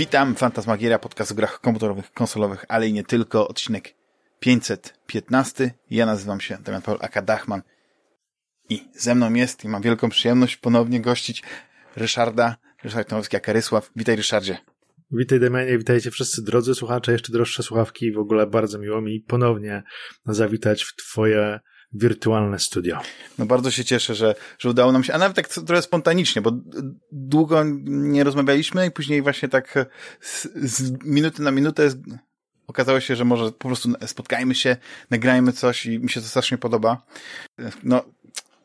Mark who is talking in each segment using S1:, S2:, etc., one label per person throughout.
S1: Witam, Fantasmagieria, podcast o grach komputerowych, konsolowych, ale i nie tylko, odcinek 515. Ja nazywam się Damian Paul Akadachman i ze mną jest i mam wielką przyjemność ponownie gościć Ryszarda, Ryszard Tomowski, Akarysław. Witaj Ryszardzie.
S2: Witaj Damianie, witajcie wszyscy drodzy słuchacze, jeszcze droższe słuchawki. W ogóle bardzo miło mi ponownie zawitać w twoje wirtualne studio.
S1: No bardzo się cieszę, że, że udało nam się, a nawet tak trochę spontanicznie, bo długo nie rozmawialiśmy i później właśnie tak z, z minuty na minutę okazało się, że może po prostu spotkajmy się, nagrajmy coś i mi się to strasznie podoba. No,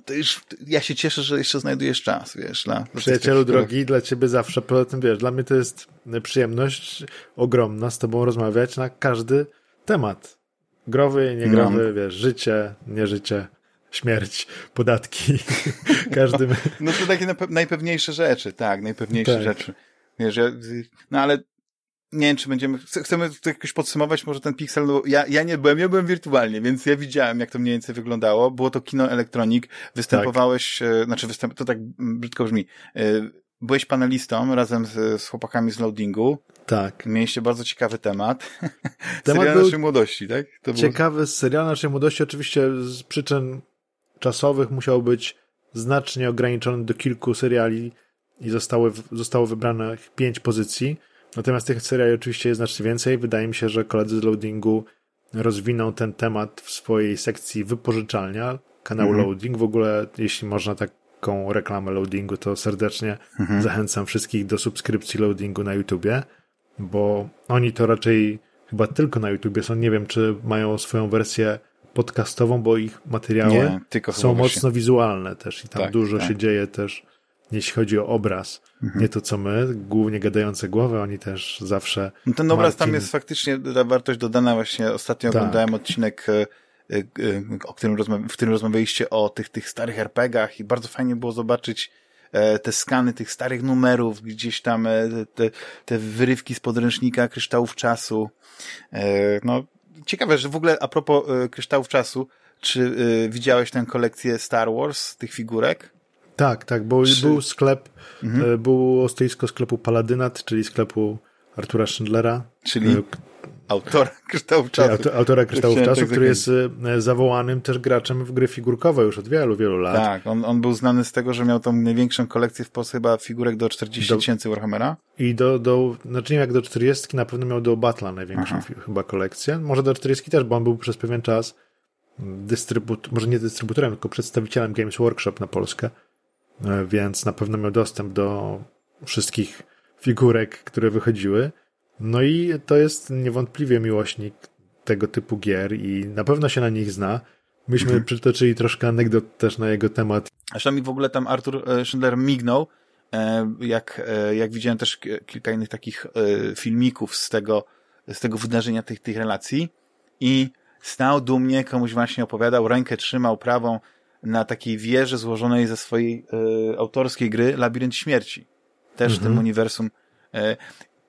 S1: to już, ja się cieszę, że jeszcze znajdujesz czas, wiesz. Dla,
S2: Przyjacielu drogi, dla ciebie zawsze, poza tym, wiesz, dla mnie to jest przyjemność ogromna z tobą rozmawiać na każdy temat. Growy, niegrowy, no. wiesz, życie, nieżycie, śmierć, podatki, każdym.
S1: No to takie najpewniejsze rzeczy, tak, najpewniejsze tak. rzeczy. Wiesz, ja, no ale nie wiem, czy będziemy, chcemy to jakoś podsumować, może ten Pixel, no, ja, ja nie byłem, ja byłem wirtualnie, więc ja widziałem, jak to mniej więcej wyglądało. Było to kino elektronik, występowałeś, tak. E, znaczy występ, to tak brzydko brzmi, e, byłeś panelistą razem z, z chłopakami z loadingu.
S2: Tak.
S1: Mieliście bardzo ciekawy temat. Temat serial naszej młodości, tak?
S2: To ciekawy było... serial naszej młodości, oczywiście z przyczyn czasowych musiał być znacznie ograniczony do kilku seriali i zostały, zostało wybrane pięć pozycji. Natomiast tych seriali oczywiście jest znacznie więcej. Wydaje mi się, że koledzy z loadingu rozwiną ten temat w swojej sekcji wypożyczalnia kanału mhm. Loading. W ogóle, jeśli można tak taką reklamę loadingu, to serdecznie mhm. zachęcam wszystkich do subskrypcji loadingu na YouTubie, bo oni to raczej chyba tylko na YouTubie są. Nie wiem, czy mają swoją wersję podcastową, bo ich materiały nie, są mocno wizualne też i tam tak, dużo tak. się dzieje też, jeśli chodzi o obraz. Mhm. Nie to, co my, głównie gadające głowy, oni też zawsze...
S1: No ten obraz Marcin... tam jest faktycznie wartość dodana. Właśnie ostatnio tak. oglądałem odcinek e, o którym w którym rozmawialiście o tych, tych starych RPGach i bardzo fajnie było zobaczyć e, te skany tych starych numerów, gdzieś tam e, te, te wyrywki z podręcznika Kryształów Czasu. E, no, ciekawe, że w ogóle a propos Kryształów Czasu, czy widziałeś tę kolekcję Star Wars, tych figurek?
S2: Tak, tak, bo czy... był sklep, mhm. było stoisko sklepu Paladynat, czyli sklepu Artura Schindlera.
S1: Czyli autora Kryształów Czasu.
S2: autora Kryształów Czasu, tak który jest e, zawołanym też graczem w gry figurkowe już od wielu, wielu lat.
S1: Tak, on, on był znany z tego, że miał tą największą kolekcję w Polsce chyba figurek do 40 tysięcy Warhammera.
S2: I do, do, znaczy nie wiem jak do 40, na pewno miał do Battle'a największą Aha. chyba kolekcję. Może do 40 też, bo on był przez pewien czas dystrybutorem, może nie dystrybutorem, tylko przedstawicielem Games Workshop na Polskę, e, więc na pewno miał dostęp do wszystkich figurek, które wychodziły. No i to jest niewątpliwie miłośnik tego typu gier i na pewno się na nich zna. Myśmy mhm. przytoczyli troszkę anegdot też na jego temat.
S1: Zresztą mi w ogóle tam Arthur e, Schindler mignął, e, jak, e, jak widziałem też kilka innych takich filmików z tego, z tego wydarzenia tych, tych relacji i stał dumnie, komuś właśnie opowiadał, rękę trzymał prawą na takiej wieży złożonej ze swojej autorskiej gry Labirynt Śmierci. Też w tym mhm. uniwersum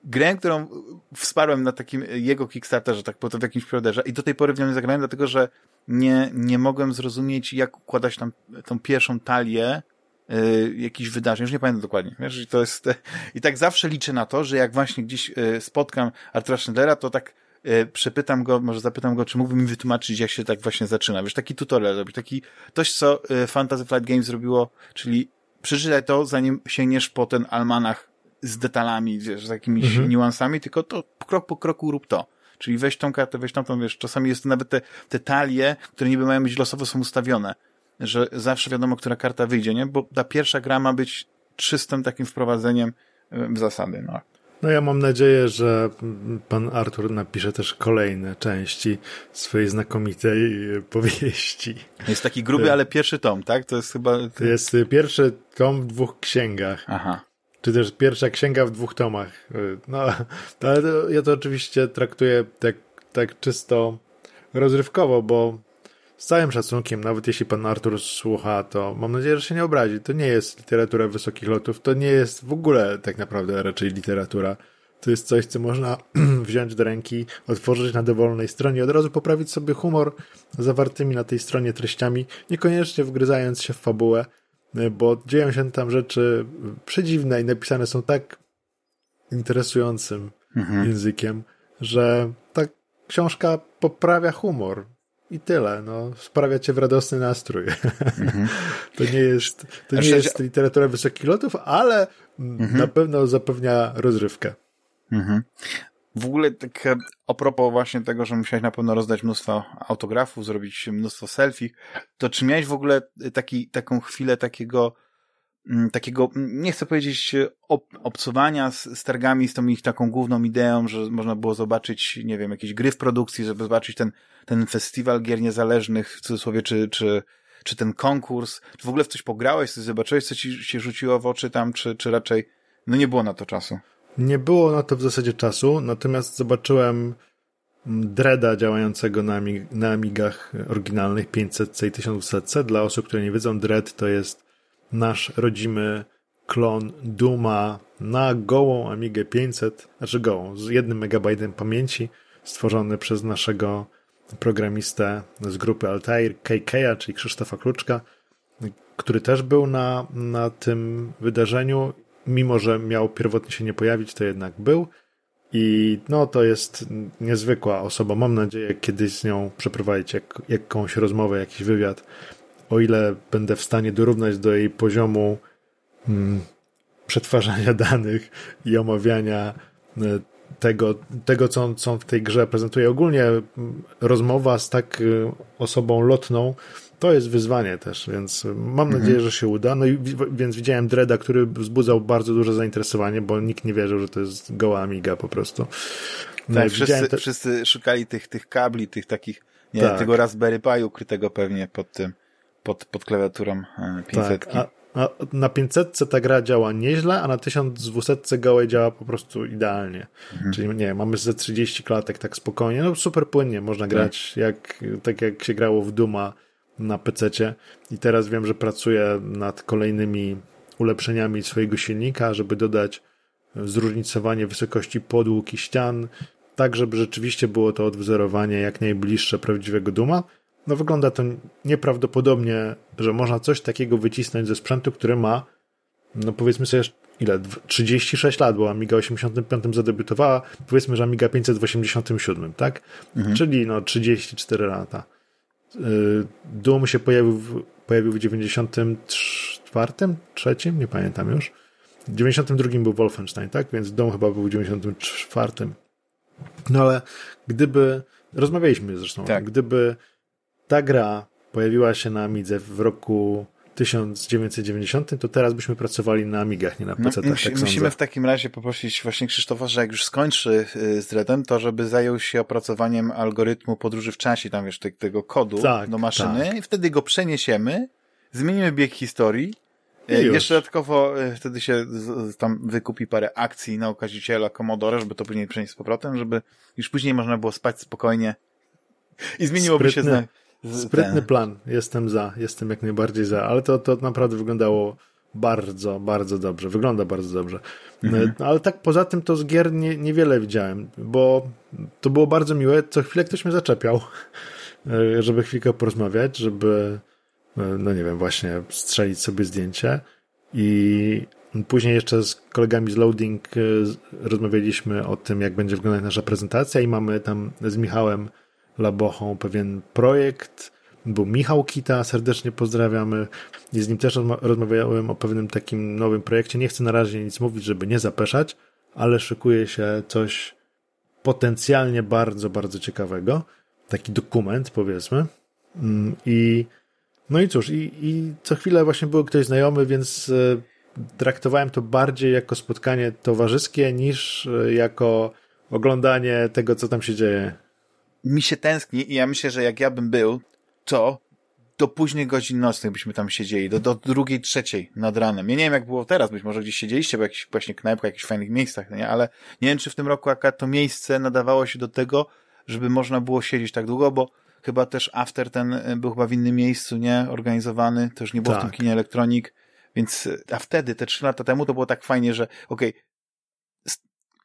S1: grę, którą wsparłem na takim jego Kickstarterze, tak po w jakimś preorderze i do tej pory w nią nie zagrałem, dlatego że nie, nie mogłem zrozumieć, jak układać tam tą pierwszą talię y, jakichś wydarzeń, już nie pamiętam dokładnie, wiesz, i to jest, i tak zawsze liczę na to, że jak właśnie gdzieś y, spotkam Artura Schindlera, to tak y, przepytam go, może zapytam go, czy mógłby mi wytłumaczyć, jak się tak właśnie zaczyna, wiesz, taki tutorial zrobić, taki, coś, co y, Fantasy Flight Games zrobiło, czyli przeczytaj to, zanim sięgniesz po ten almanach z detalami, wiesz, z jakimiś mhm. niuansami, tylko to krok po kroku rób to. Czyli weź tą kartę, weź tamtą, wiesz, czasami jest to nawet te, te talie, które niby mają być losowo, są ustawione, że zawsze wiadomo, która karta wyjdzie, nie? Bo ta pierwsza gra ma być czystym takim wprowadzeniem w zasady, no.
S2: No ja mam nadzieję, że pan Artur napisze też kolejne części swojej znakomitej powieści.
S1: Jest taki gruby, ale pierwszy tom, tak? To jest chyba...
S2: To jest pierwszy tom w dwóch księgach.
S1: Aha
S2: czy też pierwsza księga w dwóch tomach. No, ale to, ja to oczywiście traktuję tak, tak czysto rozrywkowo, bo z całym szacunkiem, nawet jeśli pan Artur słucha, to mam nadzieję, że się nie obrazi. To nie jest literatura wysokich lotów, to nie jest w ogóle tak naprawdę raczej literatura. To jest coś, co można wziąć do ręki, otworzyć na dowolnej stronie, od razu poprawić sobie humor zawartymi na tej stronie treściami, niekoniecznie wgryzając się w fabułę, bo dzieją się tam rzeczy przedziwne i napisane są tak interesującym mhm. językiem, że ta książka poprawia humor. I tyle, no, sprawia cię w radosny nastrój. Mhm. to nie jest, to nie jest literatura wysokich lotów, ale mhm. na pewno zapewnia rozrywkę. Mhm.
S1: W ogóle tak e, a propos właśnie tego, że musiałeś na pewno rozdać mnóstwo autografów, zrobić mnóstwo selfie, to czy miałeś w ogóle taki, taką chwilę takiego mm, takiego, nie chcę powiedzieć ob obcowania z, z targami, z tą ich taką główną ideą, że można było zobaczyć, nie wiem, jakieś gry w produkcji, żeby zobaczyć ten, ten festiwal gier niezależnych, w cudzysłowie, czy, czy, czy ten konkurs, czy w ogóle w coś pograłeś, coś zobaczyłeś, co ci się rzuciło w oczy tam, czy, czy raczej, no nie było na to czasu?
S2: Nie było na to w zasadzie czasu, natomiast zobaczyłem Dreda działającego na, Amig na Amigach oryginalnych 500 i 1200. Dla osób, które nie wiedzą, Dread to jest nasz rodzimy klon Duma na gołą Amigę 500, znaczy gołą, z jednym megabajtem pamięci, stworzony przez naszego programistę z grupy Altair, KK, czyli Krzysztofa Kluczka, który też był na, na tym wydarzeniu mimo że miał pierwotnie się nie pojawić, to jednak był. I no, to jest niezwykła osoba. Mam nadzieję kiedyś z nią przeprowadzić jak, jakąś rozmowę, jakiś wywiad. O ile będę w stanie dorównać do jej poziomu mm, przetwarzania danych i omawiania e, tego, tego co, on, co on w tej grze prezentuje. Ogólnie mm, rozmowa z tak e, osobą lotną to jest wyzwanie też, więc mam mhm. nadzieję, że się uda. No i więc widziałem Dreda, który wzbudzał bardzo duże zainteresowanie, bo nikt nie wierzył, że to jest goła Amiga po prostu.
S1: No tak, wszyscy, te... wszyscy szukali tych, tych kabli, tych takich, nie tak. tego Raspberry Pi ukrytego pewnie pod tym, pod, pod klawiaturą 500.
S2: Tak, a, a na 500 ta gra działa nieźle, a na 1200 gołej działa po prostu idealnie. Mhm. Czyli nie, mamy ze 30 klatek tak spokojnie, no super płynnie można tak. grać, tak. jak, tak jak się grało w Duma na PC i teraz wiem, że pracuję nad kolejnymi ulepszeniami swojego silnika, żeby dodać zróżnicowanie wysokości podłóg i ścian, tak żeby rzeczywiście było to odwzorowanie jak najbliższe prawdziwego Duma. No wygląda to nieprawdopodobnie, że można coś takiego wycisnąć ze sprzętu, który ma, no powiedzmy sobie, ile? 36 lat, bo Amiga 85 zadebiutowała, powiedzmy, że Amiga 500 w 87, tak? Mhm. Czyli no 34 lata. Y, Doom się pojawił w, pojawił w 94, trzecim, nie pamiętam już. W 92 był Wolfenstein, tak? Więc Doom chyba był w 94. No ale gdyby, rozmawialiśmy zresztą, tak. gdyby ta gra pojawiła się na Amidze w roku 1990, to teraz byśmy pracowali na Amigach, nie na PC. No,
S1: musi, tak musimy w takim razie poprosić właśnie Krzysztofa, że jak już skończy y, z Redem, to żeby zajął się opracowaniem algorytmu podróży w czasie, tam wiesz, tego kodu tak, do maszyny tak. i wtedy go przeniesiemy, zmienimy bieg historii i y, jeszcze dodatkowo y, wtedy się tam wykupi parę akcji na okaziciela Commodore, żeby to później przenieść z powrotem, żeby już później można było spać spokojnie i zmieniłoby Sprytny. się
S2: Sprytny plan, jestem za, jestem jak najbardziej za, ale to, to naprawdę wyglądało bardzo, bardzo dobrze, wygląda bardzo dobrze. Mhm. E, ale tak poza tym to z gier nie, niewiele widziałem, bo to było bardzo miłe, co chwilę ktoś mnie zaczepiał, e, żeby chwilkę porozmawiać, żeby, e, no nie wiem, właśnie strzelić sobie zdjęcie. I Później jeszcze z kolegami z Loading rozmawialiśmy o tym, jak będzie wyglądać nasza prezentacja i mamy tam z Michałem Labochą pewien projekt. Był Michał Kita, serdecznie pozdrawiamy. I z nim też rozmawiałem o pewnym takim nowym projekcie. Nie chcę na razie nic mówić, żeby nie zapeszać, ale szykuje się coś potencjalnie bardzo, bardzo ciekawego. Taki dokument, powiedzmy. Mm, I no i cóż, i, i co chwilę właśnie był ktoś znajomy, więc e, traktowałem to bardziej jako spotkanie towarzyskie niż e, jako oglądanie tego, co tam się dzieje
S1: mi się tęskni i ja myślę, że jak ja bym był, to do późnych godzin nocnych byśmy tam siedzieli, do, do drugiej, trzeciej nad ranem. Ja nie wiem, jak było teraz, być może gdzieś siedzieliście w jakichś właśnie knajpach, jakichś fajnych miejscach, nie? ale nie wiem, czy w tym roku akurat to miejsce nadawało się do tego, żeby można było siedzieć tak długo, bo chyba też after ten e, był chyba w innym miejscu, nie? Organizowany, to już nie było tak. w tym tak. kinie elektronik, więc, e, a wtedy, te trzy lata temu, to było tak fajnie, że okej, okay,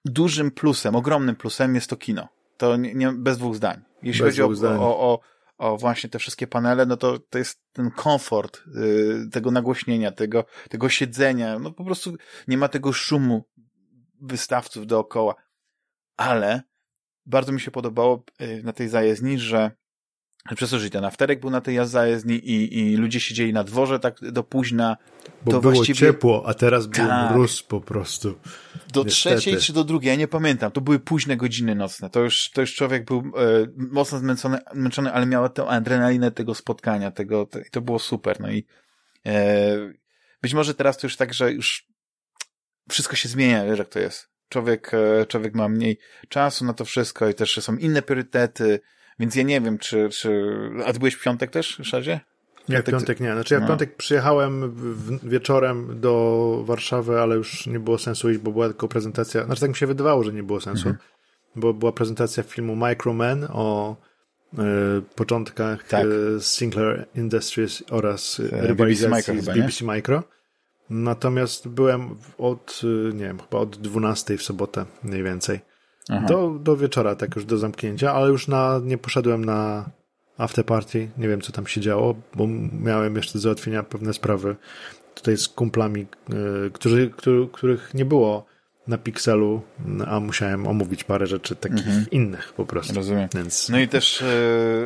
S1: dużym plusem, ogromnym plusem jest to kino to nie, nie bez dwóch zdań. Jeśli bez chodzi o, o, o, o, właśnie te wszystkie panele, no to, to jest ten komfort y, tego nagłośnienia, tego, tego siedzenia. No po prostu nie ma tego szumu wystawców dookoła. Ale bardzo mi się podobało y, na tej zajezdni, że przez to, że ten afterek był na tej zajezdni i, i ludzie siedzieli na dworze tak do późna.
S2: Bo
S1: to
S2: było
S1: właściwie
S2: ciepło, a teraz był
S1: Tak.
S2: mróz po prostu.
S1: do
S2: niestety.
S1: trzeciej czy do drugiej, ja nie pamiętam. To były późne godziny nocne. To już, to już człowiek był e, mocno zmęczony, zmęczony, ale miał tę adrenalinę tego spotkania, tego, to było super. No i e, być może teraz to już tak, że już wszystko się zmienia, wiesz jak to jest. Człowiek, e, człowiek ma mniej czasu na to wszystko i też są inne priorytety, więc ja nie wiem, czy, czy... A ty byłeś w piątek też, Szadzie?
S2: Nie, w
S1: Piątek-
S2: nie. Znaczy ja w
S1: no.
S2: piątek przyjechałem w, wieczorem do Warszawy, ale już nie było sensu iść, bo była tylko prezentacja. Znaczy tak mi się wydawało, że nie było sensu,
S1: Mhm.
S2: bo była prezentacja filmu Microman o e, początkach
S1: Tak.
S2: e, Sinclair Industries oraz e,
S1: BBC
S2: rywalizacji
S1: Micro
S2: z? BBC Micro. Natomiast byłem od, nie wiem, chyba od 12 w sobotę mniej więcej.
S1: Aha.
S2: Do, do wieczora, tak już do zamknięcia, ale już na, nie poszedłem na after party. Nie wiem, co tam się działo, bo miałem jeszcze do załatwienia pewne sprawy tutaj z kumplami, y, którzy, którzy, których nie było na Pixelu, a musiałem omówić parę rzeczy takich innych po prostu.
S1: Rozumiem.
S2: Więc
S1: No i też e,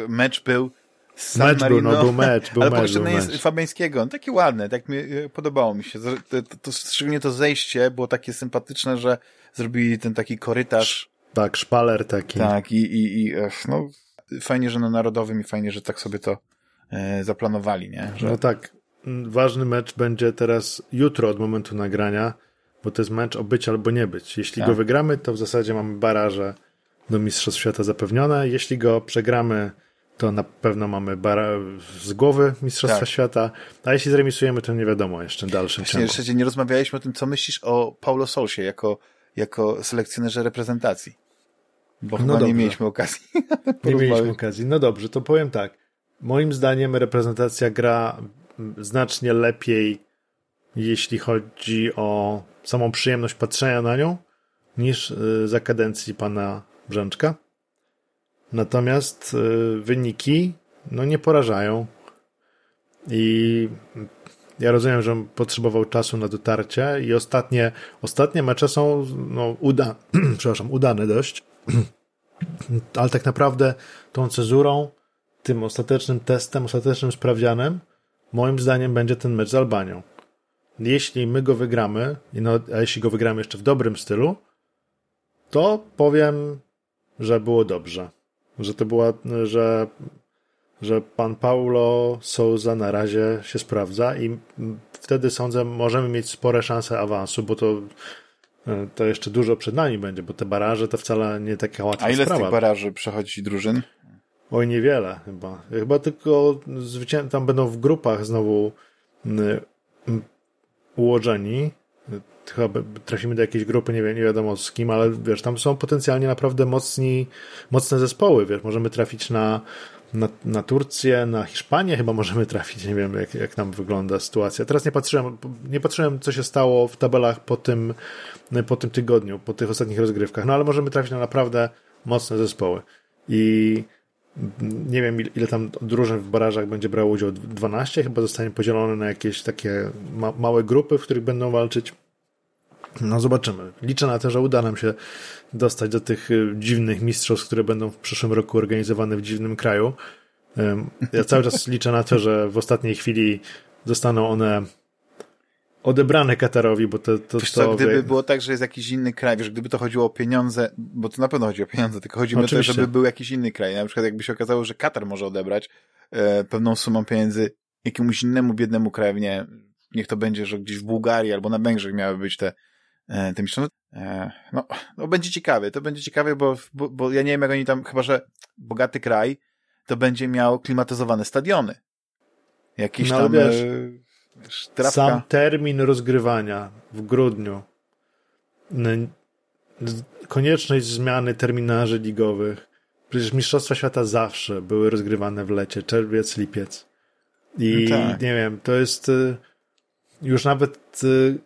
S1: mecz był z San
S2: mecz był, no był mecz, był
S1: Ale
S2: mecz, był mecz.
S1: Fabiańskiego. On taki ładny, tak mi e, podobało mi się. To, to, to, szczególnie to zejście było takie sympatyczne, że zrobili ten taki korytarz.
S2: Tak, szpaler taki.
S1: Tak, i, i, i ech, no, fajnie, że na Narodowym i fajnie, że tak sobie to e, zaplanowali, nie? Że,
S2: No tak, ważny mecz będzie teraz jutro od momentu nagrania, bo to jest mecz o być albo nie być. Jeśli
S1: Tak.
S2: go wygramy, to w zasadzie mamy baraże do Mistrzostw Świata zapewnione. Jeśli go przegramy, to na pewno mamy z głowy Mistrzostwa
S1: Tak.
S2: Świata, a jeśli zremisujemy, to nie wiadomo jeszcze w dalszym
S1: Właśnie
S2: ciągu.
S1: jeszcze nie rozmawialiśmy o tym, co myślisz o Paulo Solsie jako, jako selekcjonerze reprezentacji. Bo chyba nie mieliśmy okazji.
S2: Nie mieliśmy okazji. No dobrze, to powiem tak. Moim zdaniem reprezentacja gra mm, znacznie lepiej, jeśli chodzi o samą przyjemność patrzenia na nią, niż y, za kadencji pana Brzęczka. Natomiast y, wyniki no nie porażają. I ja rozumiem, że potrzebował czasu na dotarcie i ostatnie, ostatnie mecze są no, uda, przepraszam, udane dość. Ale tak naprawdę tą cezurą, tym ostatecznym testem, ostatecznym sprawdzianem, moim zdaniem będzie ten mecz z Albanią. Jeśli my go wygramy, no, a jeśli go wygramy jeszcze w dobrym stylu, to powiem, że było dobrze. Że to była, że, że pan Paulo Souza na razie się sprawdza i wtedy sądzę, możemy mieć spore szanse awansu, bo to, e, to jeszcze dużo przed nami będzie, bo te baraże to wcale nie taka łatwa
S1: A ile z
S2: sprawa.
S1: tych baraży przechodzi drużyn?
S2: Oj, niewiele chyba. Chyba tylko zwycię... tam będą w grupach znowu ułożeni. Chyba trafimy do jakiejś grupy, nie, wiem, nie wiadomo z kim, ale wiesz, tam są potencjalnie naprawdę mocni, mocne zespoły, wiesz, możemy trafić na, na, na Turcję, na Hiszpanię chyba możemy trafić, nie wiem jak, jak tam wygląda sytuacja. Teraz nie patrzyłem, nie patrzyłem co się stało w tabelach po tym, po tym tygodniu, po tych ostatnich rozgrywkach, no ale możemy trafić na naprawdę mocne zespoły. I nie wiem ile- ile tam drużyn w barażach będzie brało udział, 12 chyba zostanie podzielone na jakieś takie ma małe grupy, w których będą walczyć. No zobaczymy. Liczę na to, że uda nam się dostać do tych y, dziwnych mistrzostw, które będą w przyszłym roku organizowane w dziwnym kraju. Ja cały czas liczę na to, że w ostatniej chwili zostaną one odebrane Katarowi, bo to, to,
S1: Wiesz
S2: to
S1: co, gdyby było tak, że jest jakiś inny kraj, wiesz, gdyby to chodziło o pieniądze, bo to na pewno chodzi o pieniądze, tylko chodzi mi o to,
S2: Oczywiście.
S1: żeby był jakiś inny kraj. Na przykład jakby się okazało, że Katar może odebrać e, pewną sumą pieniędzy jakiemuś innemu biednemu krajowi, nie, niech to będzie, że gdzieś w Bułgarii albo na Węgrzech miały być te, e, te mistrzostwa. E, no, no, będzie ciekawe, to będzie ciekawe, bo, bo, bo ja nie wiem, jak oni tam, chyba, że bogaty kraj, to będzie miał klimatyzowane stadiony. Jakieś
S2: No,
S1: tam,
S2: wiesz,
S1: e, wiesz, trawka.
S2: Sam termin rozgrywania w grudniu, konieczność zmiany terminarzy ligowych. Przecież Mistrzostwa Świata zawsze były rozgrywane w lecie, czerwiec, lipiec. I
S1: No tak.
S2: nie wiem, to jest y, już nawet y,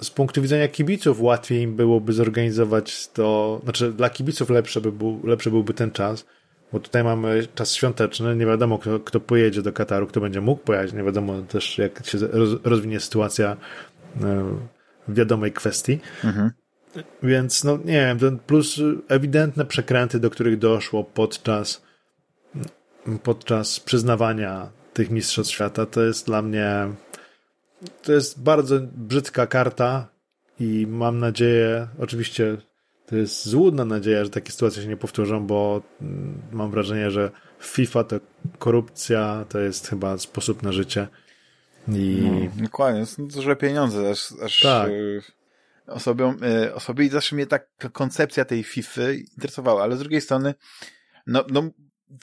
S2: z punktu widzenia kibiców łatwiej im byłoby zorganizować to, znaczy dla kibiców lepszy, by był, lepszy byłby ten czas, bo tutaj mamy czas świąteczny, nie wiadomo kto, kto pojedzie do Kataru, kto będzie mógł pojechać, nie wiadomo też jak się roz, rozwinie sytuacja e, w wiadomej kwestii.
S1: Mhm.
S2: Więc, no nie wiem, ten plus ewidentne przekręty, do których doszło podczas podczas przyznawania tych mistrzostw świata, to jest dla mnie to jest bardzo brzydka karta i mam nadzieję, oczywiście to jest złudna nadzieja, że takie sytuacje się nie powtórzą, bo mm, mam wrażenie, że FIFA to korupcja to jest chyba sposób na życie. I...
S1: No, dokładnie, są duże pieniądze, aż, aż
S2: tak.
S1: osobom, y, osobie i zawsze mnie ta koncepcja tej FIFA interesowała, ale z drugiej strony no, no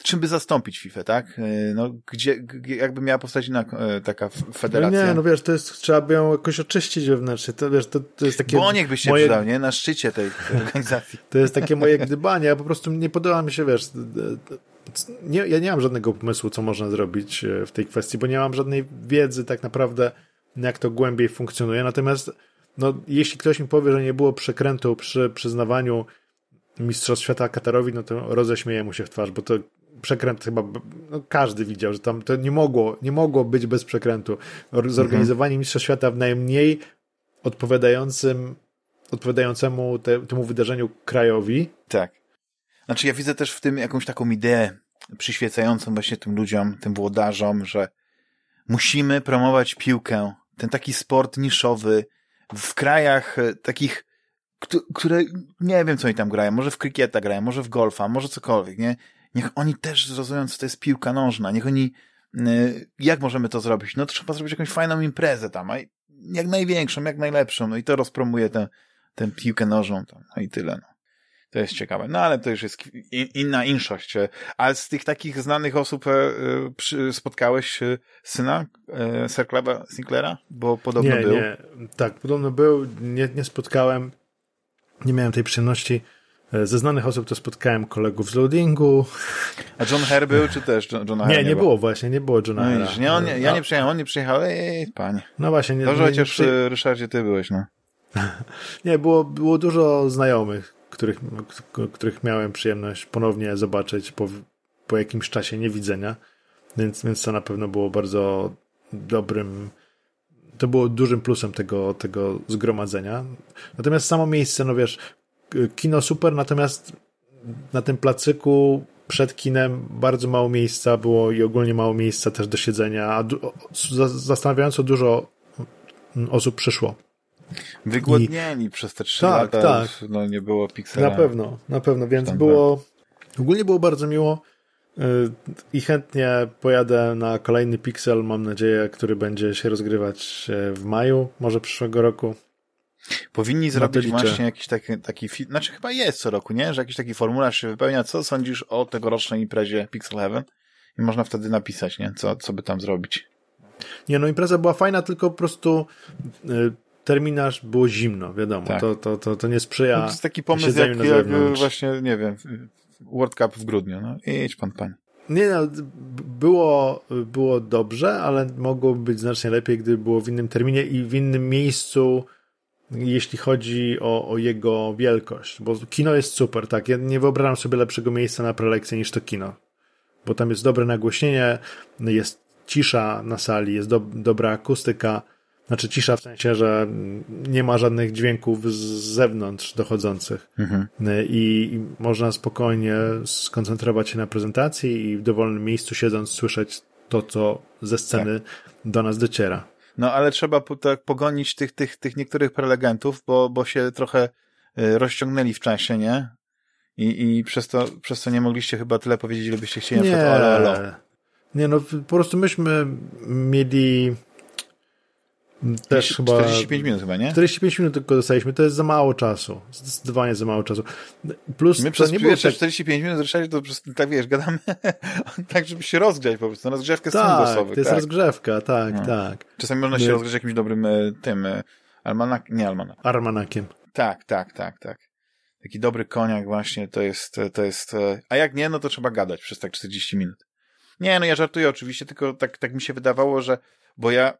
S1: czym by zastąpić FIFA, tak? Y, no, gdzie, jakby miała powstać inna y, taka federacja?
S2: No nie, no wiesz, to jest, trzeba by ją jakoś oczyścić wewnętrznie, to wiesz, to, to jest takie...
S1: Boniek by się moje... przydał, nie? Na szczycie tej, tej organizacji.
S2: to jest takie moje gdybanie, ja po prostu nie podoba mi się, wiesz, nie, ja nie mam żadnego pomysłu, co można zrobić e, w tej kwestii, bo nie mam żadnej wiedzy tak naprawdę, jak to głębiej funkcjonuje, natomiast no, jeśli ktoś mi powie, że nie było przekrętu przy przyznawaniu Mistrzostw Świata Katarowi, no to roześmieję mu się w twarz, bo to przekręt chyba no, każdy widział, że tam to nie mogło, nie mogło być bez przekrętu. Zorganizowanie mhm. Mistrzostw Świata w najmniej odpowiadającym, odpowiadającemu te, temu wydarzeniu krajowi.
S1: Tak. Znaczy ja widzę też w tym jakąś taką ideę przyświecającą właśnie tym ludziom, tym włodarzom, że musimy promować piłkę, ten taki sport niszowy w krajach e, takich które nie wiem, co oni tam grają, może w krykieta grają, może w golfa, może cokolwiek, nie? Niech oni też zrozumieją, co to jest piłka nożna, niech oni, y, jak możemy to zrobić? No trzeba zrobić jakąś fajną imprezę tam, jak największą, jak najlepszą, no i to rozpromuje tę, tę piłkę nożną tam, no i tyle, no. To jest ciekawe. No ale to już jest inna inszość. Ale z tych takich znanych osób e, e, spotkałeś e, syna Clive'a Sinclaira? Bo podobno
S2: nie,
S1: był.
S2: Nie, tak, podobno był. Nie, nie spotkałem. Nie miałem tej przyjemności. Ze znanych osób to spotkałem kolegów z loadingu.
S1: A John Herr był, czy też John, John
S2: Nie, nie, nie było właśnie, nie było Johna no,
S1: Nie, on, nie, ja nie przyjechałem, on nie przyjechał, ej, panie.
S2: No właśnie. Nie,
S1: Dobrze, chociaż przy... Ryszardzie ty byłeś, no.
S2: nie, było, było dużo znajomych, których, których miałem przyjemność ponownie zobaczyć po, po jakimś czasie niewidzenia, więc, więc to na pewno było bardzo dobrym to było dużym plusem tego, tego zgromadzenia. Natomiast samo miejsce, no wiesz, kino super, natomiast na tym placyku przed kinem bardzo mało miejsca było i ogólnie mało miejsca też do siedzenia, a zastanawiająco dużo osób przyszło.
S1: Wygłodnieni I... przez te trzy tak, lata tak. no, nie było piksela.
S2: Na pewno, na pewno, więc było ogólnie było bardzo miło y, i chętnie pojadę na kolejny Pixel, mam nadzieję, który będzie się rozgrywać w maju, może przyszłego roku.
S1: Powinni zrobić właśnie jakiś taki, taki film, znaczy chyba jest co roku, nie? Że jakiś taki formularz się wypełnia, co sądzisz o tegorocznej imprezie Pixel Heaven? I można wtedy napisać, nie? Co, co by tam zrobić.
S2: Nie, no impreza była fajna, tylko po prostu y, terminarz było zimno, wiadomo, tak. to, to, to, to nie sprzyja. No to
S1: jest taki pomysł jak, jak właśnie, nie wiem, World Cup w grudniu, no idź pan, pani.
S2: Nie no, było, było dobrze, ale mogłoby być znacznie lepiej, gdyby było w innym terminie i w innym miejscu, jeśli chodzi o, o jego wielkość, bo kino jest super, tak, ja nie wyobrażam sobie lepszego miejsca na prelekcję niż to kino, bo tam jest dobre nagłośnienie, jest cisza na sali, jest do, dobra akustyka, znaczy cisza w sensie, że nie ma żadnych dźwięków z zewnątrz dochodzących mhm. I, I, można spokojnie skoncentrować się na prezentacji i w dowolnym miejscu siedząc słyszeć to, co ze sceny tak. do nas dociera.
S1: No ale trzeba po, tak pogonić tych, tych, tych niektórych prelegentów, bo, bo się trochę y, rozciągnęli w czasie, nie? I, i przez, to, przez to nie mogliście chyba tyle powiedzieć, ile byście chcieli.
S2: Nie, na nie no po prostu myśmy mieli
S1: też 45 chyba. 45 minut chyba, nie?
S2: 45 minut tylko dostaliśmy, to jest za mało czasu. Zdecydowanie za mało czasu. Plus
S1: My przez nie pierwsze tak... 45 minut zresztą to po prostu, tak wiesz, gadamy tak, żeby się rozgrzać po prostu, na rozgrzewkę
S2: tak,
S1: głosowych.
S2: to jest tak. rozgrzewka, tak, no. tak.
S1: Czasami można się rozgrzać jakimś dobrym e, tym, e, almanak, nie almanak.
S2: Armanakiem.
S1: Tak, tak, tak, tak. Taki dobry koniak właśnie, to jest, to jest, e, a jak nie, no to trzeba gadać przez tak 40 minut. Nie, no ja żartuję oczywiście, tylko tak, tak mi się wydawało, że, bo ja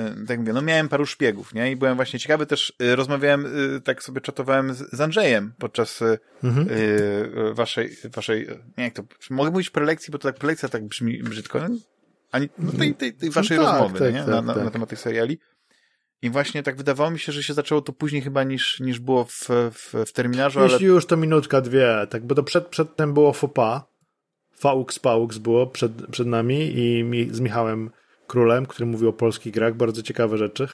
S1: Y, tak mówię, no miałem paru szpiegów, nie? I byłem właśnie ciekawy też, y, rozmawiałem, y, tak sobie czatowałem z, Andrzejem podczas mhm. waszej, waszej, nie jak to, mogę mówić prelekcji, bo to tak prelekcja tak brzmi brzydko, no, ani, no tej, tej, tej waszej no tak, rozmowy, tak, nie? Tak, na, na, tak. na temat tych seriali. I właśnie tak wydawało mi się, że się zaczęło to później chyba niż, niż było w, w, w terminarzu,
S2: Jeśli
S1: ale...
S2: już to minutka, dwie, tak, bo to przed, przedtem było FOPA, Faux Paux było przed, przed nami i mi, z Michałem Królem, który mówił o polskich grach, bardzo ciekawe rzeczy.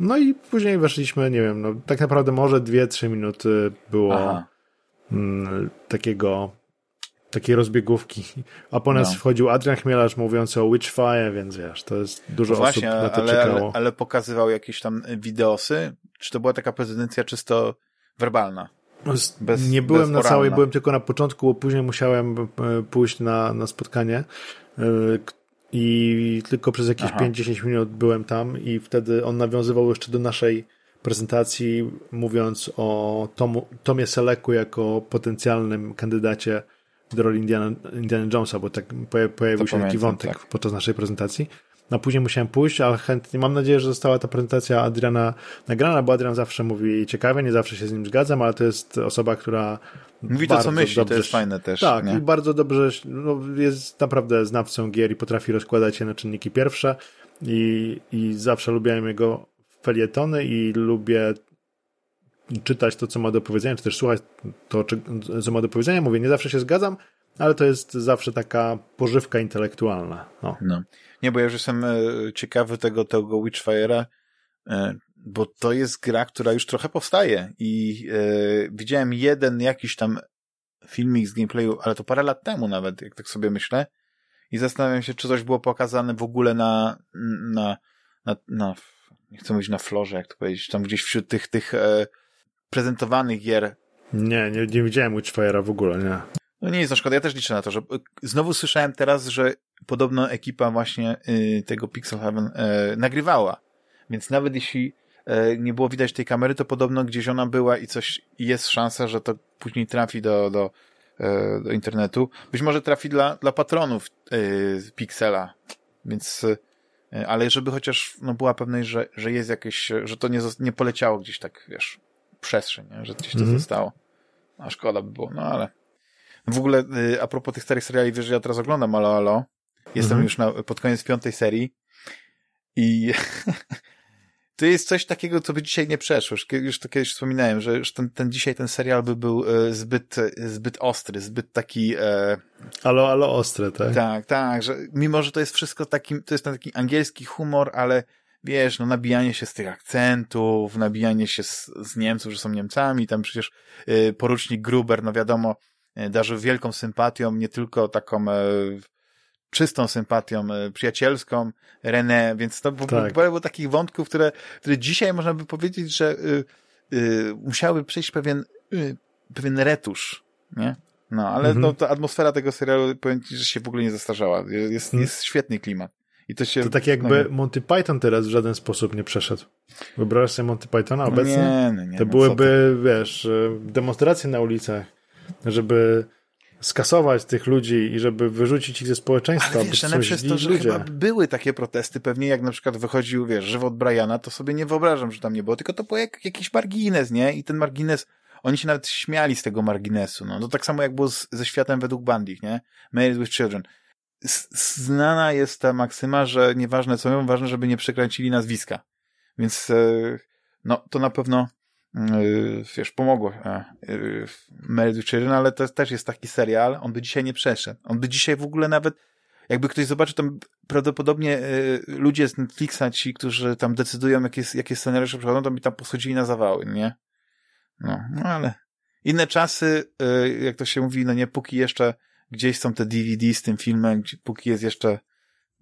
S2: No i później weszliśmy, nie wiem, no tak naprawdę może dwie, trzy minuty było mm, takiego takiej rozbiegówki. A po nas no. wchodził Adrian Chmielarz mówiący o Witchfire, więc wiesz, to jest dużo no właśnie, osób na to
S1: ale,
S2: czekało.
S1: Ale, ale pokazywał jakieś tam wideosy? Czy to była taka prezydencja czysto werbalna?
S2: Bez, nie byłem na całej, byłem tylko na początku, bo później musiałem e, pójść na, na spotkanie e, i tylko przez jakieś 5-10 minut byłem tam i wtedy on nawiązywał jeszcze do naszej prezentacji, mówiąc o Tomu, Tomie Seleku jako potencjalnym kandydacie do roli Indiana, Indiana Jonesa, bo tak pojawił to się taki wątek tak. podczas naszej prezentacji. No później musiałem pójść, ale chętnie, mam nadzieję, że została ta prezentacja Adriana nagrana, bo Adrian zawsze mówi ciekawie, nie zawsze się z nim zgadzam, ale to jest osoba, która
S1: Mówi to, co myśli, dobrze, to jest fajne też.
S2: Tak,
S1: nie?
S2: i bardzo dobrze, no, jest naprawdę znawcą gier i potrafi rozkładać je na czynniki pierwsze i, i zawsze lubiłem jego felietony i lubię czytać to, co ma do powiedzenia, czy też słuchać to, co ma do powiedzenia. Mówię, nie zawsze się zgadzam, ale to jest zawsze taka pożywka intelektualna. No.
S1: no. Nie, bo ja już jestem e, ciekawy tego, tego Witchfire'a, e, bo to jest gra, która już trochę powstaje i e, widziałem jeden jakiś tam filmik z gameplayu, ale to parę lat temu nawet, jak tak sobie myślę i zastanawiam się, czy coś było pokazane w ogóle na, na, na, na nie chcę mówić na florze, jak to powiedzieć, tam gdzieś wśród tych, tych e, prezentowanych gier.
S2: Nie, nie, nie widziałem Witchfire'a w ogóle, nie.
S1: No nie jest to szkoda, ja też liczę na to, że znowu słyszałem teraz, że podobno ekipa właśnie y, tego Pixel Heaven y, nagrywała, więc nawet jeśli nie było widać tej kamery, to podobno gdzieś ona była i coś, jest szansa, że to później trafi do, do, y, do internetu. Być może trafi dla, dla patronów y, Pixela, więc y, ale żeby chociaż no, była pewność, że, że jest jakieś, że to nie, nie poleciało gdzieś tak, wiesz, przestrzeń, nie? że gdzieś to mm -hmm. zostało. A szkoda by było, no ale w ogóle, y, a propos tych starych seriali, wiesz, że ja teraz oglądam Alo Alo. Jestem mhm. już na, pod koniec piątej serii i to jest coś takiego, co by dzisiaj nie przeszło. Już, to kiedyś wspominałem, że już ten, ten dzisiaj ten serial by był e, zbyt, zbyt ostry, zbyt taki... E...
S2: Alo, alo ostre, tak?
S1: Tak, tak, że mimo, że to jest wszystko taki, to jest ten taki angielski humor, ale wiesz, no nabijanie się z tych akcentów, nabijanie się z, z Niemców, że są Niemcami, tam przecież y, porucznik Gruber, no wiadomo, E, darzył wielką sympatią, nie tylko taką e, czystą sympatią e, przyjacielską René, więc to tak. było takich wątków, które, które dzisiaj można by powiedzieć, że y, y, musiały przejść pewien, y, pewien retusz, nie? No, ale mhm. no, ta atmosfera tego serialu, powiem ci, że się w ogóle nie zastarzała. Jest, mhm. jest świetny klimat. I to się...
S2: To tak jakby no, Monty Python teraz w żaden sposób nie przeszedł. Wyobrażasz sobie Monty Pythona obecnie?
S1: Nie, no nie,
S2: to
S1: no,
S2: byłyby, wiesz, demonstracje na ulicach żeby skasować tych ludzi i żeby wyrzucić ich ze społeczeństwa.
S1: Ale wiesz, bo to jest to, że ludzie. chyba były takie protesty, pewnie jak na przykład wychodził, wiesz, żywot Briana, to sobie nie wyobrażam, że tam nie było, tylko to był jak, jakiś margines, nie? I ten margines, oni się nawet śmiali z tego marginesu, no. To tak samo jak było z, ze światem według Bandich, nie? Married with Children. Znana jest ta maksyma, że nieważne co mówią, ważne, żeby nie przekręcili nazwiska. Więc, e, no, to na pewno wiesz, pomogło yy, Married with Children, ale to też jest taki serial, on by dzisiaj nie przeszedł. On by dzisiaj w ogóle nawet, jakby ktoś zobaczył, tam prawdopodobnie yy, ludzie z Netflixa, ci, którzy tam decydują, jakie, jakie scenariusze przychodzą, to by tam posadzili na zawały, nie? No, no ale inne czasy, jak to się mówi, no nie, póki jeszcze gdzieś są te DVD z tym filmem, póki jest jeszcze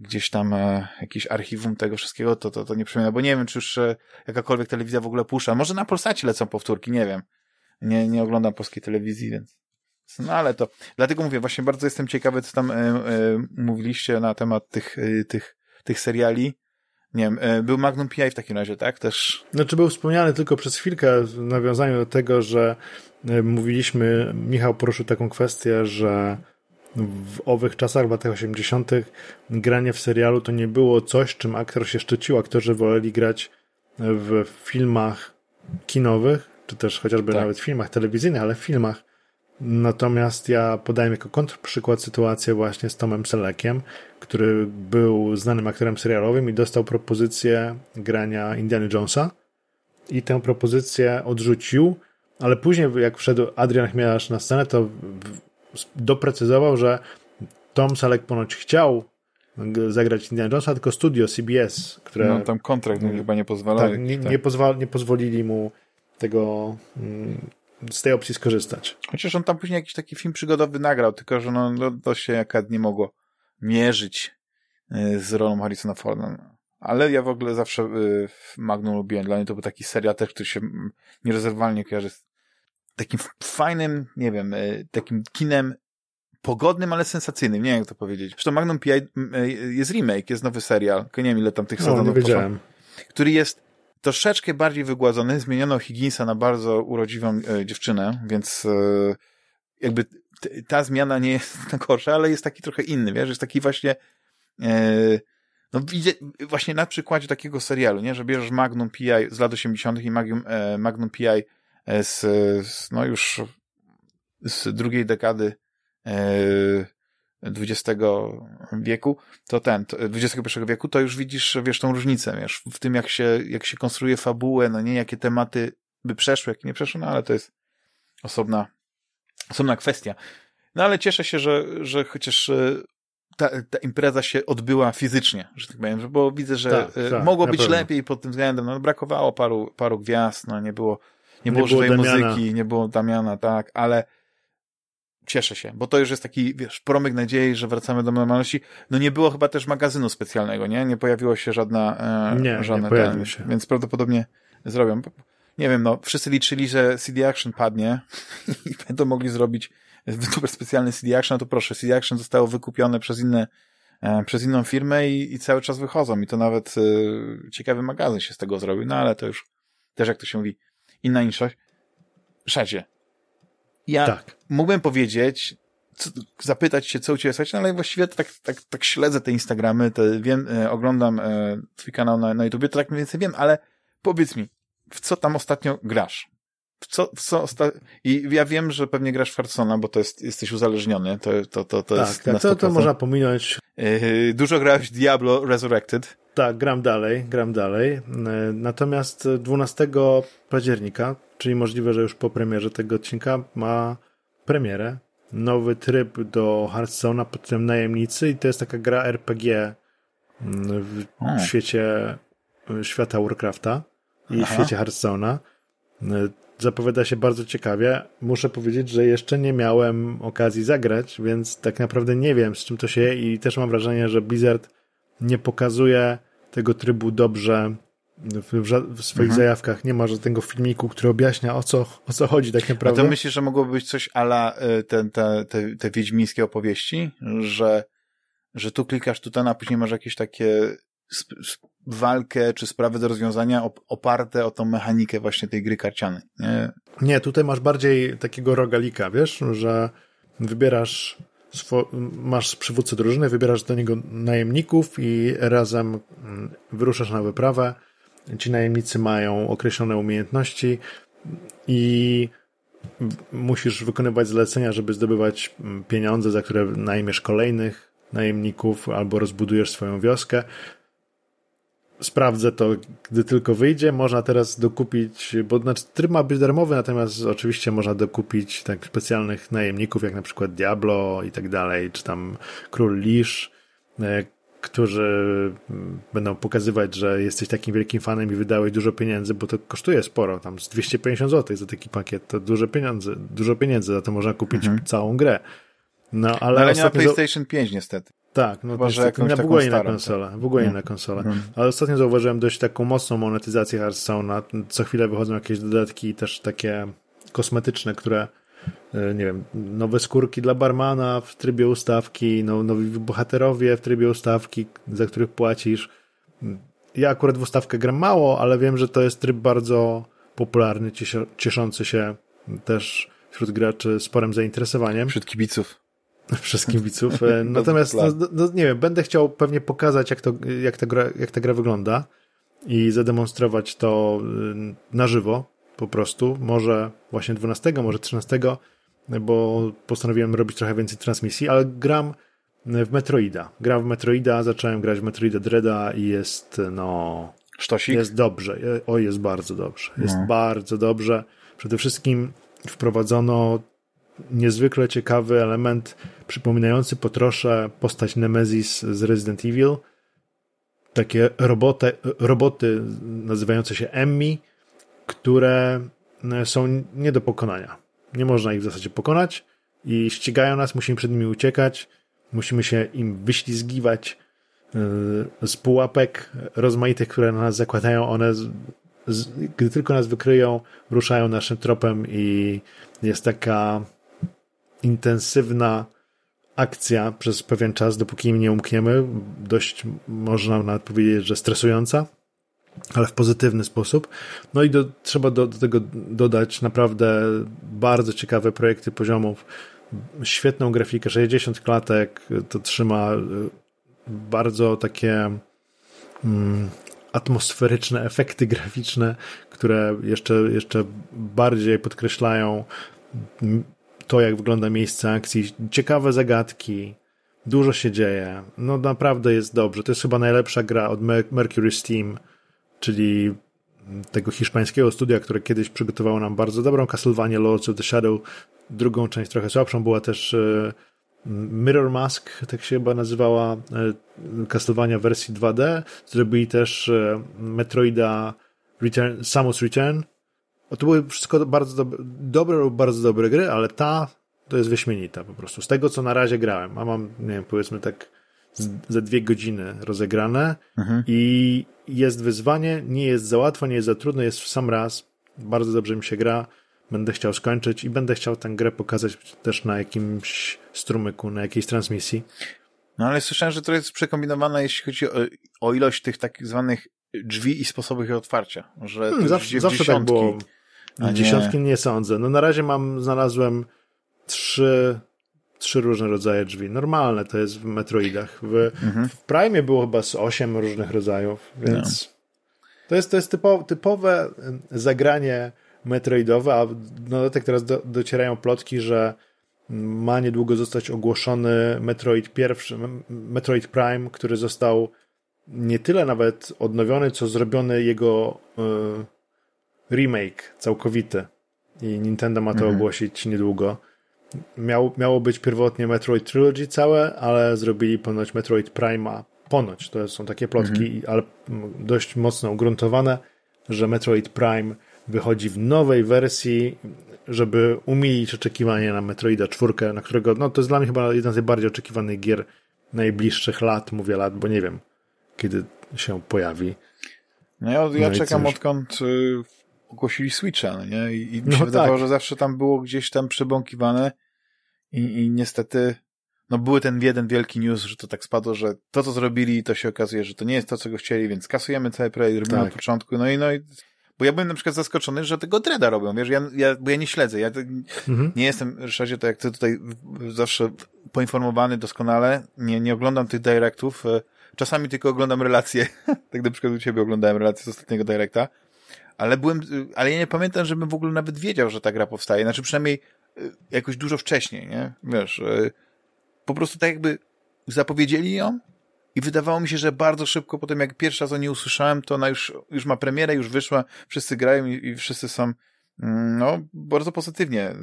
S1: gdzieś tam e, jakieś archiwum tego wszystkiego, to, to, to nie przypomina, bo nie wiem, czy już e, jakakolwiek telewizja w ogóle puszcza. Może na Polsacie lecą powtórki, nie wiem. Nie, nie oglądam polskiej telewizji, więc no ale to, dlatego mówię, właśnie bardzo jestem ciekawy, co tam e, e, mówiliście na temat tych, e, tych, tych seriali. Nie wiem, e, był Magnum PI w takim razie, tak? Też.
S2: Znaczy był wspomniany tylko przez chwilkę w nawiązaniu do tego, że mówiliśmy, Michał poruszył taką kwestię, że w owych czasach, w latach 80., granie w serialu to nie było coś, czym aktor się szczycił. Aktorzy woleli grać w filmach kinowych, czy też chociażby tak. nawet w filmach telewizyjnych, ale w filmach Natomiast ja podaję jako kontrprzykład sytuację właśnie z Tomem Selekiem, który był znanym aktorem serialowym i dostał propozycję grania Indiana Jonesa i tę propozycję odrzucił, ale później jak wszedł Adrian Chmielarz na scenę, to doprecyzował, że Tom Selleck ponoć chciał zagrać Indiana Jonesa, tylko studio CBS, które...
S1: No tam kontrakt
S2: mm.
S1: chyba nie pozwalał.
S2: Tak, nie, tak. Nie, pozwal, nie pozwolili mu tego mm, z tej opcji skorzystać.
S1: Chociaż on tam później jakiś taki film przygodowy nagrał, tylko że no, no to się jakad nie mogło mierzyć y, z rolą Harrisona Forda. Ale ja w ogóle zawsze y, Magnum lubiłem. Dla mnie to był taki serial też, który się nierozerwalnie kojarzy z takim fajnym, nie wiem, y, takim kinem pogodnym, ale sensacyjnym. Nie wiem, jak to powiedzieć. Zresztą Magnum PI jest remake, jest nowy serial. Nie wiem, ile tam tych
S2: no,
S1: sezonów
S2: wiedziałem.
S1: Który jest troszeczkę bardziej wygładzony. Zmieniono Higginsa na bardzo urodziwą e, dziewczynę, więc e, jakby t, ta zmiana nie jest na gorsza, ale jest taki trochę inny, wiesz, jest taki właśnie e, no widzę właśnie na przykładzie takiego serialu, nie, że bierzesz Magnum PI z lat 80. i Magnum, e, Magnum PI e, z, z, no już z drugiej dekady XX wieku, to ten, to, XXI wieku, to już widzisz, wiesz, tą różnicę, wiesz, w tym, jak się, jak się konstruuje fabułę, no nie, jakie tematy by przeszły, jakie nie przeszły, no ale to jest osobna, osobna kwestia. No ale cieszę się, że, że chociaż e, ta, ta impreza się odbyła fizycznie, że tak powiem, bo widzę, że tak, e, tak, mogło być lepiej pod tym względem, no brakowało paru, paru gwiazd, no nie było, nie, nie było żywej muzyki, nie było Damiana, tak, ale cieszę się, bo to już jest taki, wiesz, promyk nadziei, że wracamy do normalności. No nie było chyba też magazynu specjalnego, nie? Nie pojawiło się żadna,
S2: e, nie, żadne, nie pojawił ten, się.
S1: Więc prawdopodobnie zrobią. Nie wiem, no, wszyscy liczyli, że CD Action padnie i będą mogli zrobić super specjalny CD Action, no to proszę, CD Action zostało wykupione przez inne, e, przez inną firmę i, i cały czas wychodzą i to nawet e, ciekawy magazyn się z tego zrobił, no ale to już też jak to się mówi, inna inszość. Szadzie, ja tak. mógłbym powiedzieć, co, zapytać się, co u ciebie słuchać, no ale właściwie tak, tak, tak śledzę te Instagramy, te wiem, e, oglądam e, twój kanał na, na YouTubie, to tak mniej więcej wiem, ale powiedz mi, w co tam ostatnio grasz? W co, w co osta... I ja wiem, że pewnie grasz w bo to jest, jesteś uzależniony, to, to, to, to
S2: tak,
S1: jest
S2: tak, to, to można pominąć.
S1: Yy, dużo grałeś w Diablo Resurrected.
S2: Tak, gram dalej, gram dalej. E, natomiast 12 października czyli możliwe, że już po premierze tego odcinka ma premierę. Nowy tryb do Hearthstone'a pod tytułem Najemnicy i to jest taka gra RPG mm, w, w świecie świata Warcrafta i Aha. w świecie Hearthstone'a. Zapowiada się bardzo ciekawie. Muszę powiedzieć, że jeszcze nie miałem okazji zagrać, więc tak naprawdę nie wiem, z czym to się je i też mam wrażenie, że Blizzard pokazuje tego trybu dobrze w, w swoich mhm. zajawkach nie ma żadnego filmiku, który objaśnia o co, o co chodzi tak naprawdę.
S1: A to myślisz, że mogłoby być coś ala y, te, te, te, te wiedźmińskie opowieści, że, że tu klikasz tutaj, a później masz jakieś takie walkę czy sprawy do rozwiązania oparte o tą mechanikę właśnie tej gry karcianej. Nie,
S2: nie tutaj masz bardziej takiego rogalika, wiesz, że wybierasz masz przywódcę drużyny, wybierasz do niego najemników i razem mm, wyruszasz na wyprawę Ci najemnicy mają określone umiejętności i musisz wykonywać zlecenia, żeby zdobywać mm, pieniądze, za które najmiesz kolejnych najemników albo rozbudujesz swoją wioskę. Sprawdzę to, gdy tylko wyjdzie. Można teraz dokupić, bo znaczy tryb ma być darmowy, natomiast oczywiście można dokupić tak specjalnych najemników, jak na przykład Diablo i tak dalej, czy tam Król Lisz, e, którzy będą pokazywać, że jesteś takim wielkim fanem i wydałeś dużo pieniędzy, bo to kosztuje sporo, tam z 250 zł za taki pakiet, to duże pieniądze, dużo pieniędzy, za to można kupić mhm. całą grę.
S1: No, ale, ale nie na PlayStation 5 niestety.
S2: Tak, no Chyba, że jakąś na, w ogóle inna konsola, w ogóle inna konsola. Mhm. Ale ostatnio zauważyłem dość taką mocną monetyzację Hearthstone'a. Co chwilę wychodzą jakieś dodatki też takie kosmetyczne, które E, nie wiem, nowe skórki dla barmana w trybie ustawki, no, nowi bohaterowie w trybie ustawki, za których płacisz. Ja akurat w ustawkę gram mało, ale wiem, że to jest tryb bardzo popularny, cieszący się też wśród graczy sporym zainteresowaniem.
S1: Wśród kibiców.
S2: Przez kibiców. E, natomiast, no, no, nie wiem, będę chciał pewnie pokazać, jak, to, jak, ta gra, jak ta gra wygląda i zademonstrować to y, na żywo po prostu. Może właśnie 12, może 13 bo postanowiłem robić trochę więcej transmisji, ale gram w Metroida. Gram w Metroida, zacząłem grać w Metroida Dreada i jest, no...
S1: Sztosik?
S2: Jest dobrze. O, jest bardzo dobrze. Jest no. bardzo dobrze. Przede wszystkim wprowadzono niezwykle ciekawy element przypominający po trosze postać Nemesis z Resident Evil. Takie roboty, roboty nazywające się Emmy, które są nie do pokonania. Nie można ich w zasadzie pokonać i ścigają nas, musimy przed nimi uciekać, musimy się im wyślizgiwać yy, z pułapek rozmaitych, które na nas zakładają. One, gdy tylko nas wykryją, ruszają naszym tropem i jest taka intensywna akcja przez pewien czas, dopóki im nie umkniemy. Dość można nawet powiedzieć, że stresująca, ale w pozytywny sposób. No i do, trzeba do, do tego dodać naprawdę bardzo ciekawe projekty poziomów, świetną grafikę, 60 klatek, to trzyma y, bardzo takie mm, atmosferyczne efekty graficzne, które jeszcze, jeszcze bardziej podkreślają to, jak wygląda miejsce akcji, ciekawe zagadki, dużo się dzieje. No naprawdę jest dobrze. To jest chyba najlepsza gra od Mercury Steam, czyli tego hiszpańskiego studia, które kiedyś przygotowało nam bardzo dobrą Castlevania Lords of the Shadow. Drugą część trochę słabszą była też e, Mirror Mask, tak się chyba nazywała e, Castlevania wersji 2D. Zrobili też e, Metroida Return, Samus Return, to były wszystko bardzo dobre, dobre lub bardzo dobre gry, ale ta to jest wyśmienita po prostu. Z tego, co na razie grałem, a mam, nie wiem, powiedzmy tak ze dwie godziny rozegrane mhm. i jest wyzwanie, nie jest za łatwo, nie jest za trudno, jest w sam raz. Bardzo dobrze mi się gra. Będę chciał skończyć i będę chciał tę grę pokazać też na jakimś strumyku, na jakiejś transmisji.
S1: No ale słyszałem, że to jest przekombinowana, jeśli chodzi o, o ilość tych tak zwanych drzwi i sposobów ich otwarcia. Że hmm,
S2: zawsze, zawsze tak było. Dziesiątki nie. sądzę. No na razie mam, znalazłem trzy, trzy różne rodzaje drzwi. Normalne to jest w Metroidach. W, mhm. w Prime było chyba z osiem różnych rodzajów, więc no. to jest, to jest typo, typowe zagranie Metroidowe, a na dodatek teraz do, docierają plotki, że ma niedługo zostać ogłoszony Metroid pierwszy, Metroid Prime, który został nie tyle nawet odnowiony, co zrobiony jego y, remake całkowity i Nintendo ma to mhm. ogłosić niedługo. Miał, miało być pierwotnie Metroid Trilogy całe, ale zrobili ponoć Metroid Prima. Ponoć, to są takie plotki, mhm. ale dość mocno ugruntowane, że Metroid Prime wychodzi w nowej wersji, żeby umilić oczekiwania na Metroida 4, na którego, no to jest dla mnie chyba jedna z najbardziej oczekiwanych gier najbliższych lat, mówię lat, bo nie wiem, kiedy się pojawi.
S1: No ja, ja no czekam odkąd y, ogłosili Switcha, no nie? I, i mi się no wydawało, tak. że zawsze tam było gdzieś tam przebąkiwane i, i niestety no były ten jeden wielki news, że to tak spadło, że to, co zrobili, to się okazuje, że to nie jest to, co go chcieli, więc kasujemy cały projekt, robimy tak. na początku, no i no i bo ja byłem na przykład zaskoczony, że tego Dreda robią, wiesz, ja, ja, bo ja nie śledzę, ja mhm. nie jestem, Ryszardzie, to jak ty tutaj zawsze poinformowany doskonale, nie, nie oglądam tych directów, e, czasami tylko oglądam relacje, tak na przykład u ciebie oglądałem relacje z ostatniego directa, ale byłem, ale ja nie pamiętam, żebym w ogóle nawet wiedział, że ta gra powstaje. Znaczy przynajmniej y, jakoś dużo wcześniej, nie? Wiesz, y, po prostu tak jakby zapowiedzieli ją i wydawało mi się, że bardzo szybko potem, jak pierwszy raz o niej usłyszałem, to ona już, już ma premierę, już wyszła, wszyscy grają i, i wszyscy są mm, no, bardzo pozytywnie.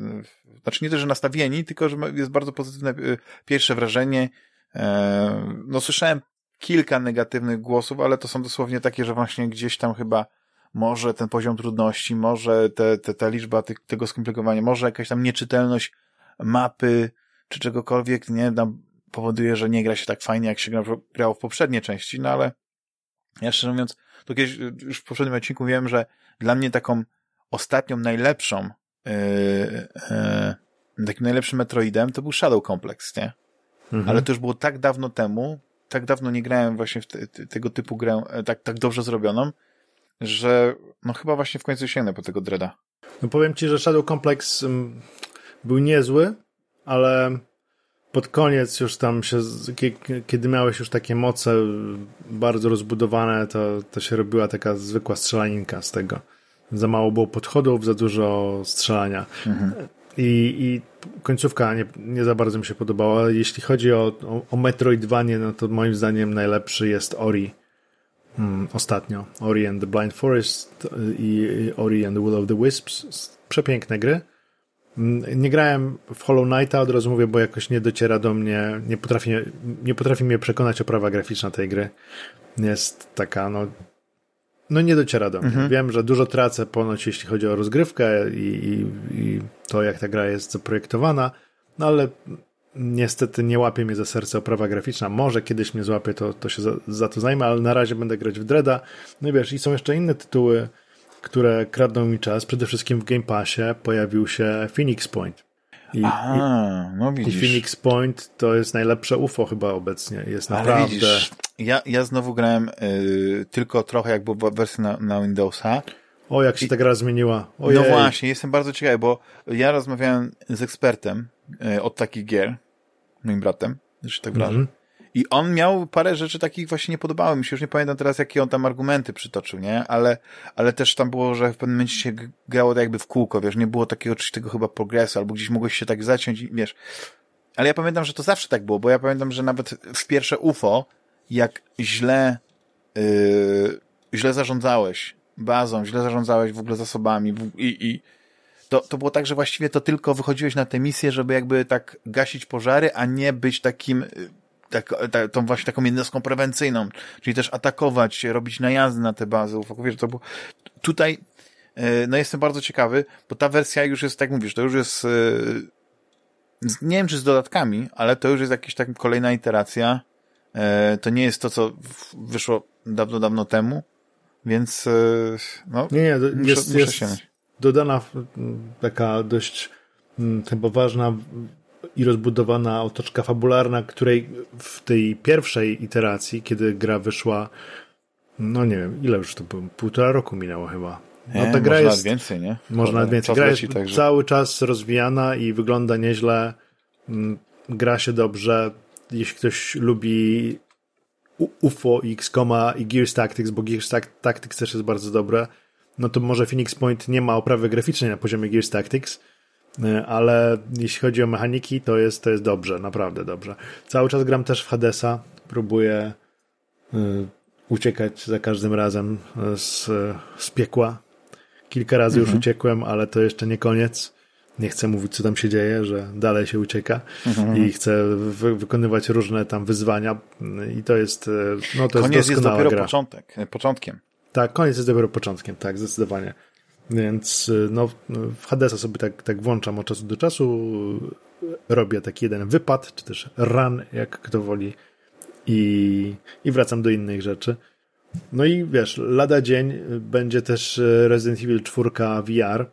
S1: Znaczy nie to, że nastawieni, tylko, że jest bardzo pozytywne y, pierwsze wrażenie. E, no, słyszałem kilka negatywnych głosów, ale to są dosłownie takie, że właśnie gdzieś tam chyba może ten poziom trudności, może te, te, ta liczba tych, tego skomplikowania, może jakaś tam nieczytelność mapy, czy czegokolwiek, nie, tam powoduje, że nie gra się tak fajnie, jak się grało w poprzedniej części, no ale ja szczerze mówiąc, to kiedyś już w poprzednim odcinku mówiłem, że dla mnie taką ostatnią, najlepszą yy, yy, takim najlepszym Metroidem to był Shadow Complex, nie? Mhm. Ale to już było tak dawno temu, tak dawno nie grałem właśnie w te, te, tego typu grę, e, tak, tak dobrze zrobioną, że no chyba właśnie w końcu sięgnę po tego Dreda.
S2: No powiem ci, że Shadow Complex um, był niezły, ale pod koniec już tam się, kiedy miałeś już takie moce bardzo rozbudowane, to, to się robiła taka zwykła strzelaninka z tego. Za mało było podchodów, za dużo strzelania. Mhm. I, i końcówka nie, nie za bardzo mi się podobała. Jeśli chodzi o, o, o Metroidvanie, no to moim zdaniem najlepszy jest Ori ostatnio. Ori and the Blind Forest i Ori and the Will of the Wisps. Przepiękne gry. Mm, nie grałem w Hollow Knighta, od razu mówię, bo jakoś nie dociera do mnie, nie potrafi, nie potrafi mnie przekonać oprawa graficzna tej gry. Jest taka, no, no nie dociera do mnie. Mhm. Wiem, że dużo tracę ponoć, jeśli chodzi o rozgrywkę i, i, i to, jak ta gra jest zaprojektowana, no ale niestety nie łapie mnie za serce oprawa graficzna. Może kiedyś mnie złapie, to, to się za, za to zajmę, ale na razie będę grać w Dreada. No i wiesz, i są jeszcze inne tytuły, które kradną mi czas. Przede wszystkim w Game Passie pojawił się Phoenix Point.
S1: I, Aha, no widzisz.
S2: I Phoenix Point to jest najlepsze UFO chyba obecnie. Jest Ale naprawdę. Widzisz,
S1: ja, ja znowu grałem y, tylko trochę jak była wersja na, na Windowsa.
S2: O, jak się I, ta gra zmieniła.
S1: Ojej. No właśnie, jestem bardzo ciekawy, bo ja rozmawiałem z ekspertem od takich gier, moim bratem, że tak mm -hmm. I on miał parę rzeczy takich właśnie nie podobały mi się. Już nie pamiętam teraz, jakie on tam argumenty przytoczył, nie? Ale, ale też tam było, że w pewnym momencie się grało tak jakby w kółko, wiesz, nie było takiego czystego chyba progresu, albo gdzieś mogłeś się tak zaciąć i wiesz. Ale ja pamiętam, że to zawsze tak było, bo ja pamiętam, że nawet w pierwsze UFO, jak źle, yy, źle zarządzałeś bazą, źle zarządzałeś w ogóle zasobami i, i to, to było tak, że właściwie to tylko wychodziłeś na tę misję, żeby jakby tak gasić pożary, a nie być takim tak, tak, tą właśnie taką jednostką prewencyjną, czyli też atakować, robić najazdy na te bazy Wiesz, to było, tutaj e, no jestem bardzo ciekawy, bo ta wersja już jest, tak mówisz, to już jest e, nie wiem, czy z dodatkami, ale to już jest jakaś tak kolejna iteracja. To nie jest to, co wyszło dawno, dawno temu, więc no,
S2: nie, nie, muszę, jest, muszę jest. Dodana taka dość chyba ważna i rozbudowana otoczka fabularna, której w tej pierwszej iteracji, kiedy gra wyszła, no nie wiem, ile już to było, półtora roku minęło chyba. No
S1: nie, ta gra jest, więcej, nie?
S2: Można nawet więcej. Gra jest także... cały czas rozwijana i wygląda nieźle. Mm, gra się dobrze. Jeśli ktoś lubi UFO, XCOMa i Gears Tactics, bo Gears Tactics też jest bardzo dobre, no to może Phoenix Point nie ma oprawy graficznej na poziomie Gears Tactics, E, ale jeśli chodzi o mechaniki, to jest, to jest dobrze, naprawdę dobrze. Cały czas gram też w Hadesa, próbuję y, uciekać za każdym razem z, z piekła. Kilka razy mhm. już uciekłem, ale to jeszcze nie koniec. Nie chcę mówić, co tam się dzieje, że dalej się ucieka mhm. i chcę wy wykonywać różne tam wyzwania i to jest, no to
S1: koniec
S2: jest
S1: jest dopiero
S2: gra.
S1: początek, początkiem.
S2: Tak, koniec jest dopiero początkiem, tak, zdecydowanie. Więc y, no, w Hadesa sobie tak, tak włączam od czasu do czasu, robię taki jeden wypad, czy też run, jak kto woli, i, i wracam do innych rzeczy. No i wiesz, lada dzień będzie też Resident Evil 4 VR.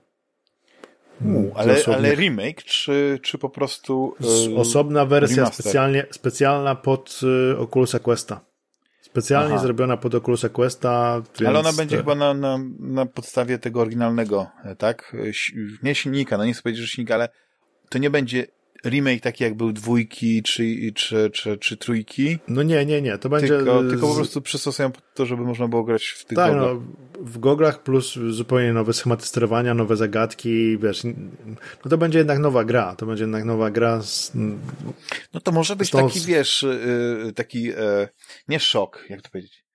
S1: U, ale, ale remake, czy, czy po prostu.
S2: Yy, osobna wersja specjalnie, specjalna pod y, Oculusa Questa. Specjalnie Aha. zrobiona pod Oculusa Questa.
S1: Więc... Ale ona będzie chyba na, na, na podstawie tego oryginalnego, e, tak? Nie silnika, no nie chcę powiedzieć, że silnika, ale to nie będzie remake taki jak był dwójki czy, czy, czy, czy trójki.
S2: No nie, nie, nie. To będzie.
S1: Tylko, z... tylko po prostu przystosują to, żeby można było grać w tych
S2: tak, goglach. No, w goglach plus zupełnie nowe schematy sterowania, nowe zagadki, wiesz. No to będzie jednak nowa gra. To będzie jednak nowa gra z...
S1: No to może być taki, wiesz, y, taki, e, nie szok, jak to powiedzieć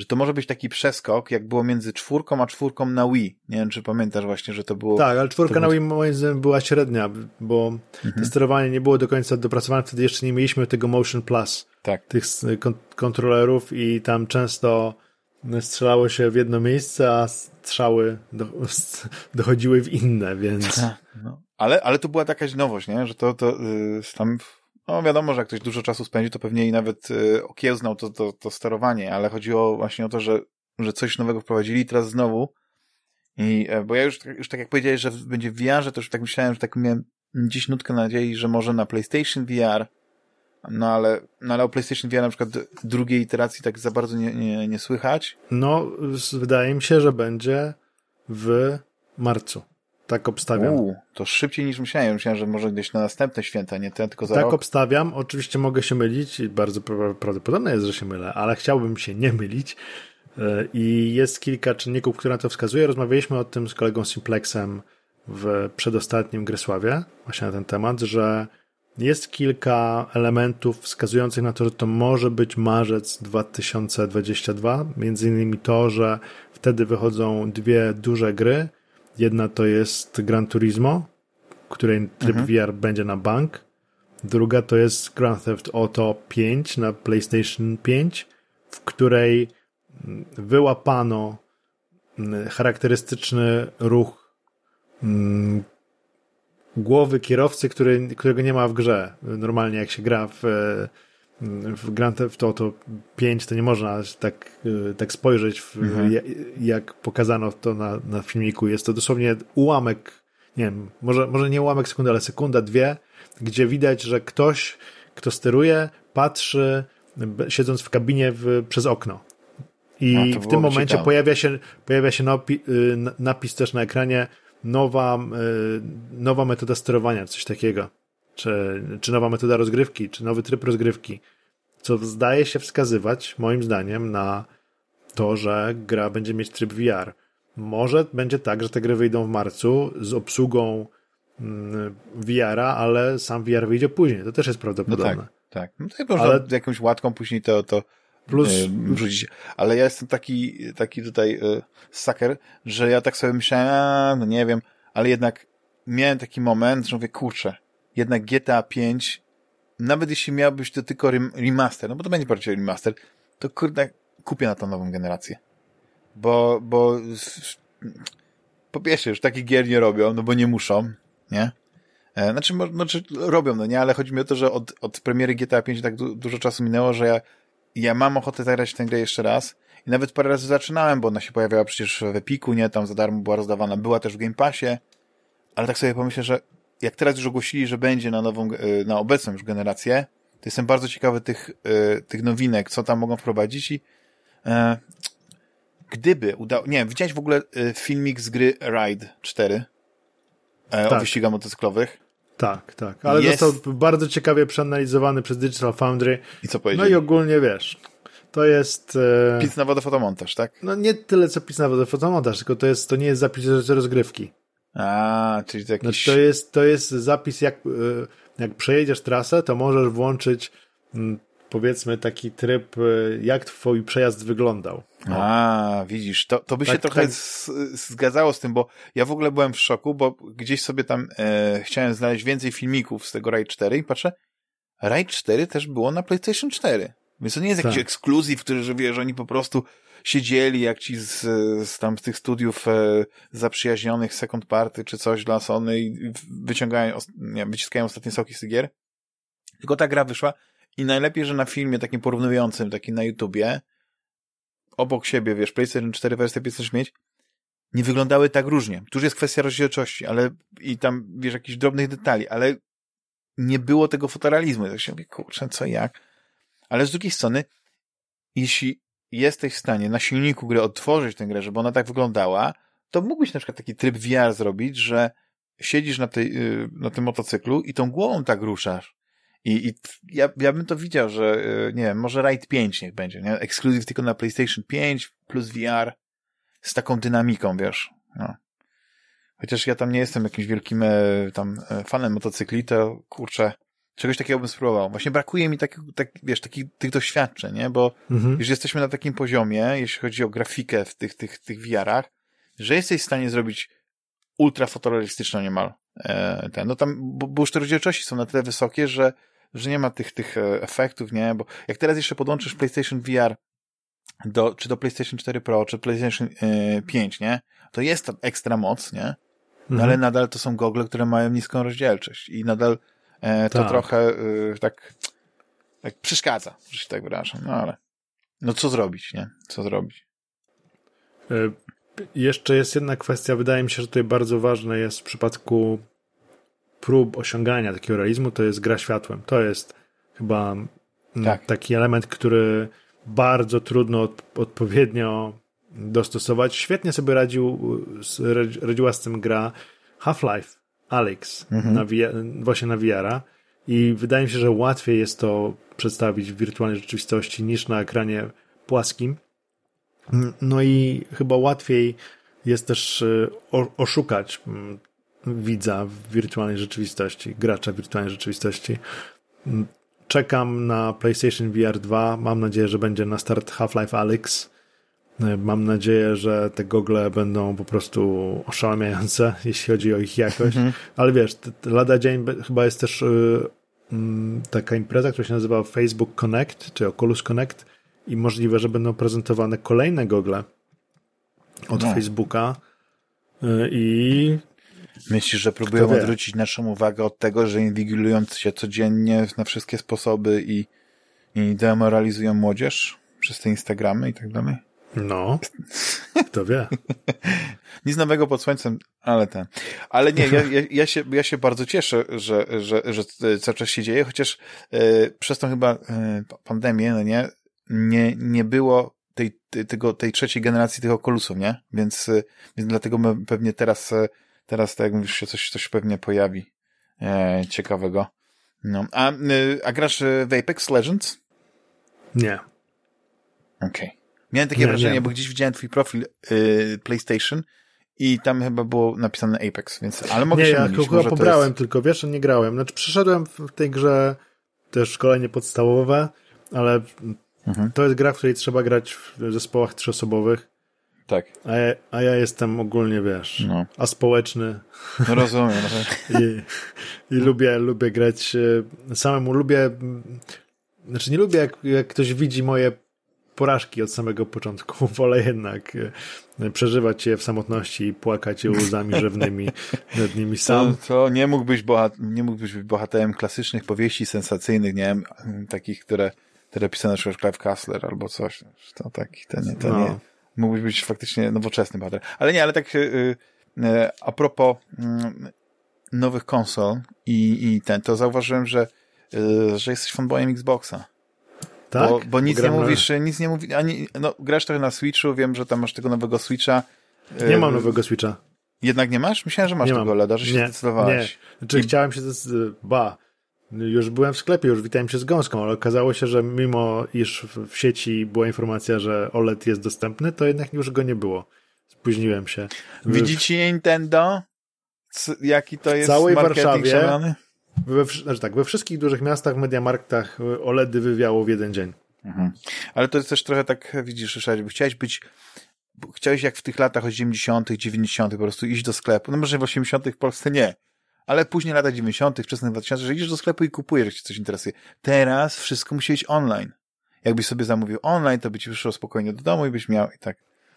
S1: że to może być taki przeskok, jak było między czwórką a czwórką na Wii. Nie wiem, czy pamiętasz właśnie, że to było...
S2: Tak, ale czwórka na Wii moim zdaniem była średnia, bo mhm. sterowanie nie było do końca dopracowane, wtedy jeszcze nie mieliśmy tego Motion Plus.
S1: Tak.
S2: Tych kontrolerów i tam często strzelało się w jedno miejsce, a strzały do, dochodziły w inne, więc...
S1: No. Ale, ale to była jakaś nowość, nie? Że to, to yy, tam no wiadomo, że jak ktoś dużo czasu spędzi, to pewnie i nawet y, okiełznał to, to, to sterowanie, ale chodziło właśnie o to, że, że coś nowego wprowadzili i teraz znowu. I, e, bo ja już, już tak jak powiedziałeś, że będzie w VR, to już tak myślałem, że tak miałem dziś nutkę nadziei, że może na PlayStation VR, no ale, no ale o PlayStation VR na przykład drugiej iteracji tak za bardzo nie, nie, nie słychać.
S2: No, wydaje mi się, że będzie w marcu. Tak obstawiam. Uu,
S1: to szybciej niż myślałem. Myślałem, że może gdzieś na następne święta, nie ten, tylko za
S2: Tak
S1: rok.
S2: obstawiam. Oczywiście mogę się mylić i bardzo prawdopodobne jest, że się mylę, ale chciałbym się nie mylić. E, I jest kilka czynników, które na to wskazuje. Rozmawialiśmy o tym z kolegą Simplexem w przedostatnim Grysławie właśnie na ten temat, że jest kilka elementów wskazujących na to, że to może być marzec 2022. Między innymi to, że wtedy wychodzą dwie duże gry. Jedna to jest Gran Turismo, której tryb mhm. VR będzie na bank. Druga to jest Grand Theft Auto 5 na PlayStation 5, w której wyłapano charakterystyczny ruch mm, głowy kierowcy, który, którego nie ma w grze. Normalnie jak się gra w, w Grand Theft Auto 5, to nie można tak, tak spojrzeć, w, mhm. jak pokazano to na, na filmiku. Jest to dosłownie ułamek, nie wiem, może, może nie ułamek sekundy, ale sekunda, dwie, gdzie widać, że ktoś, kto steruje, patrzy, siedząc w kabinie w, przez okno. I w tym momencie pojawia się, pojawia się napi, y, napis też na ekranie nowa, y, nowa metoda sterowania, coś takiego. Czy, czy nowa metoda rozgrywki, czy nowy tryb rozgrywki. Co zdaje się wskazywać, moim zdaniem, na to, że gra będzie mieć tryb VR. Może będzie tak, że te gry wyjdą w marcu z obsługą mm, VR-a, ale sam VR wyjdzie później. To też jest prawdopodobne. No
S1: tak, tak. No to można ale... jakąś łatką później to, to Plus wrzucić. Ale ja jestem taki, taki tutaj y, sucker, że ja tak sobie myślałem, no nie wiem, ale jednak miałem taki moment, że mówię, kurczę, jednak GTA 5, nawet jeśli miałbyś to tylko remaster, no bo to będzie bardziej remaster, to kurde, kupię na tą nową generację. Bo, bo po pierwsze, już takich gier nie robią, no bo nie muszą, nie? E, znaczy, może robią, no nie, ale chodzi mi o to, że od, od premiery GTA 5 tak du dużo czasu minęło, że ja ja mam ochotę zagrać w tę grę jeszcze raz i nawet parę razy zaczynałem, bo ona się pojawiała przecież w Epiku, nie? Tam za darmo była rozdawana, była też w Game Passie, ale tak sobie pomyślę, że jak teraz już ogłosili, że będzie na nową, e, na obecną już generację, to jestem bardzo ciekawy tych, e, tych nowinek, co tam mogą wprowadzić i e, gdyby udało, nie wiem, widziałeś w ogóle e, filmik z gry Ride 4 e, tak. o wyścigach motocyklowych?
S2: Tak, tak. Ale jest... został bardzo ciekawie przeanalizowany przez Digital Foundry.
S1: I co powiedzieli?
S2: No i ogólnie wiesz, to jest...
S1: E... Pis na wodę fotomontaż, tak?
S2: No nie tyle co pis na wodę fotomontaż, tylko to jest, to nie jest zapis rozgrywki.
S1: A, czyli to jakiś...
S2: No, to, jest, to jest zapis, jak, e, jak przejedziesz trasę, to możesz włączyć mm, powiedzmy taki tryb, e, jak twój przejazd wyglądał.
S1: No. A, widzisz, to, to by tak, się trochę tak. zgadzało z tym, bo ja w ogóle byłem w szoku, bo gdzieś sobie tam e, chciałem znaleźć więcej filmików z tego Raid 4 i patrzę, Raid 4 też było na PlayStation 4. Więc to nie jest tak. jakiś ekskluzyw, który, że wiesz, oni po prostu siedzieli jak ci z, z tam z tych studiów e, zaprzyjaźnionych second party czy coś dla Sony i wyciągają, nie, wyciskają ostatnie soki z gier. Tylko ta gra wyszła i najlepiej, że na filmie takim porównującym, takim na YouTubie, obok siebie, wiesz, PlayStation 4 wersja PlayStation 5, nie wyglądały tak różnie. Tu już jest kwestia rozdzielczości, ale i tam, wiesz, jakichś drobnych detali, ale nie było tego fotorealizmu. tak się mówię, kurczę, co jak? Ale z drugiej strony, jeśli jesteś w stanie na silniku gry odtworzyć tę grę, żeby ona tak wyglądała, to mógłbyś na przykład taki tryb VR zrobić, że siedzisz na, tej, y, na tym motocyklu i tą głową tak ruszasz. I, i ja, ja bym to widział, że e, nie wiem, może Ride 5 niech będzie, nie? Ekskluzyw tylko na PlayStation 5 plus VR z taką dynamiką, wiesz. No. Chociaż ja tam nie jestem jakimś wielkim e, tam e, fanem motocykli, to kurczę, czegoś takiego bym spróbował. Właśnie brakuje mi tak, tak wiesz, takich tych doświadczeń, nie? Bo mhm. już jesteśmy na takim poziomie, jeśli chodzi o grafikę w tych, tych, tych VR-ach, że jesteś w stanie zrobić ultra fotorealistyczną niemal e, ten, no tam, bo, bo już te rozdzielczości są na tyle wysokie, że że nie ma tych, tych e, efektów, nie? Bo jak teraz jeszcze podłączysz PlayStation VR do, czy do PlayStation 4 Pro, czy PlayStation 5, e, nie? To jest tam ekstra moc, nie? No, mhm. ale nadal to są gogle, które mają niską rozdzielczość i nadal to tak. trochę e, tak, tak przeszkadza, że się tak wyrażam. No ale no co zrobić, nie? Co zrobić?
S2: E, jeszcze jest jedna kwestia, wydaje mi się, że tutaj bardzo ważne jest w przypadku prób osiągania takiego realizmu, to jest gra światłem. To jest chyba mm, tak. taki element, który bardzo trudno od, odpowiednio dostosować. Świetnie sobie radził, radziła z tym gra Half-Life Alex mhm. na, właśnie na VR-a i wydaje mi się, że łatwiej jest to przedstawić w wirtualnej rzeczywistości niż na ekranie płaskim. No i chyba łatwiej jest też y, oszukać mm, widza w wirtualnej rzeczywistości, gracza wirtualnej rzeczywistości. Czekam na PlayStation VR 2. Mam nadzieję, że będzie na start Half-Life Alyx. Mam nadzieję, że te gogle będą po prostu oszałamiające, jeśli chodzi o ich jakość. Mhm. Ale wiesz, lada dzień chyba jest też y, mm, taka impreza, która się nazywa Facebook Connect, czy Oculus Connect i możliwe, że będą prezentowane kolejne gogle od no. Facebooka y, i
S1: Myślisz, że próbują odwrócić naszą uwagę od tego, że inwigilując się codziennie na wszystkie sposoby i, i demoralizują młodzież przez te Instagramy i tak dalej?
S2: No, kto wie.
S1: Nic nowego pod słońcem, ale ten. Ale nie, ja, ja, ja, się, ja się bardzo cieszę, że, że, że cały czas się dzieje, chociaż e, przez tą chyba e, pandemię, no nie, nie, nie było tej, tego, tej trzeciej generacji tych okulusów, nie? Więc, e, więc dlatego pewnie teraz, teraz tak jak mówisz, się coś, coś pewnie pojawi e, ciekawego. No. A, a grasz w Apex Legends?
S2: Nie.
S1: Okej. Okay. Miałem takie nie, wrażenie, nie. bo gdzieś widziałem twój profil y, PlayStation i tam chyba było napisane Apex, więc, ale mogę
S2: nie,
S1: się
S2: ja
S1: mylić.
S2: chyba pobrałem jest... tylko, wiesz, nie grałem. Znaczy przeszedłem w tej grze też szkolenie podstawowe, ale mhm. to jest gra, w której trzeba grać w zespołach trzyosobowych.
S1: Tak.
S2: A ja, a ja jestem ogólnie, wiesz, no. aspołeczny.
S1: No rozumiem.
S2: I, I lubię, lubię grać e, samemu. Lubię, znaczy nie lubię, jak, jak ktoś widzi moje porażki od samego początku. Wolę jednak e, przeżywać je w samotności i płakać je łzami rzewnymi nad nimi sam.
S1: To, to nie, mógłbyś bohat nie mógłbyś być bohaterem klasycznych powieści sensacyjnych, nie wiem, takich, które, które pisane przykład Clive Kassler albo coś. To taki, to nie, to no. nie. Mógłbyś być faktycznie nowoczesny bohater. Ale nie, ale tak yy, yy, a propos yy, nowych konsol i, i ten, to zauważyłem, że, że jesteś fanboyem Xboxa. Tak? Bo, bo nic nie mówisz, nic nie mówi, ani, no, grasz trochę na Switchu, wiem, że tam masz tego nowego Switcha.
S2: Nie mam nowego Switcha.
S1: Jednak nie masz? Myślałem, że masz nie tego. LEDa, że się nie, zdecydowałeś.
S2: Nie, znaczy I... chciałem się zdecydować, ba, już byłem w sklepie, już witałem się z gąską, ale okazało się, że mimo iż w sieci była informacja, że OLED jest dostępny, to jednak już go nie było. Spóźniłem się.
S1: Widzicie Nintendo? C jaki to jest
S2: całej Warszawie, szalony? We, znaczy tak, we wszystkich dużych miastach, mediamarktach y, OLEDy wywiało w jeden dzień. Mhm.
S1: Ale to jest też trochę tak, widzisz, Ryszard, chciałeś być chciałeś jak w tych latach 80., 90. po prostu iść do sklepu. No może w 80. w Polsce nie, ale później lata 90., wczesnych 2000, że idziesz do sklepu i kupujesz, jak cię coś interesuje. Teraz wszystko musi być online. Jakbyś sobie zamówił online, to by ci wyszło spokojnie do domu i byś miał i tak.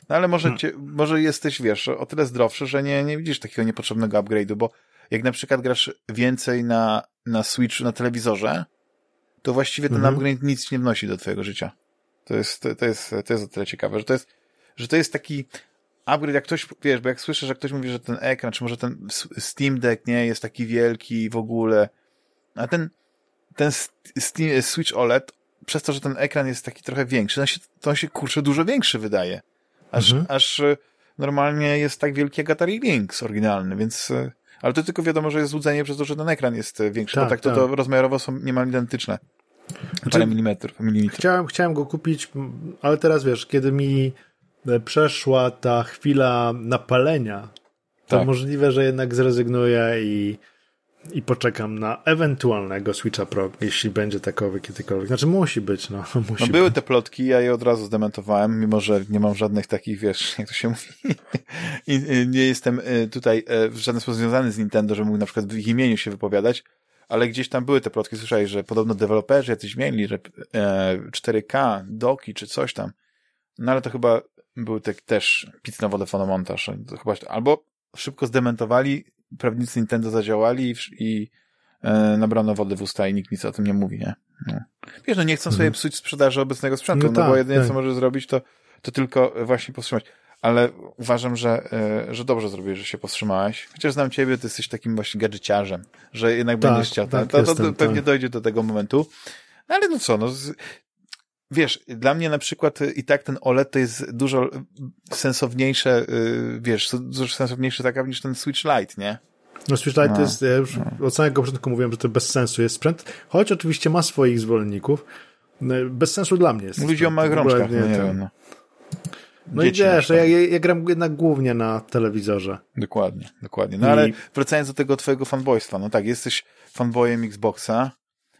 S1: No ale może, hmm. cię, może jesteś, wiesz, o tyle zdrowszy, że nie, nie widzisz takiego niepotrzebnego upgrade'u, bo jak na przykład grasz więcej na, na Switch, na telewizorze, to właściwie ten mhm. upgrade nic nie wnosi do twojego życia. To jest, to, to, jest, to jest o tyle ciekawe, że to jest, że to jest taki upgrade, jak ktoś, wiesz, bo jak słyszę, że ktoś mówi, że ten ekran, czy może ten Steam Deck, nie, jest taki wielki w ogóle, a ten, ten Steam, Switch OLED, przez to, że ten ekran jest taki trochę większy, to się, to on się kurczę dużo większy wydaje. Aż, mhm. aż e, normalnie jest tak wielki jak Atari Lynx oryginalny, więc e, ale to tylko wiadomo, że jest złudzenie przez to, że ten ekran jest e, większy, tak, bo tak, tak. To, to rozmiarowo są niemal identyczne. Parę znaczy, milimetrów, milimetrów.
S2: Chciałem, chciałem go kupić, ale teraz wiesz, kiedy mi e, przeszła ta chwila napalenia, to tak. możliwe, że jednak zrezygnuję i i poczekam na ewentualnego Switcha Pro, jeśli będzie takowy kiedykolwiek. Znaczy musi być, no. Musi
S1: no były być. te plotki, ja je od razu zdementowałem, mimo że nie mam żadnych takich, wiesz, jak to się mówi. I nie jestem y, tutaj y, w żaden sposób związany z Nintendo, że mógł na przykład w ich imieniu się wypowiadać, ale gdzieś tam były te plotki, słyszałeś, że podobno deweloperzy jacyś mieli, że 4K, e, doki czy coś tam. No ale to chyba był tak też pic na wodę fonomontaż. Chyba, albo szybko zdementowali, prawnicy Nintendo zadziałali i, i e, nabrano wody w usta i nikt nic o tym nie mówi, nie? No. Wiesz, no nie chcą sobie mhm. psuć sprzedaży obecnego sprzętu, no, no tak, bo jedynie tak. co może zrobić, to, to tylko właśnie powstrzymać. Ale uważam, że, e, że dobrze zrobiłeś, że się powstrzymałeś. Chociaż znam ciebie, ty jesteś takim właśnie gadżeciarzem, że jednak tak, będziesz chciał. Tak, to, to, to, pewnie tak. dojdzie do tego momentu. No, ale no co, no wiesz, dla mnie na przykład i tak ten OLED to jest dużo sensowniejsze, y, wiesz, dużo sensowniejszy taka niż ten Switch Lite, nie?
S2: No Switch Lite no, to jest, ja już no. od samego początku mówiłem, że to bez sensu jest sprzęt, choć oczywiście ma swoich zwolenników. No, bez sensu dla mnie jest.
S1: Ludzi o małych rączkach, nie, no nie wiem. No.
S2: No i wiesz, ja, ja, ja gram jednak głównie na telewizorze.
S1: Dokładnie, dokładnie. No I... ale wracając do tego twojego fanboystwa, no tak, jesteś fanboyem Xboxa,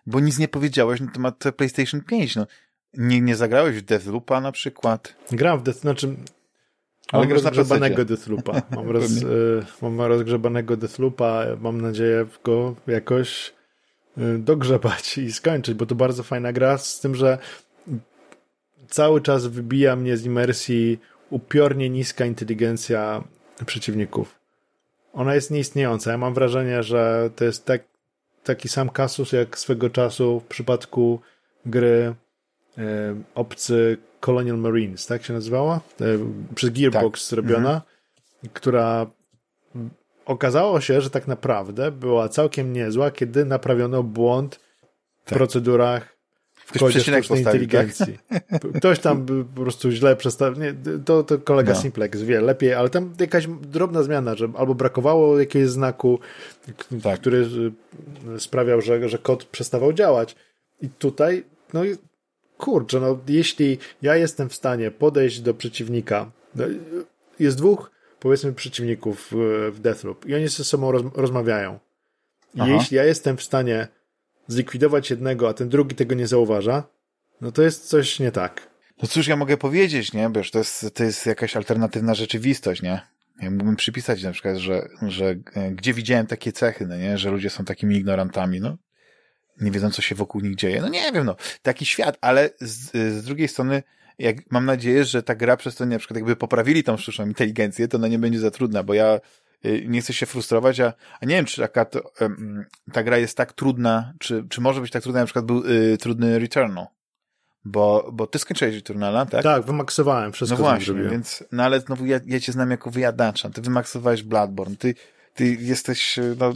S1: bo nic nie powiedziałeś na temat PlayStation 5, no. Nie, nie zagrałeś w Deathloopa na przykład?
S2: Gram w Death, znaczy ale mam rozgrzebanego Deathloopa. Mam, roz, y, mam rozgrzebanego Deathloopa, mam nadzieję go jakoś y, dogrzebać i skończyć, bo to bardzo fajna gra, z tym, że cały czas wybija mnie z imersji upiornie niska inteligencja przeciwników. Ona jest nieistniejąca. Ja mam wrażenie, że to jest tak, taki sam kasus jak swego czasu w przypadku gry obcy Colonial Marines, tak się nazywała? E, przez Gearbox tak. zrobiona, mhm. która okazało się, że tak naprawdę była całkiem niezła, kiedy naprawiono błąd w tak. procedurach w kodzie sztucznej inteligencji. Tak? Ktoś tam po prostu źle przestawił. To, to kolega no. Simplex wie lepiej, ale tam jakaś drobna zmiana, że albo brakowało jakiegoś znaku, tak. który sprawiał, że, że kod przestawał działać. I tutaj, no kurczę, no jeśli ja jestem w stanie podejść do przeciwnika, no, jest dwóch, powiedzmy, przeciwników w Deathloop i oni ze sobą roz, rozmawiają. Jeśli ja jestem w stanie zlikwidować jednego, a ten drugi tego nie zauważa, no to jest coś nie tak.
S1: No cóż ja mogę powiedzieć, nie? Wiesz, to jest, to jest jakaś alternatywna rzeczywistość, nie? Ja mógłbym przypisać na przykład, że, że e, gdzie widziałem takie cechy, no nie? Że ludzie są takimi ignorantami, no. Nie wiedzą, co się wokół nich dzieje. No nie wiem, no. Taki świat, ale z, z drugiej strony, jak mam nadzieję, że ta gra przez to na przykład jakby poprawili tą sztuczną inteligencję, to ona nie będzie za trudna, bo ja Y, nie chcę się frustrować, a, a nie wiem, czy taka to, ta gra jest tak trudna, czy, czy może być tak trudna, na przykład był y, trudny Returnal. Bo, bo ty skończyłeś Returnala, tak?
S2: Tak, wymaksowałem wszystko.
S1: No właśnie, więc, no ale znowu ja, ja cię znam jako wyjadacza. Ty wymaksowałeś Bloodborne, ty, ty jesteś, y, no,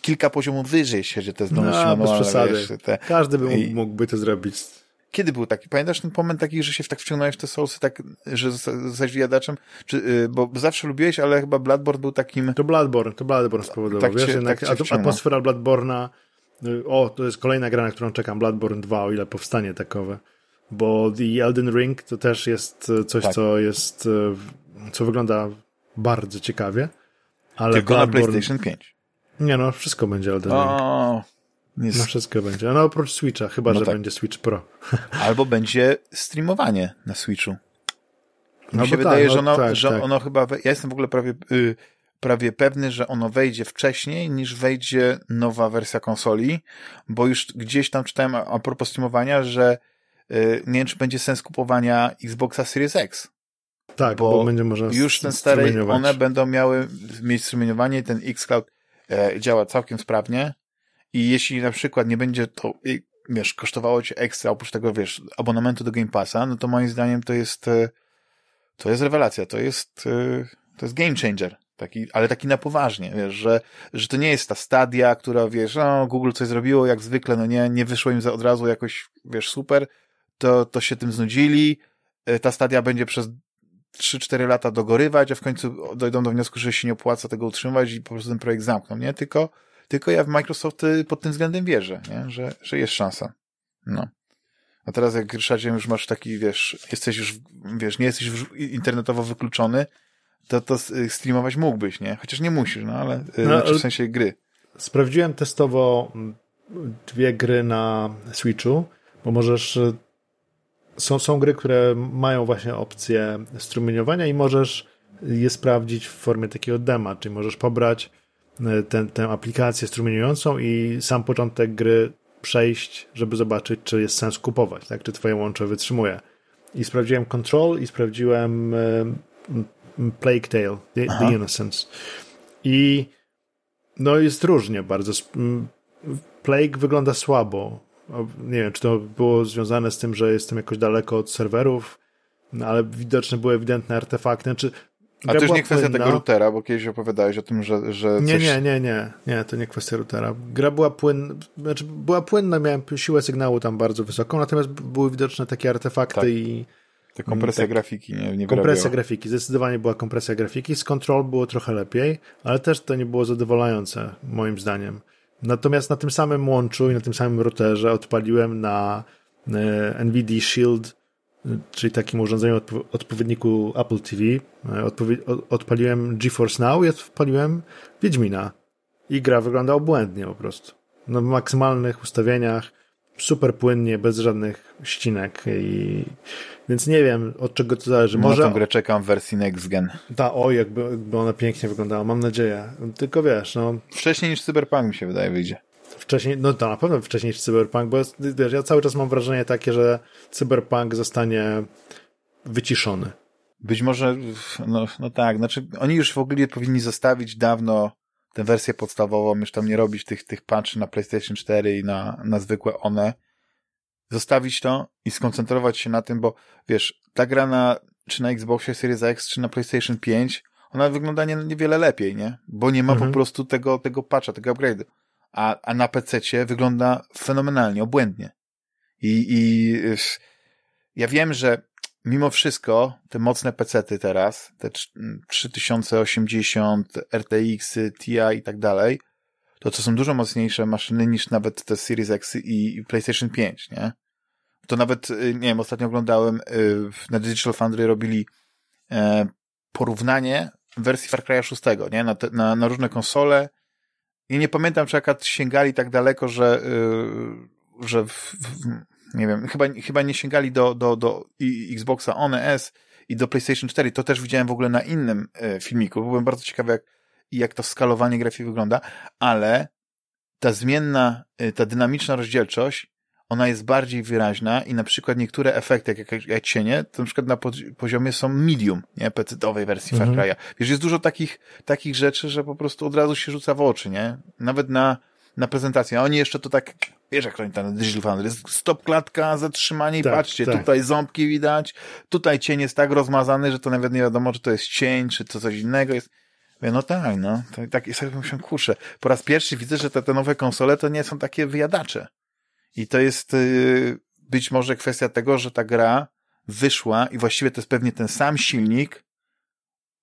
S1: kilka poziomów wyżej, jeśli chodzi o te zdolności no,
S2: manualne. Bez przesady. Wiesz, te... Każdy by mógł, mógłby to zrobić
S1: kiedy był taki? Pamiętasz ten moment taki, że się tak wciągnąłeś w te Soulsy, tak, że zostałeś wyjadaczem? Czy, yy, bo zawsze lubiłeś, ale chyba Bloodborne był takim...
S2: To Bloodborne, to Bloodborne spowodował. Tak Wiesz, cię, jednak tak atmosfera Bloodborna, y, o, to jest kolejna gra, na którą czekam, Bloodborne 2, o ile powstanie takowe. Bo The Elden Ring to też jest y, coś, tak. co jest, y, co wygląda bardzo ciekawie.
S1: Ale Tylko Bloodborne... na PlayStation 5.
S2: Nie no, wszystko będzie Elden Ring. O, jest... No wszystko będzie. No oprócz Switcha, chyba, no że tak. będzie Switch Pro.
S1: Albo będzie streamowanie na Switchu. Mi no się wydaje, tak, że, no ono, tak, że tak. ono chyba... We... Ja jestem w ogóle prawie, yy, prawie pewny, że ono wejdzie wcześniej niż wejdzie nowa wersja konsoli, bo już gdzieś tam czytałem a, a propos streamowania, że yy, nie wiem, czy będzie sens kupowania Xboxa Series X.
S2: Tak, bo, bo będzie można
S1: już ten stary, one będą miały mieć strumieniowanie, ten xCloud działa całkiem sprawnie, i jeśli na przykład nie będzie to, wiesz, kosztowało cię ekstra, oprócz tego, wiesz, abonamentu do Game Passa, no to moim zdaniem to jest, e, to jest rewelacja, to jest, e, to jest game changer. Taki, ale taki na poważnie, wiesz, że, że to nie jest ta stadia, która, wiesz, no, Google coś zrobiło, jak zwykle, no nie, nie wyszło im za od razu jakoś, wiesz, super, to, to się tym znudzili, e, ta stadia będzie przez 3-4 lata dogorywać, a w końcu dojdą do wniosku, że się nie opłaca tego utrzymywać i po prostu ten projekt zamkną, nie? Tylko, tylko ja w Microsoft y, pod tym względem wierzę, nie? Że, że jest szansa. No. A teraz jak Ryszardzie już masz taki, wiesz, jesteś już, wiesz, nie jesteś internetowo wykluczony, to, to y, streamować mógłbyś, nie? Chociaż nie musisz, no ale, y, no, znaczy w sensie gry.
S2: Sprawdziłem testowo mm, dwie gry na Switchu, bo możesz są, są gry, które mają właśnie opcję strumieniowania i możesz je sprawdzić w formie takiego dema, czyli możesz pobrać tę, tę aplikację strumieniującą i sam początek gry przejść, żeby zobaczyć, czy jest sens kupować, tak? czy twoje łącze wytrzymuje. I sprawdziłem Control i sprawdziłem Plague Tale, The, The Innocence. I no jest różnie bardzo. Plague wygląda słabo. Nie wiem, czy to było związane z tym, że jestem jakoś daleko od serwerów, no, ale widoczne były ewidentne artefakty. Znaczy,
S1: a to już nie kwestia płynna. tego routera, bo kiedyś opowiadałeś o tym, że, że
S2: coś... Nie, nie, nie, nie, nie, to nie kwestia routera. Gra była płynna, znaczy była płynna, miałem siłę sygnału tam bardzo wysoką, natomiast były widoczne takie artefakty tak. i...
S1: Te kompresja tak, grafiki nie, nie
S2: Kompresja grafiki, zdecydowanie była kompresja grafiki. Z Control było trochę lepiej, ale też to nie było zadowalające, moim zdaniem. Natomiast na tym samym łączu i na tym samym routerze odpaliłem na e, NVIDIA Shield czyli takim urządzeniu odpo odpowiedniku Apple TV, odpowie odpaliłem GeForce Now i odpaliłem Wiedźmina. I gra wygląda obłędnie po prostu. No, w maksymalnych ustawieniach, super płynnie, bez żadnych ścinek i więc nie wiem, od czego to zależy.
S1: Może... Na tą grę czekam w wersji next gen.
S2: Ta, o, jakby, jakby ona pięknie wyglądała, mam nadzieję. Tylko wiesz, no...
S1: Wcześniej niż Cyberpunk mi się wydaje wyjdzie.
S2: Wcześniej, no to na pewno wcześniej niż Cyberpunk, bo wiesz, ja cały czas mam wrażenie takie, że Cyberpunk zostanie wyciszony.
S1: Być może, no, no tak, znaczy oni już w ogóle powinni zostawić dawno tę wersję podstawową, już tam nie robić tych, tych patchy na PlayStation 4 i na, na zwykłe one, zostawić to i skoncentrować się na tym, bo wiesz, ta gra na, czy na Xboxie Series X, czy na PlayStation 5, ona wygląda nie, niewiele lepiej, nie? Bo nie ma mhm. po prostu tego, tego patcha, tego upgrade'u. A, a na PC wygląda fenomenalnie, obłędnie. I, i ja wiem, że mimo wszystko te mocne pecety teraz, te 3080, RTX, TI i tak dalej, to to są dużo mocniejsze maszyny niż nawet te Series X i PlayStation 5, nie? To nawet, y, nie wiem, ostatnio oglądałem, y, na Digital Foundry robili e, porównanie wersji Far Cry 6, nie? Na, te, na, na różne konsole i nie pamiętam, czy akurat sięgali tak daleko, że, y, że w, w, nie wiem, chyba, chyba nie sięgali do, do, do Xboxa One S i do PlayStation 4. To też widziałem w ogóle na innym e, filmiku. Byłem bardzo ciekawy, jak, jak to skalowanie grafiki wygląda, ale ta zmienna, e, ta dynamiczna rozdzielczość, ona jest bardziej wyraźna i na przykład niektóre efekty, jak, jak, jak cienie, to na przykład na poziomie są medium, nie, pecetowej wersji mhm. Far Cry'a. Wiesz, jest dużo takich, takich rzeczy, że po prostu od razu się rzuca w oczy, nie? Nawet na, na prezentację. A oni jeszcze to tak Wiesz, jak oni tam Digital Foundry, stop klatka, zatrzymanie i tak, patrzcie, tak. tutaj ząbki widać, tutaj cień jest tak rozmazany, że to nawet nie wiadomo, czy to jest cień, czy to coś innego jest. Mówię, no tak, no. To, tak, i sobie myślę, kurczę, po raz pierwszy widzę, że te, te nowe konsole to nie są takie wyjadacze. I to jest yy, być może kwestia tego, że ta gra wyszła i właściwie to jest pewnie ten sam silnik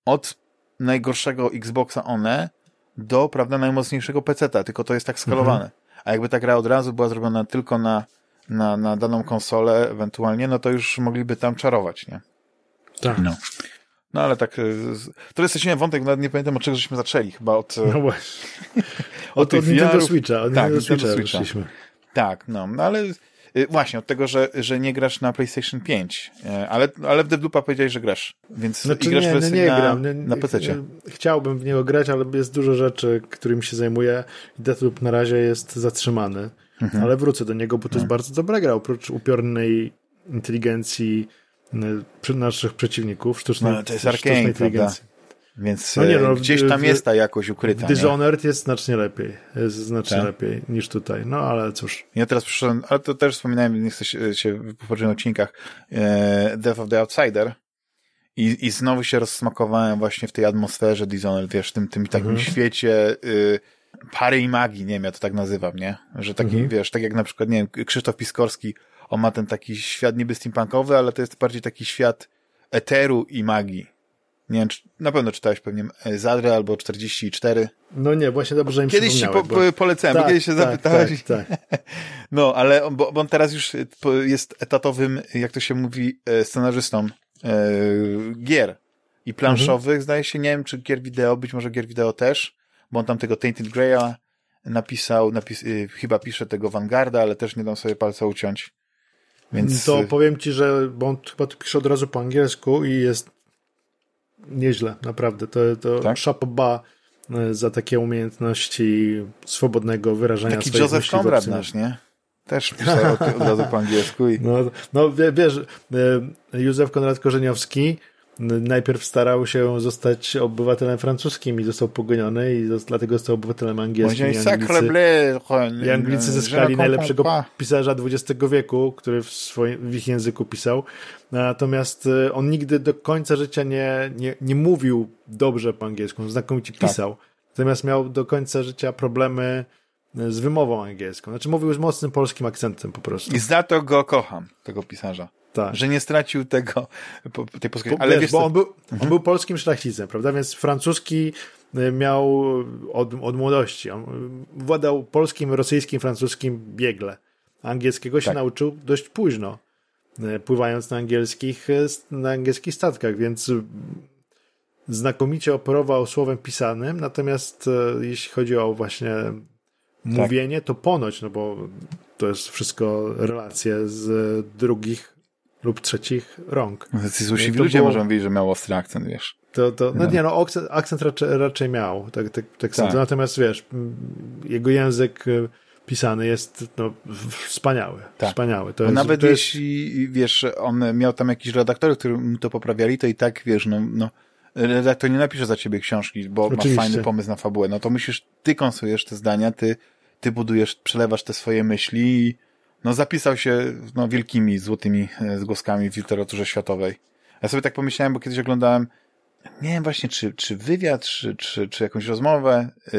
S1: od najgorszego Xboxa One do, prawda, najmocniejszego PC-ta, tylko to jest tak skalowane. Mhm. A jakby ta gra od razu była zrobiona tylko na, na, na daną konsolę ewentualnie, no to już mogliby tam czarować, nie?
S2: Tak.
S1: No. No ale tak, y, to jest jeszcze wątek, nawet nie pamiętam od czego żeśmy zaczęli, chyba od...
S2: No właśnie. od, od, od Nintendo Switcha, od tak, Nintendo Switcha, Switcha.
S1: Tak, no, no ale y, właśnie, od tego, że, że nie grasz na PlayStation 5, y, ale, ale w Deadloopa powiedziałeś, że grasz, więc znaczy, grasz
S2: nie,
S1: nie,
S2: nie
S1: na,
S2: gram.
S1: Nie, na PC.
S2: Chciałbym w niego grać, ale jest dużo rzeczy, którymi się zajmuję i Deadloop na razie jest zatrzymany, mhm. ale wrócę do niego, bo to jest mhm. bardzo dobra gra, oprócz upiornej inteligencji naszych przeciwników, sztucznej,
S1: no, to jest sztucznej inteligencji. Prawda? Więc no nie, no, gdzieś tam w, jest ta jakość ukryta.
S2: W Dishonored nie? jest znacznie lepiej. Jest znacznie tak? lepiej niż tutaj. No ale cóż.
S1: Ja teraz przyszedłem, ale to też wspominałem, nie chcę się, w poprzednich odcinkach, e, Death of the Outsider. I, I znowu się rozsmakowałem właśnie w tej atmosferze Dishonored, wiesz, w tym, tym takim mhm. świecie y, pary i magii, nie wiem, ja to tak nazywam, nie? Że taki, mhm. wiesz, tak jak na przykład, nie wiem, Krzysztof Piskorski, on ma ten taki świat niby steampunkowy, ale to jest bardziej taki świat eteru i magii nie wiem, czy, na pewno czytałeś pewnie Zadrę albo 44.
S2: No nie, właśnie dobrze im
S1: Kiedyś ci po, bo... polecałem, tak, kiedyś się tak, zapytałeś. Tak, tak. No, ale bo, bo on teraz już jest etatowym, jak to się mówi, e, scenarzystą e, gier i planszowych, mhm. zdaje się, nie wiem, czy gier wideo, być może gier wideo też, bo on tam tego Tainted Grail napisał, napis, y, chyba pisze tego Vanguarda, ale też nie dam sobie palca uciąć. Więc...
S2: To powiem ci, że bo on chyba pisze od razu po angielsku i jest nieźle, naprawdę. To, to tak? szapoba e, za takie umiejętności swobodnego wyrażania
S1: Taki swoich Joseph Conrad nasz, nie? Też pisał od razu po angielsku. I...
S2: No, no wiesz, e, Józef Konrad Korzeniowski najpierw starał się zostać obywatelem francuskim i został pogoniony i dlatego został obywatelem angielskim. I Anglicy, I Anglicy zyskali najlepszego pisarza XX wieku, który w, swoim, w ich języku pisał. Natomiast e, on nigdy do końca życia nie, nie, nie mówił dobrze po angielsku, znakomicie tak. pisał. Tak. Natomiast miał do końca życia problemy e, z wymową angielską. Znaczy mówił z mocnym polskim akcentem po prostu.
S1: I za to go kocham, tego pisarza. Tak. Że nie stracił tego, tej polskiej.
S2: Ale wiesz, wiesz bo on był, mhm. on był polskim szlachcicem, prawda? Więc francuski y, miał od, od młodości. On władał polskim, rosyjskim, francuskim biegle. Angielskiego się tak. nauczył dość późno. e, pływając na angielskich, na angielskich statkach, więc znakomicie operował słowem pisanym, natomiast jeśli chodzi o właśnie tak. mówienie, to ponoć, no bo to jest wszystko relacje z drugich lub trzecich rąk.
S1: No, ci złośliwi ludzie było... mówić, że miał ostry akcent, wiesz.
S2: To, to, no, no. nie, no akcent, akcent raczej, raczej miał, tak, tak, tak, tak. Natomiast wiesz, jego język y, pisany jest no, wspaniały. Tak. Wspaniały.
S1: To jest, nawet to jeśli, jest... wiesz, on miał tam jakiś redaktor, który mu to poprawiali, to i tak, wiesz, no, no redaktor nie napisze za ciebie książki, bo Oczywiście. ma fajny pomysł na fabułę. No to musisz, ty konstruujesz te zdania, ty, ty budujesz, przelewasz te swoje myśli i no zapisał się no, wielkimi, złotymi e, zgłoskami w literaturze światowej. Ja sobie tak pomyślałem, bo kiedyś oglądałem, nie wiem właśnie, czy, czy wywiad, czy, czy, czy jakąś rozmowę yy,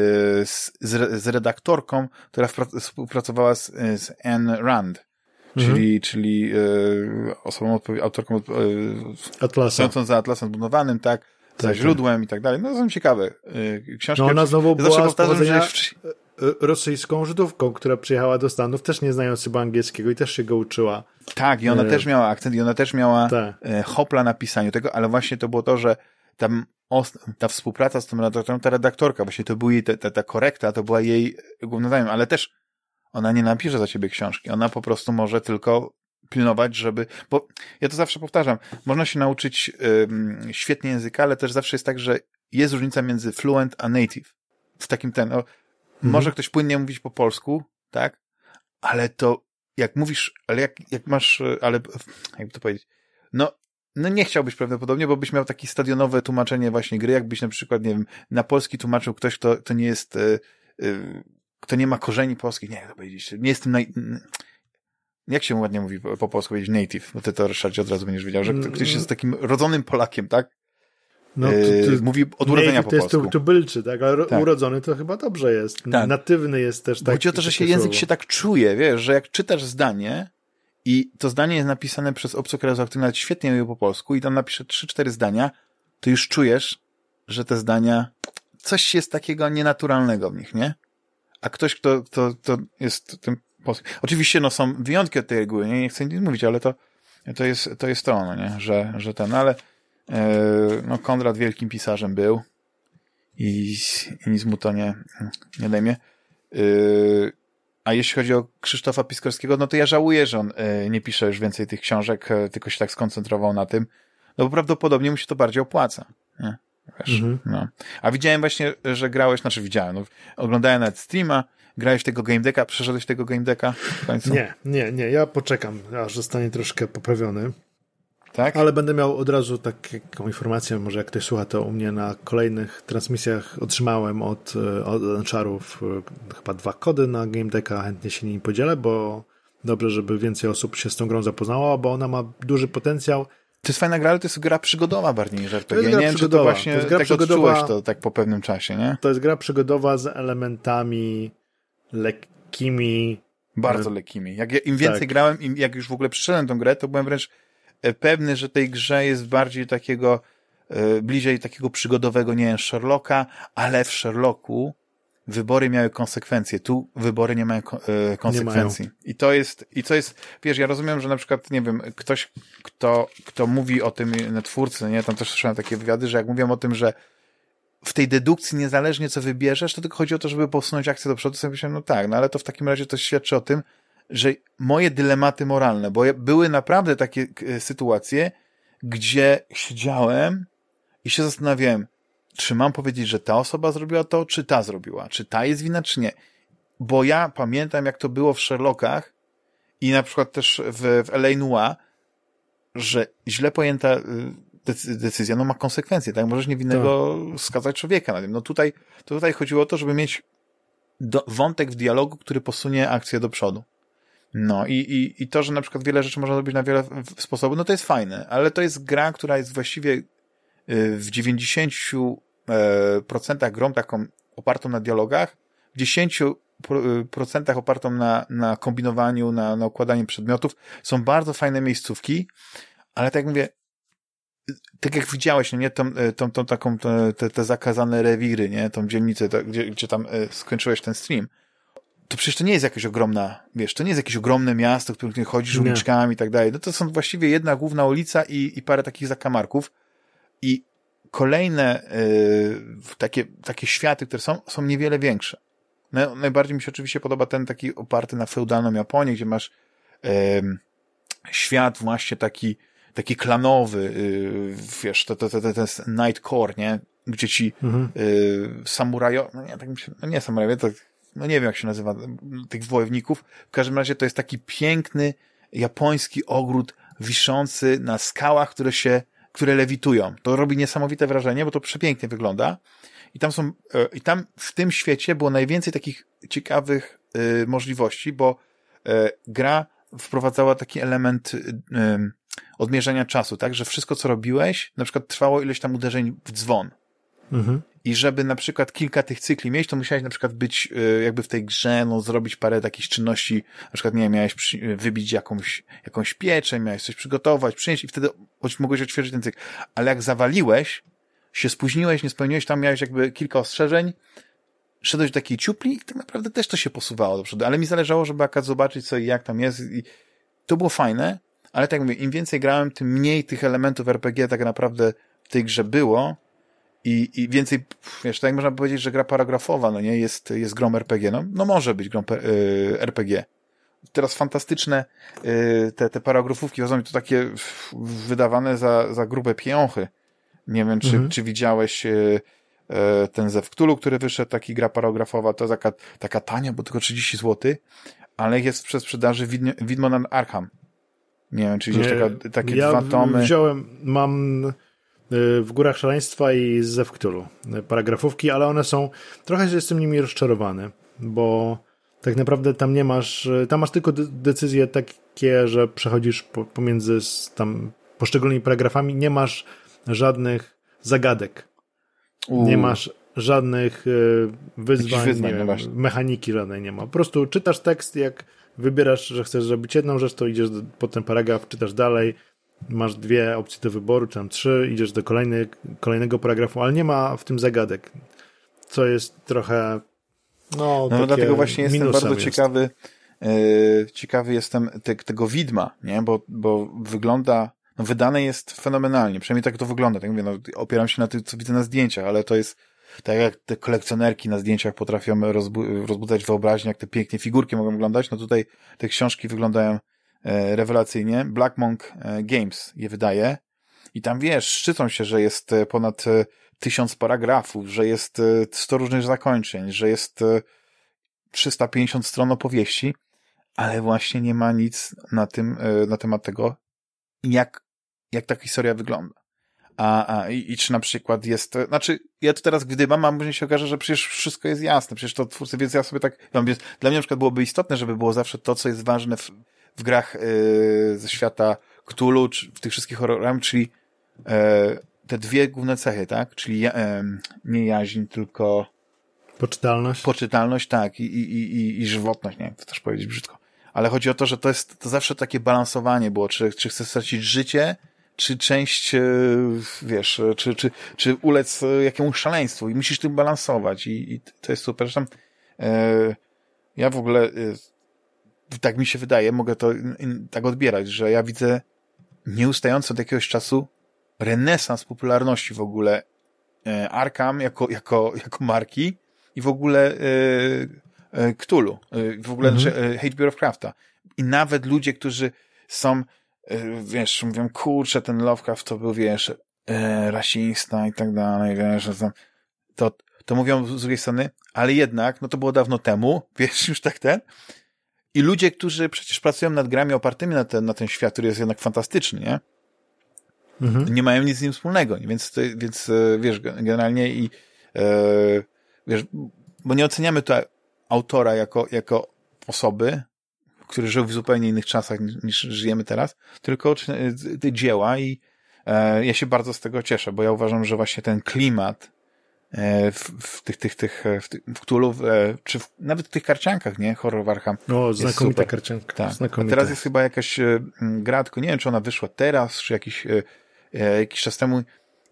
S1: z, z redaktorką, która współpracowała z, z Anne Rand, mhm. czyli, czyli osobą, autorką
S2: Atlasa.
S1: za Atlasem zbudowanym, tak, tak za tak. źródłem i tak dalej. No są ciekawe książki.
S2: No ona znowu była z pochodzenia... że rosyjską Żydówką, która przyjechała do Stanów, też nie znając chyba angielskiego i też się go uczyła.
S1: Tak, i ona e... też miała akcent, i ona też miała tak. Hopla na pisaniu tego, ale właśnie to było to, że tam ta współpraca z tym redaktorem, ta redaktorka, właśnie to była jej ta, ta, ta korekta, to była jej głównym zadaniem, ale też ona nie napisze za ciebie książki, ona po prostu może tylko pilnować, żeby, bo ja to zawsze powtarzam, można się nauczyć um, świetnie języka, ale też zawsze jest tak, że jest różnica między fluent a native. W takim ten, no, Mhm. Może ktoś płynnie mówić po polsku, tak? Ale to, jak mówisz, ale jak, jak masz, ale, jakby to powiedzieć, no, no nie chciałbyś prawdopodobnie, bo byś miał takie stadionowe tłumaczenie właśnie gry, jakbyś na przykład, nie wiem, na polski tłumaczył ktoś, kto, kto nie jest, y, y, kto nie ma korzeni polskich, nie, jak to powiedzieć, nie jestem naj... Jak się ładnie mówi po, po polsku powiedzieć native, bo ty to, Ryszardzie, od razu będziesz wiedział, że ktoś jest takim rodzonym Polakiem, tak? No, to, to, yy, mówi od urodzenia po polsku.
S2: To jest tubylczy, tak? Ale tak. urodzony to chyba dobrze jest. Tak. Natywny jest też tak.
S1: Chodzi o to, że się język się tak czuje, wiesz, że jak czytasz zdanie i to zdanie jest napisane przez obcokrajowca, który nawet świetnie mówi po polsku i tam napisze trzy, cztery zdania, to już czujesz, że te zdania, coś jest takiego nienaturalnego w nich, nie? A ktoś, kto, kto, kto jest tym polskim. Oczywiście, no są wyjątki od tej reguły, nie, nie chcę nic mówić, ale to, to jest, to jest to, no nie, że, że ten, ale no, Konrad wielkim pisarzem był i, i nic mu to nie, nie dajmie. E, a jeśli chodzi o Krzysztofa Piskorskiego, no to ja żałuję, że on e, nie pisze już więcej tych książek, tylko się tak skoncentrował na tym, no bo prawdopodobnie mu się to bardziej opłaca. Nie? Wiesz, mhm. no. A widziałem właśnie, że grałeś, znaczy widziałem, no, oglądałem nawet streama, grałeś tego game decka, przeszedłeś tego game decka w końcu?
S2: Nie, nie, nie, ja poczekam, aż zostanie troszkę poprawiony.
S1: Tak?
S2: Ale będę miał od razu taką informację, może jak ktoś słucha, to u mnie na kolejnych transmisjach otrzymałem od, e, od e, chyba dwa kody na Game Decka, chętnie się nimi podzielę, bo dobrze, żeby więcej osób się z tą grą zapoznało, bo ona ma duży potencjał.
S1: To jest fajna gra, ale to jest gra przygodowa bardziej niż RPG. Nie wiem, czy to właśnie to jest gra tak przygodowa, to tak po pewnym czasie, nie?
S2: To jest gra przygodowa z elementami lekkimi.
S1: Bardzo lekkimi. Jak ja, Im więcej tak. grałem, im jak już w ogóle przyszedłem tą grę, to byłem wręcz pewny, że tej grze jest bardziej takiego, e, bliżej takiego przygodowego, nie wiem, Sherlocka, ale w Sherlocku wybory miały konsekwencje. Tu wybory nie mają e, konsekwencji. Nie mają. I to jest, i to jest, wiesz, ja rozumiem, że na przykład, nie wiem, ktoś, kto, kto mówi o tym, na twórcy, nie, tam też słyszałem takie wywiady, że jak mówią o tym, że w tej dedukcji, niezależnie co wybierzesz, to tylko chodzi o to, żeby posunąć akcję do przodu, sobie myślałem, no tak, no ale to w takim razie to świadczy o tym, że moje dylematy moralne, bo były naprawdę takie e, sytuacje, gdzie siedziałem i się zastanawiałem, czy mam powiedzieć, że ta osoba zrobiła to, czy ta zrobiła, czy ta jest wina, czy nie. Bo ja pamiętam, jak to było w Sherlockach i na przykład też w, w L.A. Noir, że źle pojęta y, decyzja no ma konsekwencje, tak? Możesz niewinnego tak. skazać człowieka na tym. No tutaj, to tutaj chodziło o to, żeby mieć do, wątek w dialogu, który posunie akcję do przodu. No i, i, i to, że na przykład wiele rzeczy można robić na wiele sposobów, no to jest fajne, ale to jest gra, która jest właściwie y, w 90% e, grą taką opartą na dialogach, w 10% y, opartą na, na kombinowaniu, na, na układaniu przedmiotów. Są bardzo fajne miejscówki, ale tak jak mówię, tak jak widziałeś, no nie, tą, e, tą, tą taką, te, te zakazane rewiry, nie, tą dzielnicę, gdzie, gdzie tam e, skończyłeś ten stream, to przecież to nie jest jakaś ogromna, wiesz, to nie jest jakieś ogromne miasto, w którym chodzisz
S2: Nie.
S1: uliczkami i tak dalej. No to są właściwie jedna główna ulica i, i parę takich zakamarków. I kolejne y, takie, takie światy, które są, są niewiele większe. No, najbardziej mi się oczywiście podoba ten taki oparty na feudalną Japonię, gdzie masz em, świat właśnie taki, taki klanowy, y, wiesz, to, to, to, to, to jest Nightcore, nie? Gdzie ci
S2: Mhm.
S1: y, samurajo, no nie, tak mi się, no nie samurajowie, to, no nie wiem jak się nazywa, tych wojowników. W każdym razie to jest taki piękny japoński ogród wiszący na skałach, które się, które lewitują. To robi niesamowite wrażenie, bo to przepięknie wygląda. I tam są, e, i tam w tym świecie było najwięcej takich ciekawych y, możliwości, bo e, gra wprowadzała taki element y, y, odmierzania czasu, tak, że wszystko co robiłeś, na przykład trwało ileś tam uderzeń w dzwon.
S2: Mhm.
S1: I żeby na przykład kilka tych cykli mieć, to musiałeś na przykład być y, jakby w tej grze, no zrobić parę takich czynności, na przykład nie wiem, miałeś przy, wybić jakąś, jakąś pieczę, miałeś coś przygotować, przynieść i wtedy mogłeś odświeżyć ten cykl. Ale jak zawaliłeś, się spóźniłeś, nie spełniłeś, tam miałeś jakby kilka ostrzeżeń, szedłeś do takiej ciupli i tak naprawdę też to się posuwało do przodu, ale mi zależało, żeby akad zobaczyć co i jak tam jest i to było fajne, ale tak mówię, im więcej grałem, tym mniej tych elementów RPG tak naprawdę w tej grze było i, i więcej, wiesz, tak można powiedzieć, że gra paragrafowa, no nie, jest, jest grą RPG, no, no może być grą pe- y, RPG. Teraz fantastyczne y, te, te paragrafówki, czasami to takie f- wydawane za, za grube pieniądze. Nie wiem, czy,
S2: Mhm.
S1: czy widziałeś y, ten Zew Cthulhu, który wyszedł, taki gra paragrafowa, to taka, taka tania, bo tylko 30 zł, ale jest przez sprzedaży Widm- Widmo na Arkham. Nie wiem, czy gdzieś
S2: Nie,
S1: taka, takie
S2: ja
S1: dwa tomy.
S2: wziąłem, mam w Górach Szaleństwa i Zew Cthulhu y, paragrafówki, ale one są, trochę jestem nimi rozczarowany, bo tak naprawdę tam nie masz, y, tam masz tylko de- decyzje takie, że przechodzisz po, pomiędzy tam poszczególnymi paragrafami, nie masz żadnych zagadek,
S1: U,
S2: nie masz żadnych y, wyzwań,
S1: wyzwań, no
S2: wiem, mechaniki żadnej nie ma. Po prostu czytasz tekst, jak wybierasz, że chcesz zrobić jedną rzecz, to idziesz do, po ten paragraf, czytasz dalej, masz dwie opcje do wyboru, czy tam trzy, idziesz do kolejny, kolejnego paragrafu, ale nie ma w tym zagadek, co jest trochę no,
S1: No
S2: takie
S1: dlatego właśnie jestem bardzo
S2: jest.
S1: ciekawy, e, ciekawy jestem te, tego widma, nie? Bo, bo wygląda, no wydane jest fenomenalnie, przynajmniej tak to wygląda, tak mówię, no, opieram się na tym, co widzę na zdjęciach, ale to jest tak jak te kolekcjonerki na zdjęciach potrafią rozbu- rozbudzać wyobraźnię, jak te pięknie figurki mogą wyglądać, no tutaj te książki wyglądają rewelacyjnie. Black Monk e, Games je wydaje i tam wiesz, szczycą się, że jest e, ponad e, tysiąc paragrafów, że jest e, 100 różnych zakończeń, że jest e, 350 stron opowieści, ale właśnie nie ma nic na tym, e, na temat tego, jak, jak ta historia wygląda. A, a i, i czy na przykład jest, e, znaczy, ja tu teraz gdybam, a później się okaże, że przecież wszystko jest jasne, przecież to twórcy, więc ja sobie tak, ja mówię, dla mnie na przykład byłoby istotne, żeby było zawsze to, co jest ważne w, w grach e, ze świata Cthulhu, czy w tych wszystkich horrorach, czyli e, te dwie główne cechy, tak? Czyli e, nie jaźń, tylko
S2: Poczytalność.
S1: poczytalność, tak, i, i, i, i żywotność, nie wiem, to też powiedzieć brzydko. Ale chodzi o to, że to jest to zawsze takie balansowanie było, czy, czy chcesz stracić życie, czy część, wiesz, czy, czy, czy ulec jakiemuś szaleństwu i musisz tym balansować i, i to jest super. Zresztą e, ja w ogóle, tak mi się wydaje, mogę to in, in, tak odbierać, że ja widzę nieustający od jakiegoś czasu renesans popularności w ogóle e, Arkham jako, jako, jako marki i w ogóle e, e, Cthulhu, e, w ogóle
S2: Mhm.
S1: znaczy, e, H.P. Lovecrafta. I nawet ludzie, którzy są, e, wiesz, mówią, kurczę, ten Lovecraft to był, wiesz, rasista i tak dalej, wiesz, że tam, to, to mówią z drugiej strony, ale jednak, no to było dawno temu, wiesz, już tak ten. I ludzie, którzy przecież pracują nad grami opartymi na ten, na ten świat, który jest jednak fantastyczny, nie?
S2: Mhm.
S1: nie mają nic z nim wspólnego, więc, to- więc e, wiesz, generalnie i e, wiesz, bo nie oceniamy tu autora jako, jako osoby, który żył w zupełnie innych czasach niż, niż żyjemy teraz, tylko e, te dzieła i e, ja się bardzo z tego cieszę, bo ja uważam, że właśnie ten klimat w, w tych, tych, tych, e, w, tych, w Cthulhu, e, czy w, nawet w tych karciankach, nie? Horror w Arkham,
S2: O, znakomita karcianka.
S1: tak. A
S2: Znakomita.
S1: teraz jest chyba jakaś e, gra, tylko nie wiem, czy ona wyszła teraz, czy jakiś, e, e, jakiś czas temu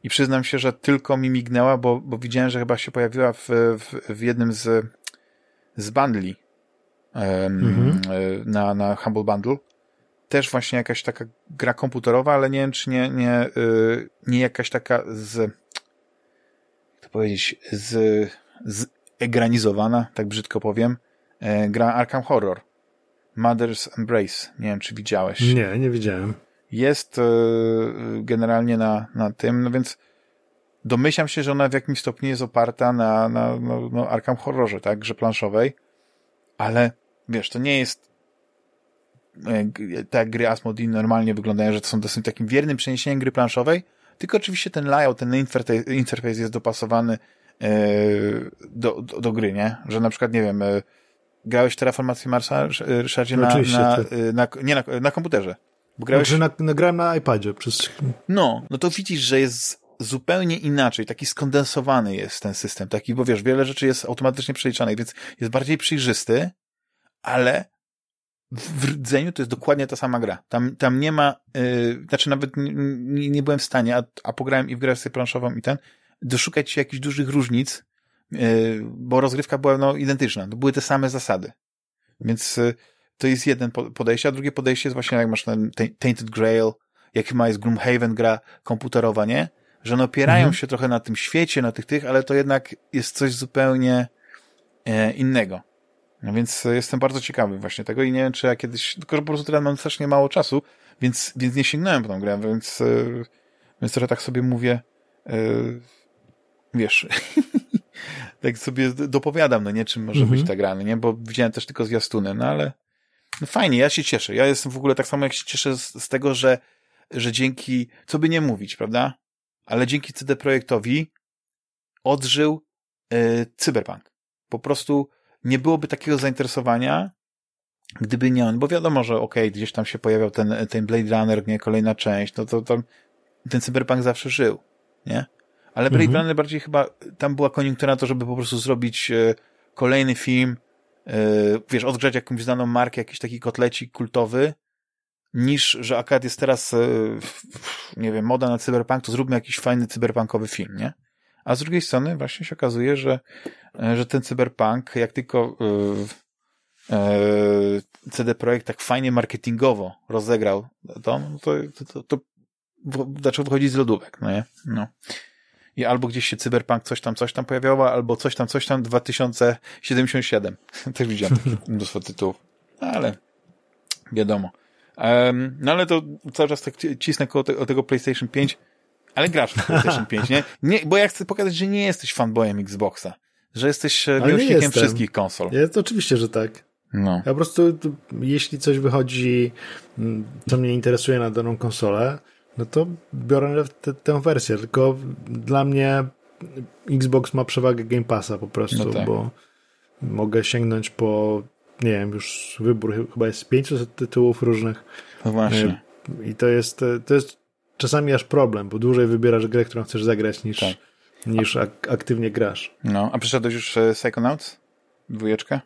S1: i przyznam się, że tylko mi mignęła, bo, bo widziałem, że chyba się pojawiła w, w, w jednym z, z bundli mhm. na, na Humble Bundle. Też właśnie jakaś taka gra komputerowa, ale nie wiem, czy nie, nie, nie jakaś taka z, powiedzieć, z, z egranizowana, tak brzydko powiem, gra Arkham Horror. Mother's Embrace. Nie wiem, czy widziałeś.
S2: Nie, nie widziałem.
S1: Jest generalnie na, na tym, no więc domyślam się, że ona w jakimś stopniu jest oparta na, na, na, na Arkham Horrorze, tak, grze planszowej, ale wiesz, to nie jest e, tak gry Asmodee normalnie wyglądają, że to są dosyć takim wiernym przeniesieniem gry planszowej, tylko oczywiście ten layout, ten interfejs jest dopasowany e, do, do, do, gry, nie? Że na przykład, nie wiem, e, grałeś Terraformację Marsa, Ryszardzie, na, na, na, nie, na, na komputerze.
S2: Bo grałeś... Znaczy, na, nagrałem na iPadzie przez...
S1: No, no to widzisz, że jest zupełnie inaczej, taki skondensowany jest ten system, taki, bo wiesz, wiele rzeczy jest automatycznie przeliczanych, więc jest bardziej przejrzysty, ale w rdzeniu to jest dokładnie ta sama gra. Tam, tam nie ma, yy, znaczy nawet nie, nie byłem w stanie, a, a pograłem i w grę planszową i ten, doszukać się jakichś dużych różnic, yy, bo rozgrywka była no, identyczna. To były te same zasady. Więc yy, to jest jeden podejście, a drugie podejście jest właśnie jak masz ten Tainted Grail, jak ma jest Gloomhaven gra komputerowa, nie? że one opierają mhm. się trochę na tym świecie, na tych tych, ale to jednak jest coś zupełnie e, innego. No więc jestem bardzo ciekawy właśnie tego i nie wiem, czy ja kiedyś, tylko że po prostu teraz mam strasznie mało czasu, więc, więc nie sięgnąłem po tą grę, więc, e, więc trochę tak sobie mówię, e, wiesz, tak sobie dopowiadam, no nie, czym może mhm. być ta gra, no nie, bo widziałem też tylko zwiastuny, no ale no fajnie, ja się cieszę. Ja jestem w ogóle tak samo, jak się cieszę z, z tego, że, że dzięki, co by nie mówić, prawda? ale dzięki CD Projektowi odżył yy, Cyberpunk. Po prostu nie byłoby takiego zainteresowania, gdyby nie on, bo wiadomo, że okej, okay, gdzieś tam się pojawiał ten, ten Blade Runner, nie, kolejna część, no to tam ten Cyberpunk zawsze żył, nie? Ale Blade mhm. Runner bardziej chyba, tam była koniunktura na to, żeby po prostu zrobić yy, kolejny film, yy, wiesz, odgrzać jakąś znaną markę, jakiś taki kotlecik kultowy, niż, że akad jest teraz, e, nie wiem, moda na cyberpunk, to zróbmy jakiś fajny cyberpunkowy film, nie? A z drugiej strony właśnie się okazuje, że, e, że ten cyberpunk, jak tylko e, CD Projekt tak fajnie marketingowo rozegrał to, no to, to, to, zaczął wychodzić z lodówek, no nie? No. I albo gdzieś się cyberpunk coś tam, coś tam pojawiało, albo coś tam, coś tam 2077. Też widziałem mnóstwo tytułów. Ale wiadomo. Um, no ale to cały czas tak cisnę koło te, tego PlayStation 5, ale grasz w PlayStation 5, nie? nie? Bo ja chcę pokazać, że nie jesteś fanboyem Xboxa, że jesteś e, miłośnikiem wszystkich konsol.
S2: Jest, oczywiście, że tak. No. Ja po prostu, jeśli coś wychodzi, mm, co mnie interesuje na daną konsolę, no to biorę te, tę wersję, tylko dla mnie Xbox ma przewagę Game Passa po prostu, no tak. bo mogę sięgnąć po nie wiem, już wybór chyba jest 500 tytułów różnych.
S1: No właśnie.
S2: I to jest, to jest czasami aż problem, bo dłużej wybierasz grę, którą chcesz zagrać niż, tak. niż ak aktywnie grasz.
S1: No, a przeszedłeś już e, Psychonauts? Dwójeczkę?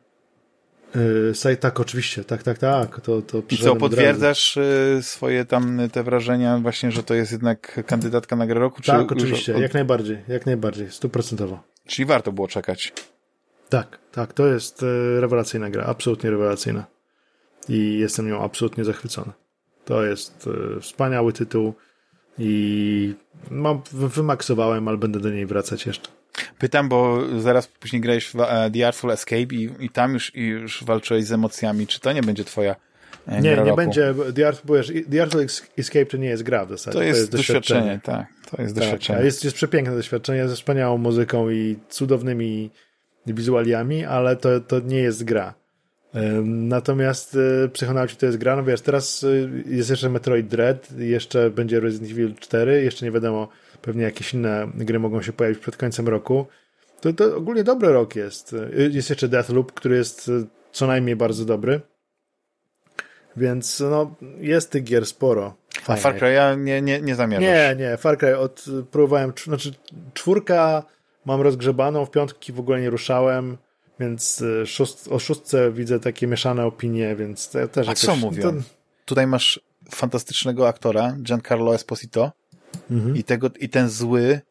S2: Yy, tak, oczywiście, tak, tak, tak. To, to
S1: I co, potwierdzasz e, swoje tam te wrażenia właśnie, że to jest jednak kandydatka na grę roku?
S2: Tak, czy oczywiście, od... jak najbardziej, jak najbardziej, stuprocentowo.
S1: Czyli warto było czekać.
S2: Tak, tak, to jest rewelacyjna gra, absolutnie rewelacyjna. I jestem nią absolutnie zachwycony. To jest wspaniały tytuł i mam, wymaksowałem, ale będę do niej wracać jeszcze.
S1: Pytam, bo zaraz później grałeś w e, The Artful Escape i, i tam już, i już walczyłeś z emocjami. Czy to nie będzie twoja
S2: nie, nie roku? będzie. The, Art, The Artful Escape to nie jest gra w zasadzie.
S1: To jest, to jest doświadczenie. doświadczenie. tak. To jest tak, doświadczenie.
S2: Jest, jest przepiękne doświadczenie ze wspaniałą muzyką i cudownymi wizualiami, ale to, to nie jest gra. Natomiast e, Psychonauci to jest gra, no wiesz, teraz e, jest jeszcze Metroid Dread, jeszcze będzie Resident Evil 4, jeszcze nie wiadomo, pewnie jakieś inne gry mogą się pojawić przed końcem roku. To, to ogólnie dobry rok jest. E, jest jeszcze Deathloop, który jest co najmniej bardzo dobry. Więc no, jest tych gier sporo.
S1: Fajnych. A Far Cry ja nie, nie, nie zamierzasz?
S2: Nie, nie, Far Cry od, próbowałem, znaczy czwórka mam rozgrzebaną, w piątki w ogóle nie ruszałem, więc y, szóst, o szóstce widzę takie mieszane opinie, więc to też
S1: A jakoś, co mówią? To... Tutaj masz fantastycznego aktora, Giancarlo Esposito mhm. i, tego, i ten zły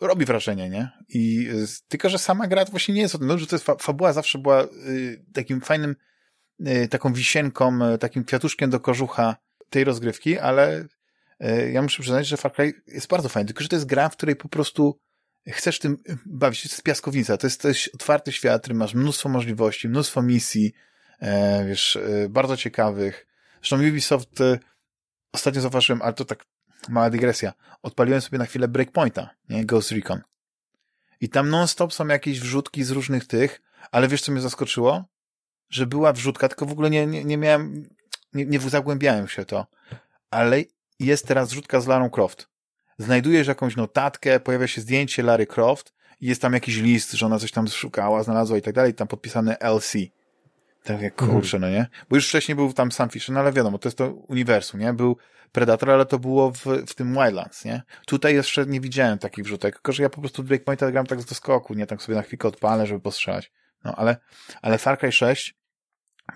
S1: robi wrażenie, nie? I y, tylko, że sama gra właśnie nie jest o tym, no, że to jest fa fabuła zawsze była y, takim fajnym y, taką wisienką, y, takim kwiatuszkiem do kożucha tej rozgrywki, ale y, ja muszę przyznać, że Far Cry jest bardzo fajny, tylko że to jest gra, w której po prostu chcesz tym bawić się, to jest piaskownica, to jest, to jest otwarty świat, masz mnóstwo możliwości, mnóstwo misji, e, wiesz, e, bardzo ciekawych. Zresztą Ubisoft e, ostatnio zauważyłem, ale to tak mała dygresja, odpaliłem sobie na chwilę Breakpointa, nie? Ghost Recon. I tam non-stop są jakieś wrzutki z różnych tych, ale wiesz, co mnie zaskoczyło? Że była wrzutka, tylko w ogóle nie, nie, nie miałem, nie, nie zagłębiałem się to. Ale jest teraz wrzutka z Larą Croft. Znajdujesz jakąś notatkę, pojawia się zdjęcie Lary Croft i jest tam jakiś list, że ona coś tam szukała, znalazła i tak dalej, tam podpisane LC. Tak jak kurczę, no nie? Bo już wcześniej był tam Sam Fisher, no ale wiadomo, to jest to uniwersum, nie? Był Predator, ale to było w, w tym Wildlands, nie? Tutaj jeszcze nie widziałem takich wrzutek, tylko że ja po prostu Breakpointa gram tak z doskoku, nie? Tak sobie na chwilkę odpalę, żeby postrzelać. No, ale, ale Far Cry 6,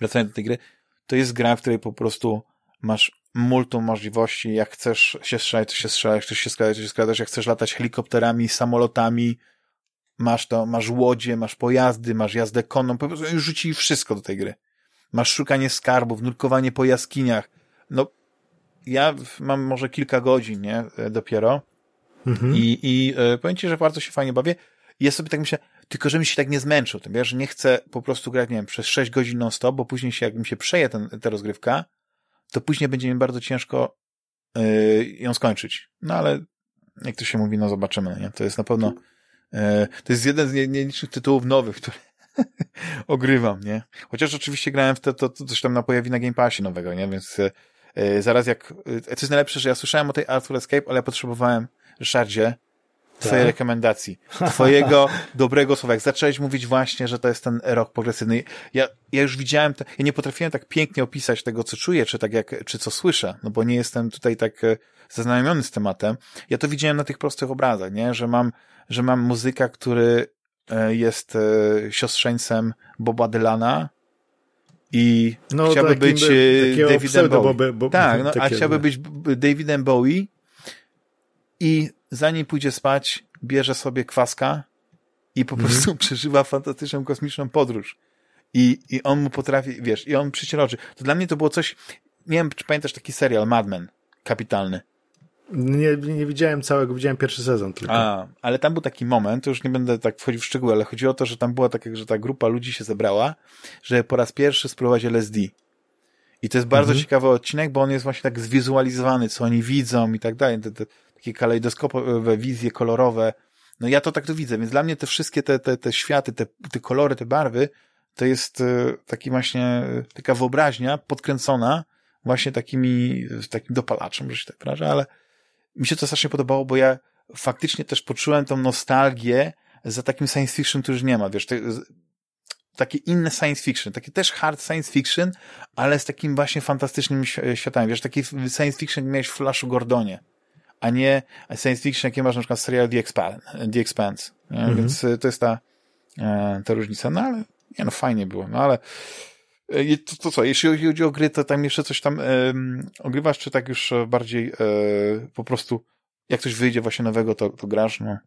S1: wracając do tej gry, to jest gra, w której po prostu masz multum możliwości, jak chcesz się strzelać, to się strzelać, chcesz się skradać, to się skradać, jak chcesz latać helikopterami, samolotami, masz to, masz łodzie, masz pojazdy, masz jazdę konną, po prostu już rzucili wszystko do tej gry. Masz szukanie skarbów, nurkowanie po jaskiniach. No, ja mam może kilka godzin, nie, dopiero. Mhm. I, i e, powiem ci, że bardzo się fajnie bawię. I ja sobie tak myślę, tylko że mi się tak nie zmęczył, tym, wiesz, że nie chcę po prostu grać, nie wiem, przez 6 godzin non-stop, bo później się, jak mi się przeje ten, ta rozgrywka, to później będzie mi bardzo ciężko yy, ją skończyć. No ale jak to się mówi, no zobaczymy, nie? To jest na pewno yy, to jest jeden z nielicznych tytułów nowych, które ogrywam, nie? Chociaż oczywiście grałem w to, to, coś tam na pojawi na Game Passie nowego, nie? Więc yy, zaraz jak... To jest najlepsze, że ja słyszałem o tej Arthur Escape, ale ja potrzebowałem, Ryszardzie, twojej tak? rekomendacji, twojego dobrego słowa. Jak zacząłeś mówić właśnie, że to jest ten rok progresywny, ja, ja już widziałem, te, ja nie potrafiłem tak pięknie opisać tego, co czuję, czy tak jak, czy co słyszę, no bo nie jestem tutaj tak e, zaznajomiony z tematem. Ja to widziałem na tych prostych obrazach, nie, że mam, że mam muzyka, który e, jest e, siostrzeńcem Boba Dylana, i no, chciałby być Davidem Bowie. Boby, bo, tak, no, a chciałby być Davidem Bowie i zanim pójdzie spać, bierze sobie kwaska i po mhm. prostu przeżywa fantastyczną kosmiczną podróż. I, I on mu potrafi, wiesz, i on przycieloczy. To dla mnie to było coś, nie wiem, czy pamiętasz taki serial Mad Men, kapitalny.
S2: Nie, nie widziałem całego, widziałem pierwszy sezon tylko.
S1: A, ale tam był taki moment, to już nie będę tak wchodził w szczegóły, ale chodziło o to, że tam była taka, że ta grupa ludzi się zebrała, że po raz pierwszy spróbować LSD. I to jest bardzo mhm. ciekawy odcinek, bo on jest właśnie tak zwizualizowany, co oni widzą i tak dalej. Te, te, takie kalejdoskopowe wizje kolorowe. No ja to tak to widzę, więc dla mnie te wszystkie te, te, te światy, te, te kolory, te barwy, to jest e, taki właśnie, e, taka wyobraźnia podkręcona właśnie takimi, takim dopalaczem, że się tak wyrażę, ale mi się to strasznie podobało, bo ja faktycznie też poczułem tą nostalgię za takim science fiction, który już nie ma, wiesz, te, takie inne science fiction, takie też hard science fiction, ale z takim właśnie fantastycznym światami. Wiesz, taki science fiction miałeś w Flashu Gordonie a nie science fiction, jakie masz na przykład serial The, Expan The Expanse. Mhm. Więc y, to jest ta, e, ta różnica. No ale, nie no, fajnie było. No ale e, to, to co, jeśli chodzi o gry, to tam jeszcze coś tam um, ogrywasz, czy tak już bardziej e, po prostu jak coś wyjdzie właśnie nowego, to, to grasz, no.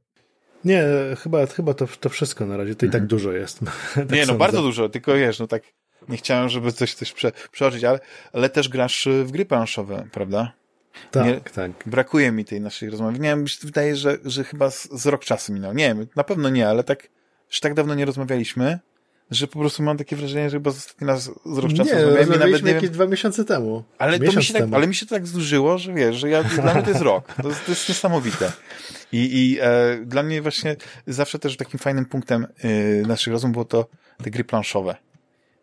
S2: Nie, chyba, chyba to, to wszystko na razie, to i tak mhm. dużo jest.
S1: tak nie, no bardzo dużo, tylko wiesz, no tak nie chciałem, żeby coś, coś prze, przeoczyć, ale, ale też grasz w gry planszowe, prawda?
S2: Tak, nie, tak.
S1: Brakuje mi tej naszej rozmowy. Nie wiem, wydaje, że, że chyba z, z rok czasu minął. Nie wiem, na pewno nie, ale tak, że tak dawno nie rozmawialiśmy, że po prostu mam takie wrażenie, że chyba ostatni raz z rok czasu
S2: nie, rozmawialiśmy. nawet nie jakieś wiem, dwa miesiące temu.
S1: Ale, to mi się tak, ale mi się to tak zdłużyło, że wiesz, że ja, dla mnie to jest rok. To, to jest niesamowite. I, i e, dla mnie właśnie zawsze też takim fajnym punktem e, naszych rozmów było to te gry planszowe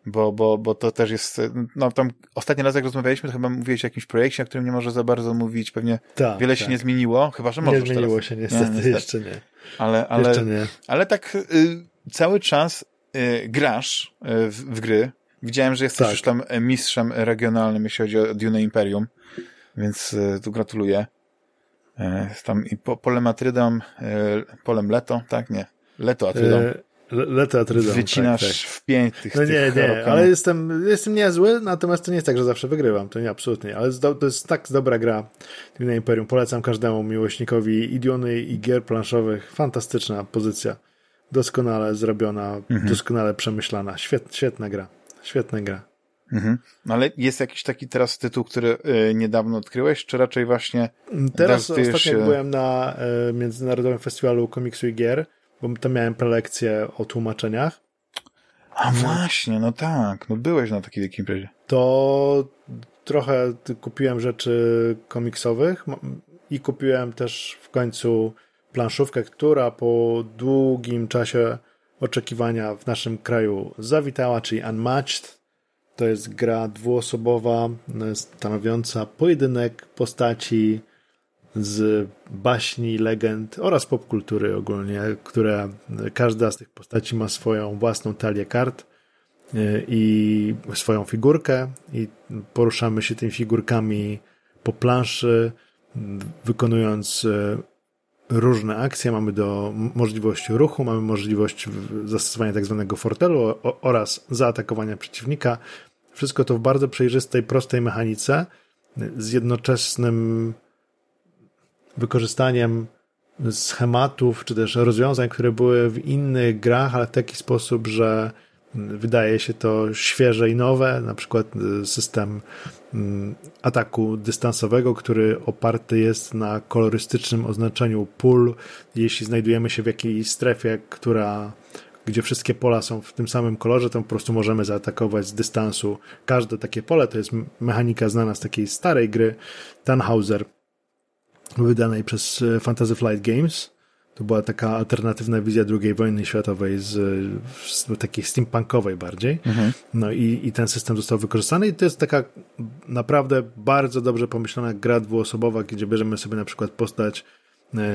S1: bo, bo, bo to też jest, no tam ostatni raz jak rozmawialiśmy, to chyba mówiłeś o jakimś projekcie, o którym nie może za bardzo mówić, pewnie tak, wiele tak. się nie zmieniło, chyba, że możesz
S2: Nie zmieniło teraz. się niestety, nie, niestety, jeszcze nie.
S1: Ale, ale, jeszcze nie. ale tak y, cały czas y, grasz y, w, w, gry. Widziałem, że jesteś tak. już tam mistrzem regionalnym, jeśli chodzi o Dune Imperium, więc y, tu gratuluję. Y, tam i po, polem Atrydą, y, polem Leto, tak? Nie, Leto Atrydą.
S2: Lecę Atrydon.
S1: Wycinasz tak, tak. w pięć tych
S2: No nie, nie, ale jestem, jestem niezły, natomiast to nie jest tak, że zawsze wygrywam, to nie, absolutnie, ale to jest tak dobra gra na Imperium, polecam każdemu miłośnikowi Idiony i gier planszowych, fantastyczna pozycja, doskonale zrobiona, mhm. doskonale przemyślana, Świet, świetna gra, świetna gra.
S1: Mhm. No ale jest jakiś taki teraz tytuł, który y, niedawno odkryłeś, czy raczej właśnie
S2: Teraz ostatnio się... byłem na y, Międzynarodowym Festiwalu Komiksu i Gier, bo tam miałem prelekcję o tłumaczeniach.
S1: A właśnie, no tak, no byłeś na takiej imprezie.
S2: To trochę kupiłem rzeczy komiksowych i kupiłem też w końcu planszówkę, która po długim czasie oczekiwania w naszym kraju zawitała, czyli Unmatched. To jest gra dwuosobowa, stanowiąca pojedynek postaci z baśni, legend oraz popkultury ogólnie, które każda z tych postaci ma swoją własną talię kart y, i swoją figurkę i poruszamy się tymi figurkami po planszy, wykonując y, różne akcje, mamy do możliwość ruchu, mamy możliwość zastosowania tak zwanego fortelu oraz zaatakowania przeciwnika. Wszystko to w bardzo przejrzystej, prostej mechanice z jednoczesnym wykorzystaniem schematów czy też rozwiązań, które były w innych grach, ale w taki sposób, że wydaje się to świeże i nowe, na przykład y, system mm, ataku dystansowego, który oparty jest na kolorystycznym oznaczeniu pól. Jeśli znajdujemy się w jakiejś strefie, która gdzie wszystkie pola są w tym samym kolorze, to po prostu możemy zaatakować z dystansu każde takie pole. To jest mechanika znana z takiej starej gry Tannhauser, wydanej przez e, Fantasy Flight Games. To była taka alternatywna wizja II wojny światowej, z, z takiej steampunkowej bardziej. Mhm. No i, i ten system został wykorzystany i to jest taka naprawdę bardzo dobrze pomyślana gra dwuosobowa, gdzie bierzemy sobie na przykład postać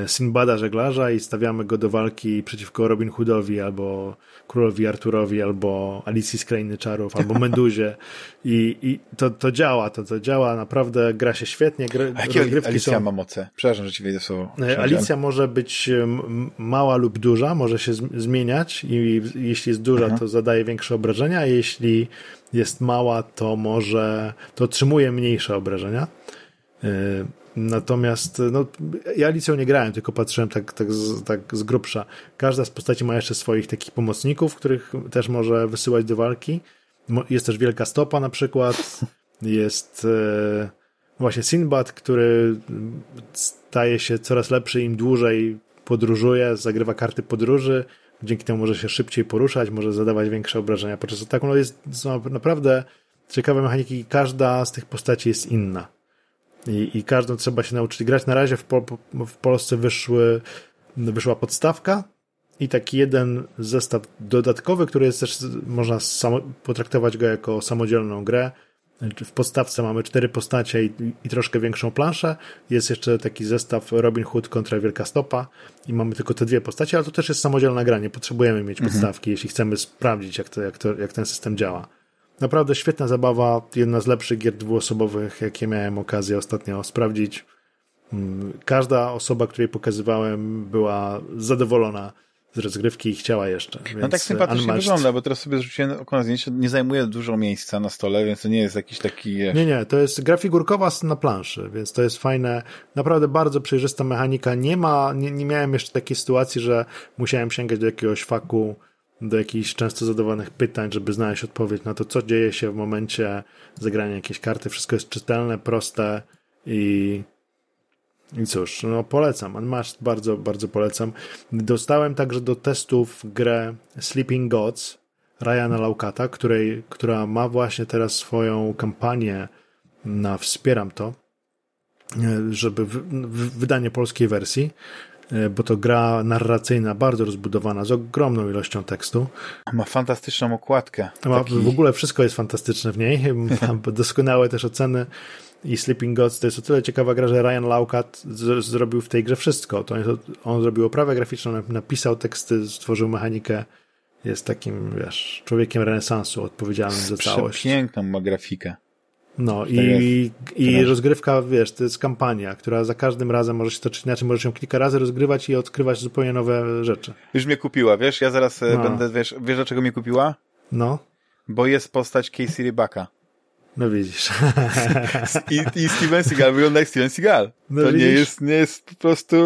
S2: Sinbada żeglarza i stawiamy go do walki przeciwko Robin Hoodowi albo królowi Arturowi albo Alicji z Krainy Czarów albo Menduzie i, i to, to działa, to, to działa, naprawdę gra się świetnie. Gry,
S1: A jakie Alicja są... ma moce? Przepraszam, że ci wejdę słowo.
S2: E, Alicja może być mała lub duża, może się zmieniać i jeśli jest duża, Aha. to zadaje większe obrażenia, a jeśli jest mała, to może, to otrzymuje mniejsze obrażenia. Natomiast no, ja Alicją nie grałem, tylko patrzyłem tak, tak, z, tak z grubsza. Każda z postaci ma jeszcze swoich takich pomocników, których też może wysyłać do walki. Jest też Wielka Stopa na przykład. Jest e, właśnie Sinbad, który staje się coraz lepszy im dłużej podróżuje, zagrywa karty podróży. Dzięki temu może się szybciej poruszać, może zadawać większe obrażenia podczas ataku. No jest, są naprawdę ciekawe mechaniki. Każda z tych postaci jest inna i, i każdą trzeba się nauczyć grać. Na razie w, po, w Polsce wyszły, wyszła podstawka i taki jeden zestaw dodatkowy, który jest też, można samo, potraktować go jako samodzielną grę. W podstawce mamy cztery postacie i, i, troszkę większą planszę. Jest jeszcze taki zestaw Robin Hood kontra Wielka Stopa i mamy tylko te dwie postacie, ale to też jest samodzielna gra. Nie potrzebujemy mieć mhm. podstawki, jeśli chcemy sprawdzić, jak, to, jak, to, jak ten system działa. Naprawdę świetna zabawa, jedna z lepszych gier dwuosobowych, jakie miałem okazję ostatnio sprawdzić. Mm, każda osoba, której pokazywałem, była zadowolona z rozgrywki i chciała jeszcze.
S1: no tak sympatycznie unmatched. wygląda, bo teraz sobie zrzuciłem oko zdjęcie, nie zajmuje dużo miejsca na stole, więc to nie jest jakiś taki...
S2: Nie, nie, to jest gra figurkowa na planszy, więc to jest fajne, naprawdę bardzo przejrzysta mechanika. Nie ma, nie, nie miałem jeszcze takiej sytuacji, że musiałem sięgać do jakiegoś faku do jakichś często zadawanych pytań, żeby znaleźć odpowiedź na to, co dzieje się w momencie zagrania jakiejś karty. Wszystko jest czytelne, proste i, i cóż, no polecam. Unmatched bardzo, bardzo polecam. Dostałem także do testów grę Sleeping Gods Ryana Laukata, której, która ma właśnie teraz swoją kampanię na Wspieram to, żeby w, w wydanie polskiej wersji. E, bo to gra narracyjna, bardzo rozbudowana, z ogromną ilością tekstu.
S1: Ma fantastyczną okładkę.
S2: Ma, taki... W ogóle wszystko jest fantastyczne w niej. Ma doskonałe też oceny. I Sleeping Gods to jest o tyle ciekawa gra, że Ryan Laukat zrobił w tej grze wszystko. To on zrobił oprawę graficzną, napisał teksty, stworzył mechanikę. Jest takim, wiesz, człowiekiem renesansu, odpowiedzialnym za całość.
S1: Piękną ma grafikę.
S2: No i, i rozgrywka, wiesz, to jest kampania, która za każdym razem może się toczyć inaczej, możesz ją kilka razy rozgrywać i odkrywać zupełnie nowe rzeczy.
S1: Już mnie kupiła, wiesz, ja zaraz e, no. będę, wiesz, wiesz dlaczego mnie kupiła?
S2: No.
S1: Bo jest postać Casey Rybaka.
S2: No widzisz.
S1: I, I Steven Seagal wygląda jak Steven Seagal. No to nie jest, nie jest po prostu...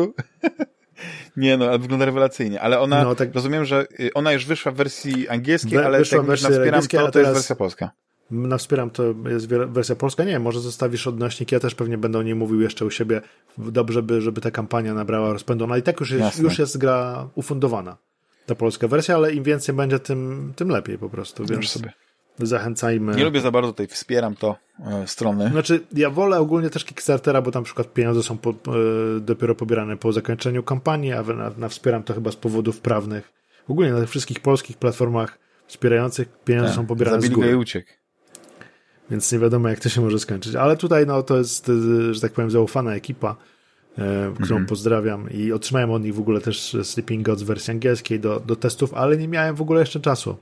S1: Nie no, ale wygląda rewelacyjnie, ale ona, no, tak... rozumiem, że y, ona już wyszła w wersji angielskiej, ale wyszła tak, wersji wspieram, to, to jest wersja polska.
S2: Na Wspieram to jest wersja polska. Nie, może zostawisz odnośnik. Ja też pewnie będę o niej mówił jeszcze u siebie. Dobrze by, żeby ta kampania nabrała rozpędu. Ale no i tak już jest, już jest gra ufundowana. Ta polska wersja, ale im więcej będzie, tym, tym lepiej po prostu. Więc sobie. zachęcajmy.
S1: Nie lubię za bardzo tej wspieram to e, strony.
S2: Znaczy, ja wolę ogólnie też Kickstartera, bo tam na przykład pieniądze są po, e, dopiero pobierane po zakończeniu kampanii, a na, na wspieram to chyba z powodów prawnych. Ogólnie na tych wszystkich polskich platformach wspierających pieniądze tak, są pobierane z góry.
S1: i uciekł.
S2: Więc nie wiadomo, jak to się może skończyć. Ale tutaj, no, to jest, że tak powiem, zaufana ekipa, e, którą -hmm. pozdrawiam i otrzymałem od nich w ogóle też Sleeping Gods w wersji angielskiej do, do testów, ale nie miałem w ogóle jeszcze czasu.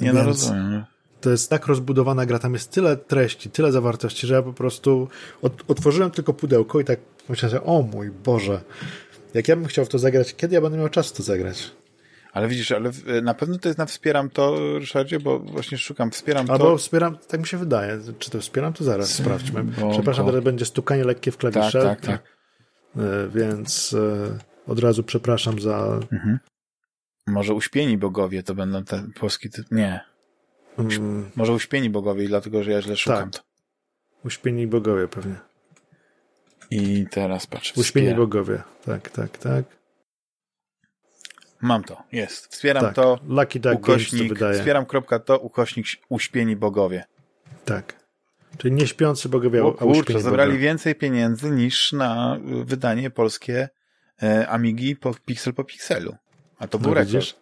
S1: Nie no, rozumiem.
S2: To jest tak rozbudowana gra, tam jest tyle treści, tyle zawartości, że ja po prostu od, otworzyłem tylko pudełko i tak myślałem, o mój Boże, jak ja bym chciał w to zagrać, kiedy ja będę miał czas w to zagrać?
S1: Ale widzisz, ale na pewno to jest na wspieram to, Ryszardzie, bo właśnie szukam, wspieram
S2: to. Albo wspieram, tak mi się wydaje. Czy to wspieram, to zaraz sprawdźmy. Bo, Przepraszam, bo... będzie stukanie lekkie w klawisze.
S1: Tak, tak, tak.
S2: E, więc e, od razu przepraszam za... Mhm.
S1: Może uśpieni bogowie to będą te polskie... Nie. Uś... Mm. Może uśpieni bogowie, dlatego że ja źle szukam
S2: tak. to. Uśpieni bogowie pewnie.
S1: I teraz patrz.
S2: Uśpieni bogowie. Tak, tak, tak.
S1: Mam to, jest. Wspieram tak. to.
S2: Lucky Duck ukośnik, Games to wydaje.
S1: Wspieram.to, ukośnik uśpieni bogowie.
S2: Tak. Czyli nie śpiący bogowie,
S1: o, a kurczę, zabrali więcej pieniędzy niż na wydanie polskie e, Amigi po piksel po pikselu. A to no, był rekord. Widzisz?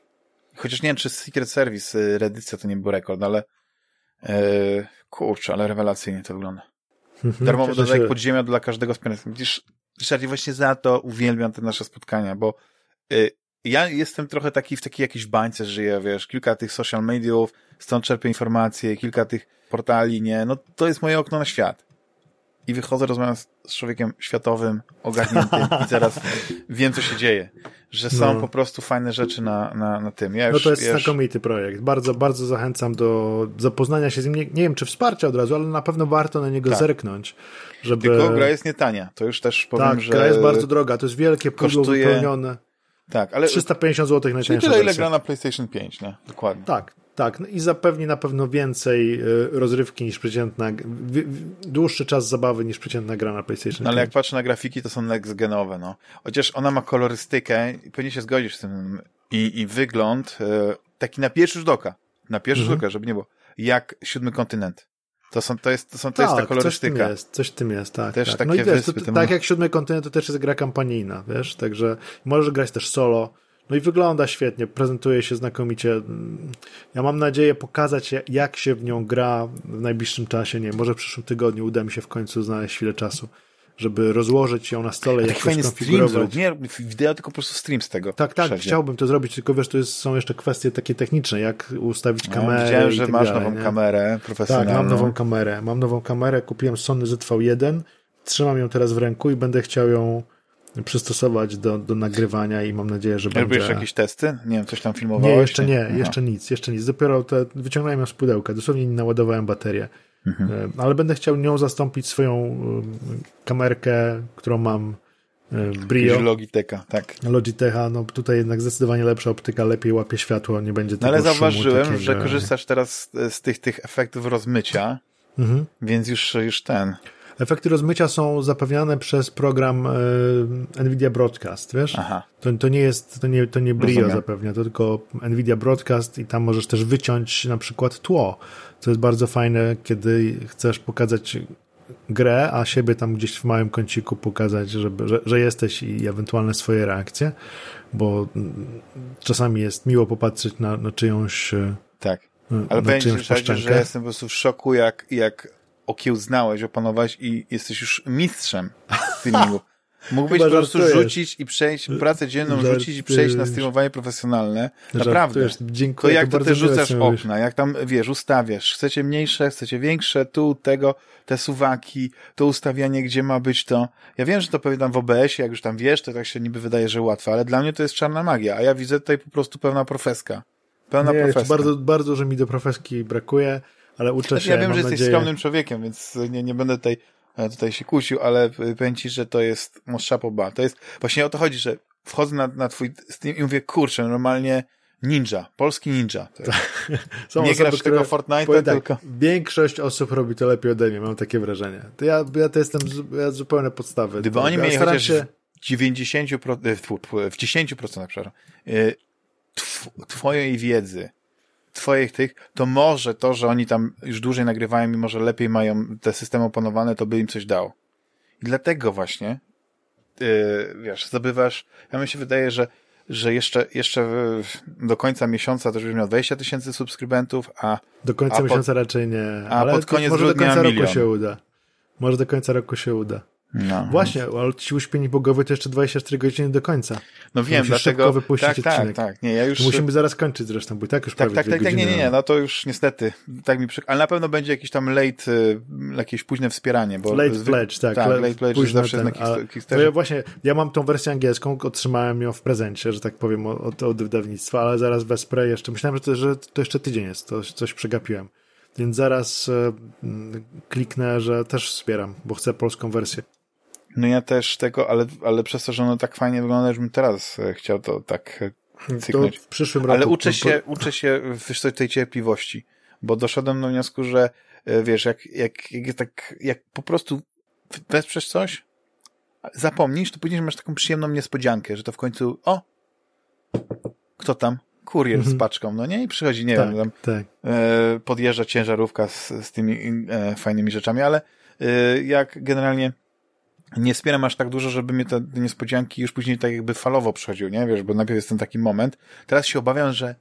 S1: Chociaż nie wiem, czy Secret Service e, reedycja to nie był rekord, ale e, kurczę, ale rewelacyjnie to wygląda. Mhm, Darmowy dodatek się... podziemia dla każdego wspierającego. Widzisz, Ryszard, właśnie za to uwielbiam te nasze spotkania, bo y, ja jestem trochę taki w takiej jakiejś bańce żyję, wiesz, kilka tych social mediów, stąd czerpię informacje, kilka tych portali, nie, no to jest moje okno na świat. I wychodzę, rozmawiam z człowiekiem światowym, ogarniętym i teraz wiem, co się dzieje. Że są no. po prostu fajne rzeczy na, na, na tym. Ja
S2: już,
S1: no
S2: to jest
S1: już...
S2: znakomity projekt. Bardzo, bardzo zachęcam do zapoznania się z nim. Nie, nie wiem, czy wsparcia od razu, ale na pewno warto na niego tak. zerknąć. Żeby...
S1: Tylko gra jest nie tania. To już też powiem,
S2: tak,
S1: że...
S2: gra jest bardzo droga. To jest wielkie pudło kosztuje... wypełnione.
S1: Tak, ale...
S2: 350 zł najtańsza
S1: tyle, ile gra na PlayStation 5, nie? Dokładnie.
S2: Tak, tak. No I zapewni na pewno więcej y, rozrywki niż przeciętna, dłuższy czas zabawy niż przeciętna gra na PlayStation
S1: no, ale jak patrzę na grafiki, to są next-genowe, no. Chociaż ona ma kolorystykę, pewnie się zgodzisz z tym, i, i wygląd y, taki na pierwszy rzut oka, na pierwszy mhm. rzut oka, żeby nie było, jak siódmy kontynent. To, są, to, jest, to, są, to tak, jest ta kolorystyka.
S2: Coś tym jest, coś w tym jest tak.
S1: Też
S2: tak.
S1: takie no i wiesz,
S2: to, tak jak siódmy kontynent to też jest gra kampanijna, wiesz, także możesz grać też solo. No i wygląda świetnie, prezentuje się znakomicie. Ja mam nadzieję pokazać, jak się w nią gra w najbliższym czasie. Nie, może w przyszłym tygodniu uda mi się w końcu znaleźć chwilę czasu żeby rozłożyć ją na stole, jak
S1: to skonfigurować. Nie wideo, tylko po prostu stream z tego.
S2: Tak, tak, chciałbym to zrobić, tylko wiesz, to jest, są jeszcze kwestie takie techniczne, jak ustawić no, kamerę.
S1: Widziałem, że
S2: tak
S1: masz
S2: dalej,
S1: nową
S2: nie?
S1: kamerę profesjonalną.
S2: Tak, mam nową kamerę. Mam nową kamerę, kupiłem Sony ZV-1, trzymam ją teraz w ręku i będę chciał ją przystosować do, do nagrywania i mam nadzieję, że
S1: Robisz
S2: będzie...
S1: Robisz jakieś testy? Nie wiem, coś tam filmowałeś?
S2: Nie, jeszcze nie, jeszcze nic, jeszcze nic. Dopiero te, wyciągnąłem ją z pudełka, dosłownie nie naładowałem baterię. Mhm. E, ale będę chciał nią zastąpić swoją e, kamerkę, którą mam e, Brio.
S1: Logitecha, tak.
S2: Logitecha, no tutaj jednak zdecydowanie lepsza optyka, lepiej łapie światło, nie będzie no,
S1: tego Ale zauważyłem, takiego... że korzystasz teraz z tych, tych efektów rozmycia, mhm. więc już, już ten...
S2: Efekty rozmycia są zapewniane przez program NVIDIA Broadcast, wiesz? Aha. To, to nie jest, to nie, to nie Brio Rozumiem. zapewnia, to tylko NVIDIA Broadcast i tam możesz też wyciąć na przykład tło, co jest bardzo fajne, kiedy chcesz pokazać grę, a siebie tam gdzieś w małym kąciku pokazać, żeby, że, że jesteś i ewentualne swoje reakcje, bo czasami jest miło popatrzeć na, na czyjąś
S1: tak. Ale powiem ci, że jestem po prostu w szoku, jak, jak okiełznałeś, opanowałeś i jesteś już mistrzem streamingu. Mógłbyś Chyba po prostu rzucić i przejść, pracę dzienną żartujesz. rzucić i przejść na streamowanie profesjonalne. Naprawdę.
S2: Dziękuję,
S1: to jak to, ty rzucasz okna, jak tam, wiesz, ustawiasz. Chcecie mniejsze, chcecie większe, tu, tego, te suwaki, to ustawianie, gdzie ma być to. Ja wiem, że to powiadam w OBS-ie, jak już tam wiesz, to tak się niby wydaje, że łatwe, ale dla mnie to jest czarna magia, a ja widzę tutaj po prostu pełna profeska. Pełna Nie, profeska.
S2: Bardzo, bardzo, że mi do profeski brakuje ale uczę się.
S1: Ja wiem, że jesteś nadzieję... skromnym człowiekiem, więc nie, nie będę tutaj, tutaj się kusił, ale powiem ci, że to jest most chapeau To jest, właśnie o to chodzi, że wchodzę na, na twój Steam i mówię, kurczę, normalnie Ninja, polski ninja.
S2: Są
S1: nie
S2: osoby,
S1: grasz tego Fortnite'a,
S2: tak,
S1: tylko...
S2: Większość osób robi to lepiej ode mnie, mam takie wrażenie. To ja, ja to jestem ja zupełnie podstawy.
S1: Gdyby
S2: To-
S1: oni
S2: ja
S1: mieli chociaż
S2: się...
S1: w 90%, e, tfu, tfu, w 10%, przepraszam, e, tw, twojej wiedzy, twoich tych, to może to, że oni tam już dłużej nagrywają i może lepiej mają te systemy opanowane, to by im coś dało. I dlatego właśnie, e, wiesz, zdobywasz, ja mi się wydaje, że że jeszcze, jeszcze do końca miesiąca też już miał 20 tysięcy subskrybentów, a
S2: Do końca
S1: A pod-
S2: miesiąca raczej nie.
S1: a pod
S2: to
S1: koniec
S2: może do końca roku
S1: milion.
S2: się uda. Może do końca roku się uda.
S1: No.
S2: Właśnie, ale ci uśpieni bogowie to jeszcze 24 godziny do końca.
S1: No wiem, dlatego...
S2: szybko wypuścić
S1: tak, tak, tak, nie, ja już...
S2: To musimy zaraz kończyć zresztą, bo i tak już
S1: Tak,
S2: prawie
S1: tak, tak, tak, nie, nie, nie, no to już niestety, tak mi przy... ale na pewno będzie jakieś tam late, y, jakieś późne wspieranie, bo...
S2: Late
S1: zwy-
S2: pledge, tak.
S1: Tak, late pledge
S2: późno
S1: zawsze
S2: ten,
S1: na
S2: a-
S1: Kickstar-
S2: To ja
S1: Kickstarterze.
S2: właśnie, ja mam tą wersję angielską, otrzymałem ją w prezencie, że tak powiem, od, od wydawnictwa, ale zaraz wesprę jeszcze. Myślałem, że to, że to jeszcze tydzień jest, to coś przegapiłem. Więc zaraz e, kliknę, że też wspieram, bo chcę polską wersję.
S1: No ja też tego, ale, ale przez to, że ono tak fajnie wygląda, że bym teraz e, chciał to tak e,
S2: To
S1: cyknąć.
S2: w przyszłym roku.
S1: Ale uczę się, uczę się wiesz, tej cierpliwości, bo doszedłem do wniosku, że e, wiesz, jak, jak, jak, tak, jak po prostu wesprzesz coś, zapomnisz, to później masz taką przyjemną niespodziankę, że to w końcu, o, kto tam? Kurier
S2: Mhm.
S1: z paczką, no nie? I przychodzi, nie
S2: tak,
S1: wiem, tam
S2: tak.
S1: podjeżdża ciężarówka z, z tymi e, fajnymi rzeczami, ale e, jak generalnie nie wspieram aż tak dużo, żeby mnie te niespodzianki już później tak jakby falowo przychodziły, nie? Wiesz, bo najpierw jest ten taki moment. Teraz się obawiam, że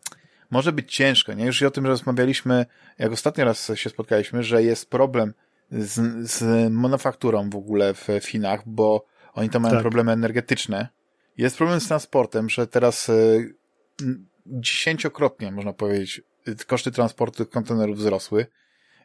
S1: może być ciężko, nie? Już i o tym rozmawialiśmy, jak ostatni raz się spotkaliśmy, że jest problem z, z manufakturą w ogóle w Chinach, bo oni tam mają
S2: Tak.
S1: problemy energetyczne. Jest problem z transportem, że teraz e, dziesięciokrotnie, można powiedzieć, koszty transportu kontenerów wzrosły.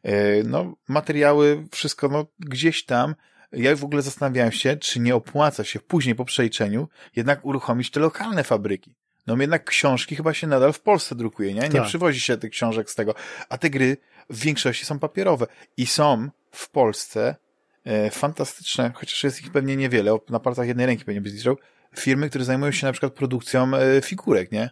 S1: E, No, materiały, wszystko, no, gdzieś tam. Ja w ogóle zastanawiałem się, czy nie opłaca się później po przejrzeniu jednak uruchomić te lokalne fabryki. No jednak książki chyba się nadal w Polsce drukuje, nie? Nie
S2: Tak.
S1: przywozi się tych książek z tego. A te gry w większości są papierowe. I są w Polsce e, fantastyczne, chociaż jest ich pewnie niewiele, na palcach jednej ręki pewnie byś zliczył, firmy, które zajmują się na przykład produkcją e, figurek, nie?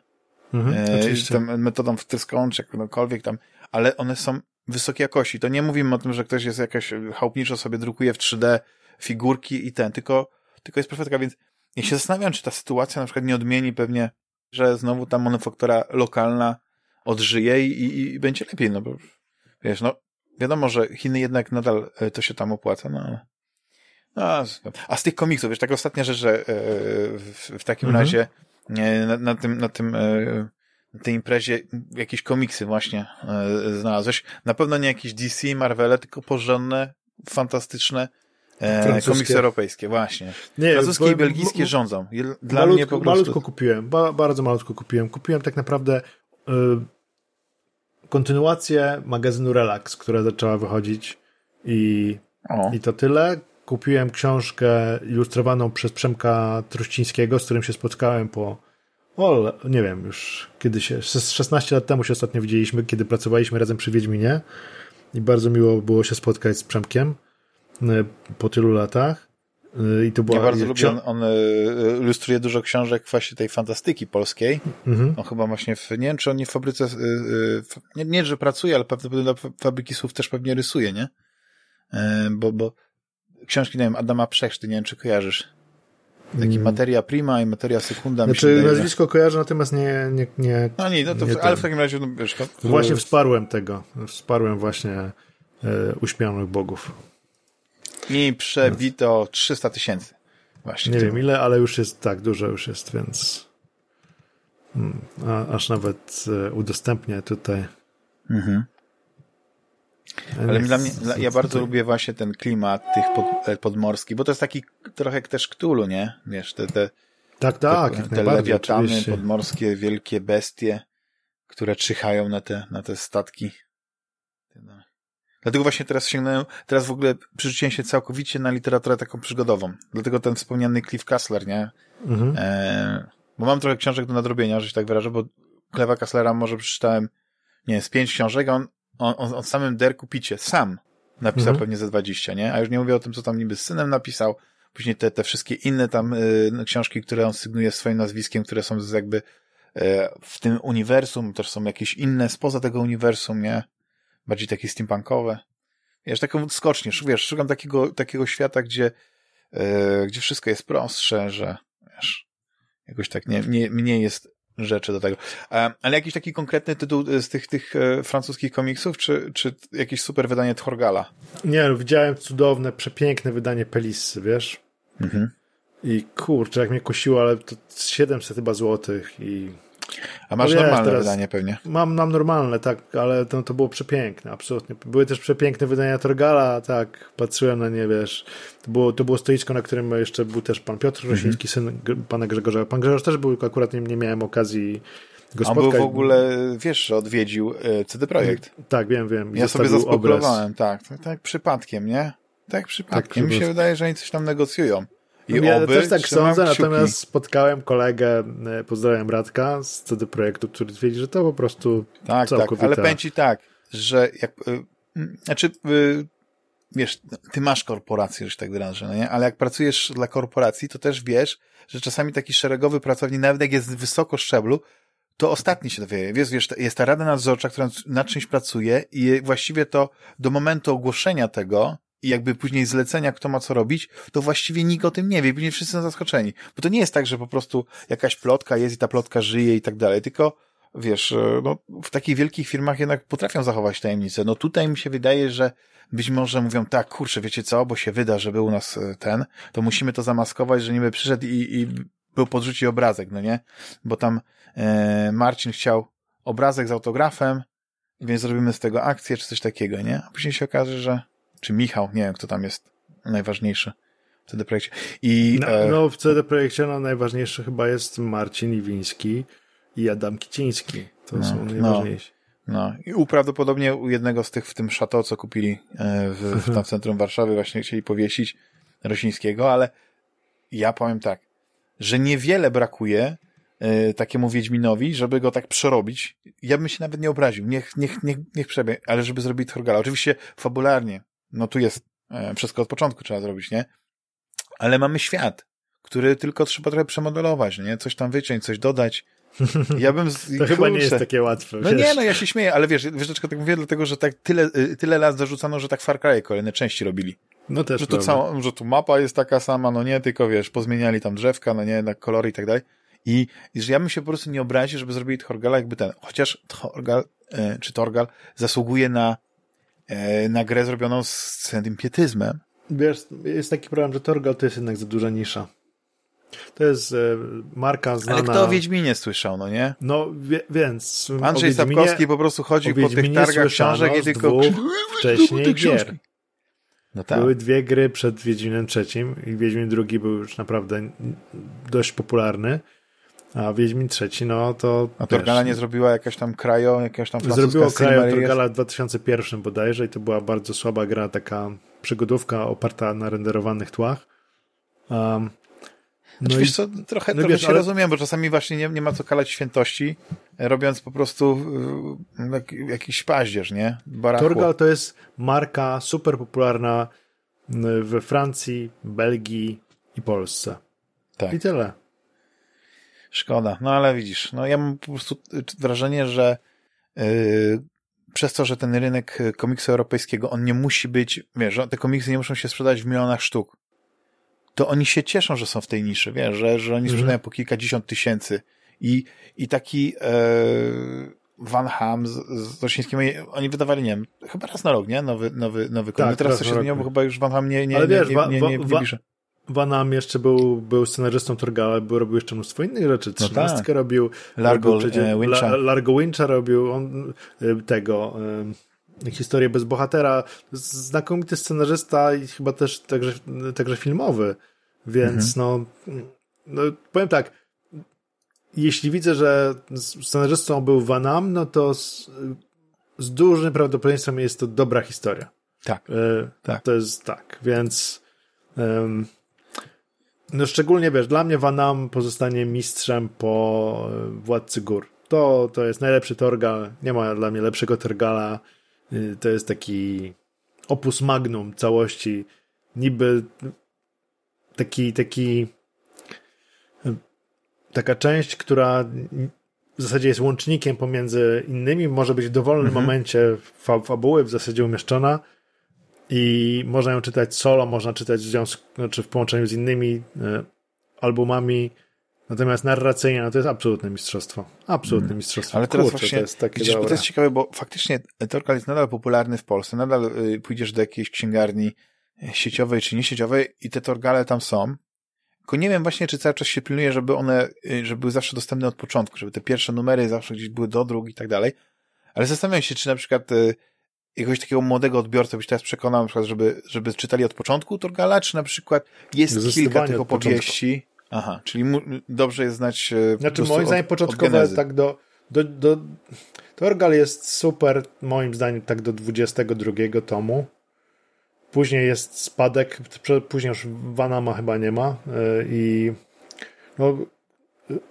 S2: Mhm,
S1: E, tam metodą wtryską, czy jakąkolwiek tam, ale one są wysokiej jakości. To nie mówimy o tym, że ktoś jest jakaś chałupniczo sobie drukuje w 3D figurki i ten, tylko, tylko jest perfektka, więc ja się zastanawiam, czy ta sytuacja na przykład nie odmieni pewnie, że znowu ta manufaktura lokalna odżyje i, i, i będzie lepiej, no bo wiesz, no wiadomo, że Chiny jednak nadal e, to się tam opłaca, no ale no, a z- a z tych komiksów, wiesz, taka ostatnia rzecz, że e, w, w takim
S2: Mhm.
S1: razie e, na, na tym, na tym e, na tej imprezie jakieś komiksy właśnie e, znalazłeś. Na pewno nie jakieś DC, Marvele, tylko porządne, fantastyczne e, komiksy europejskie, właśnie.
S2: Nie,
S1: Francuskie i belgijskie rządzą. Dla
S2: malutko,
S1: mnie po prostu...
S2: malutko kupiłem, ba, bardzo malutko kupiłem. Kupiłem tak naprawdę y, kontynuację magazynu Relax, która zaczęła wychodzić i,
S1: O,
S2: i to tyle. Kupiłem książkę ilustrowaną przez Przemka Truścińskiego, z którym się spotkałem po o, nie wiem, już kiedy się, z 16 lat temu się ostatnio widzieliśmy, kiedy pracowaliśmy razem przy Wiedźminie i bardzo miło było się spotkać z Przemkiem y, po tylu latach. Y, I to była
S1: ja bardzo lubię, on, on e, ilustruje dużo książek właśnie tej fantastyki polskiej.
S2: Mhm.
S1: On chyba właśnie, w, nie wiem czy on nie w fabryce, nie, nie, że pracuje, ale prawdopodobnie dla fa- fabryki słów też pewnie rysuje, nie? E, Bo, bo książki, nie wiem, Adama Przechrzty, nie wiem czy kojarzysz. Taki
S2: Mm.
S1: materia prima i materia sekunda. mi
S2: Znaczy,
S1: że-
S2: nazwisko kojarzę, natomiast nie, nie, nie
S1: No nie, no to,
S2: nie
S1: w, ale w takim razie, no wiesz, to,
S2: Właśnie wsparłem tego. Wsparłem właśnie e, bogów.
S1: I przebito 300 tysięcy. Właśnie.
S2: Nie wiem ile, ale już jest tak, dużo już jest, więc hmm, a, aż nawet e, udostępnię tutaj.
S1: Mhm. Ale dla mnie, dla, ja bardzo lubię właśnie ten klimat tych pod, e, podmorskich, bo to jest taki trochę jak też Cthulhu, nie? Wiesz, te, te,
S2: Tak, tak,
S1: te, te lewiatany
S2: oczywiście.
S1: podmorskie, wielkie bestie, które czyhają na te, na te statki. No. Dlatego właśnie teraz sięgnąłem, teraz w ogóle przerzuciłem się całkowicie na literaturę taką przygodową. Dlatego ten wspomniany Cliff Kassler, nie?
S2: Mhm.
S1: E, bo mam trochę książek do nadrobienia, że się tak wyrażę, bo Klewa Kasslera może przeczytałem, nie wiem, z pięć książek, a on, on, on, on samym Derku Picie, sam napisał
S2: Mhm.
S1: pewnie ze 20, nie? A już nie mówię o tym, co tam niby z synem napisał, później te, te wszystkie inne tam y, książki, które on sygnuje swoim nazwiskiem, które są z jakby e, w tym uniwersum też są jakieś inne spoza tego uniwersum, nie? Bardziej takie steampunkowe. Wiesz, taką skocznie, wiesz, szukam takiego, takiego świata, gdzie, e, gdzie wszystko jest prostsze, że wiesz, jakoś tak nie, nie, mniej jest rzeczy do tego. E, ale jakiś taki konkretny tytuł z tych, tych e, francuskich komiksów, czy, czy jakieś super wydanie Thorgala?
S2: Nie, no, widziałem cudowne, przepiękne wydanie Pelissy, wiesz? Mhm. I kurczę, jak mnie kusiło, ale to 700 chyba złotych i...
S1: A masz wiesz, normalne wydanie pewnie?
S2: Mam, mam normalne, tak, ale to, to było przepiękne, absolutnie. Były też przepiękne wydania Torgala, tak, patrzyłem na nie, wiesz. To było, to było stoisko, na którym jeszcze był też pan Piotr Rosiński, mhm. syn pana Grzegorza. Pan Grzegorz też był, akurat nie, nie miałem okazji go spotkać.
S1: On był w ogóle, wiesz, odwiedził e, CD Projekt.
S2: Tak, wiem, wiem.
S1: Ja sobie zaspekulowałem, tak, tak, tak przypadkiem, nie? Tak przypadkiem. Tak, Mi się wydaje, że oni coś tam negocjują.
S2: I ja też tak sądzę, kciuki. natomiast spotkałem kolegę, e, pozdrawiam Radka z CD Projektu, który twierdzi, że to po prostu
S1: Tak, tak, ale pęci tak, że jak, y, znaczy y, wiesz, ty masz korporację, że tak wyrażę, no nie? ale jak pracujesz dla korporacji, to też wiesz, że czasami taki szeregowy pracownik, nawet jak jest wysoko szczeblu, to ostatni się dowie. Wiesz, wiesz, jest ta rada nadzorcza, która nad czymś pracuje i właściwie to do momentu ogłoszenia tego i jakby później zlecenia, kto ma co robić, to właściwie nikt o tym nie wie, później wszyscy są zaskoczeni. Bo to nie jest tak, że po prostu jakaś plotka jest i ta plotka żyje i tak dalej, tylko wiesz, e, no, w takich wielkich firmach jednak potrafią zachować tajemnicę. No tutaj mi się wydaje, że być może mówią, tak, kurczę, wiecie co, bo się wyda, że był u nas e, ten, to musimy to zamaskować, że niby przyszedł i, i był podrzucić obrazek, no nie? Bo tam e, Marcin chciał obrazek z autografem, więc zrobimy z tego akcję, czy coś takiego, nie? A później się okaże, że czy Michał, nie wiem, kto tam jest najważniejszy w CD Projekcie. I,
S2: no, e... no w CD Projekcie no, najważniejszy chyba jest Marcin Iwiński i Adam Kiciński. To no, są najważniejsi.
S1: No, no. I uprawdopodobnie u jednego z tych w tym szato, co kupili e, w, w, tam centrum Warszawy, właśnie chcieli powiesić Rosińskiego, ale ja powiem tak, że niewiele brakuje y, takiemu Wiedźminowi, żeby go tak przerobić. Ja bym się nawet nie obraził. Niech, niech, niech, niech przebie, ale żeby zrobić Thorgala. Oczywiście fabularnie, no tu jest e, wszystko od początku trzeba zrobić, nie? Ale mamy świat, który tylko trzeba trochę przemodelować, nie? Coś tam wyciąć, coś dodać.
S2: Ja bym... Z... to kurczę, chyba nie jest takie łatwe.
S1: No wiesz. nie, no ja się śmieję, ale wiesz, wiesz dlaczego tak mówię? Dlatego, że tak tyle, y, tyle lat zarzucano, że tak Far Cry kolejne części robili.
S2: No też
S1: że, to cała, że tu mapa jest taka sama, no nie, tylko wiesz, pozmieniali tam drzewka, no nie, na kolory i tak dalej. I, i że ja bym się po prostu nie obraził, żeby zrobili Torgala jakby ten, chociaż Torgal, e, czy Torgal zasługuje na na grę zrobioną z tym pietyzmem.
S2: Wiesz, jest taki problem, że Torgal to jest jednak za duża nisza. To jest e, marka znana...
S1: Ale kto o Wiedźminie słyszał, no nie?
S2: No, wie, więc...
S1: Andrzej Sapkowski po prostu chodził po tych targach książek i tylko...
S2: wcześniej gier. No tak. Były dwie gry przed Wiedźminem trzecim i Wiedźmin drugi był już naprawdę dość popularny. A Wiedźmin trzeci, no to...
S1: A Torgala nie zrobiła jakaś tam krajo, jakaś tam
S2: Zrobiło krajo Torgala w 2001 bodajże i to była bardzo słaba gra, taka przygodówka oparta na renderowanych tłach. Um,
S1: no znaczy, i, wiesz co, trochę, no trochę wiesz, się ale... rozumiem, bo czasami właśnie nie, nie ma co kalać świętości, robiąc po prostu y, jakiś paździerz, nie?
S2: Barachło. Torgal to jest marka super popularna we Francji, Belgii i Polsce. Tak. I tyle.
S1: Szkoda. No ale widzisz, no ja mam po prostu wrażenie, że yy, przez to, że ten rynek komiksu europejskiego, on nie musi być, wiesz, te komiksy nie muszą się sprzedać w milionach sztuk. To oni się cieszą, że są w tej niszy, wiesz, że, że oni mhm. sprzedają po kilkadziesiąt tysięcy. I, i taki yy, Van Ham z, z Rosińskim, oni wydawali, nie wiem, chyba raz na rok, nie? Nowy, nowy, nowy komiks. Tak, teraz coś się zmieniło, bo chyba już Van Ham nie, nie, nie, wiesz, nie, nie, nie, nie, nie,
S2: Vanam jeszcze był, był scenarzystą Torgala, bo robił jeszcze mnóstwo innych rzeczy. No Trzynastkę tak. robił.
S1: Largo robił e, Wincha. La,
S2: Largo Wincha robił. On e, tego e, historię bez bohatera. Znakomity scenarzysta i chyba też także, także filmowy. Więc mhm. no, no powiem tak, jeśli widzę, że scenarzystą był Vanam, no to z, z dużym prawdopodobieństwem jest to dobra historia.
S1: Tak.
S2: tak. To jest tak, więc um, no szczególnie, wiesz, dla mnie Vanam pozostanie mistrzem po e, Władcy Gór. To, to jest najlepszy Torgal. Nie ma dla mnie lepszego Torgala. Y, to jest taki opus magnum całości. Niby taki, taki taka część, która w zasadzie jest łącznikiem pomiędzy innymi, może być w dowolnym mhm. momencie fa fabuły w zasadzie umieszczona i można ją czytać solo, można czytać w związku, znaczy w połączeniu z innymi e, albumami, natomiast narracyjnie no to jest absolutne mistrzostwo. Absolutne hmm. mistrzostwo.
S1: Ale teraz Kurczę, właśnie, to jest takie widzisz, to jest ciekawe, bo faktycznie Torkal jest nadal popularny w Polsce, nadal y, pójdziesz do jakiejś księgarni sieciowej czy niesieciowej i te Torgale tam są, tylko nie wiem właśnie, czy cały czas się pilnuje, żeby one, y, żeby były zawsze dostępne od początku, żeby te pierwsze numery zawsze gdzieś były do dróg i tak dalej. Ale zastanawiam się, czy na przykład y, jakiegoś takiego młodego odbiorcę byś teraz przekonał, na przykład, żeby, żeby czytali od początku Torgala, czy na przykład jest kilka tych opowieści. Aha, czyli dobrze jest znać.
S2: E, znaczy, moim zdaniem, początkowe tak do, do, do. Torgal jest super, moim zdaniem, tak do 22 tomu. Później jest spadek, później już Vanama chyba nie ma. E, I no,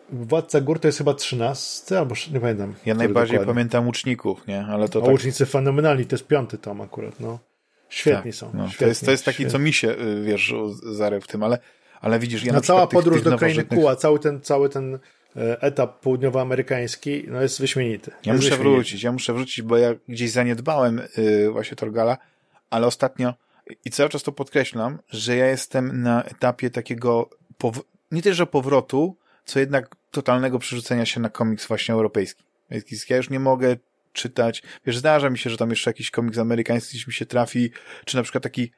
S2: Władca Gór to jest chyba 13, albo nie pamiętam.
S1: Ja najbardziej dokładnie. pamiętam Łuczników, nie? Ale to
S2: A tak... Łucznicy fenomenalni, to jest piąty tom akurat, no. Świetni tak, są. No, świetni,
S1: to, jest, to jest taki, świetni. co mi się, y, wiesz, zarył w tym, ale, ale widzisz... Ja
S2: no cała podróż tych, do krainy Kuła, cały ten, cały ten e, etap południowoamerykański, no jest wyśmienity.
S1: Ja
S2: jest
S1: muszę wyśmienity. wrócić, ja muszę wrócić, bo ja gdzieś zaniedbałem yy, właśnie Torgala, ale ostatnio i cały czas to podkreślam, że ja jestem na etapie takiego nie tylko powrotu, co jednak totalnego przerzucenia się na komiks właśnie europejski. Ja już nie mogę czytać, wiesz, zdarza mi się, że tam jeszcze jakiś komiks amerykański gdzieś mi się trafi, czy na przykład taki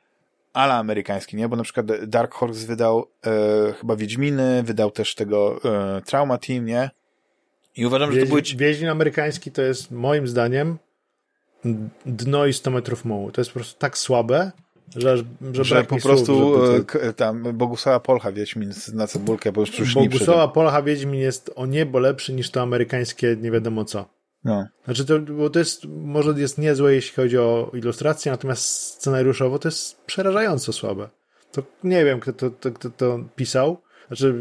S1: ala amerykański, nie? Bo na przykład Dark Horse wydał e, chyba Wiedźminy, wydał też tego e, Trauma Team, nie? I uważam, Wiedź, że to były...
S2: Wiedźmin amerykański to jest moim zdaniem dno i 100 metrów mułu. To jest po prostu tak słabe, że, że,
S1: że po prostu słów, żeby... tam Bogusława Polcha Wiedźmin na cebulkę, bo już, już
S2: Bogusława Polcha Wiedźmin jest o niebo lepszy niż to amerykańskie nie wiadomo co.
S1: No.
S2: Znaczy to, bo to jest, może jest niezłe jeśli chodzi o ilustrację, natomiast scenariuszowo to jest przerażająco słabe. To nie wiem, kto to, to, kto to pisał. Znaczy,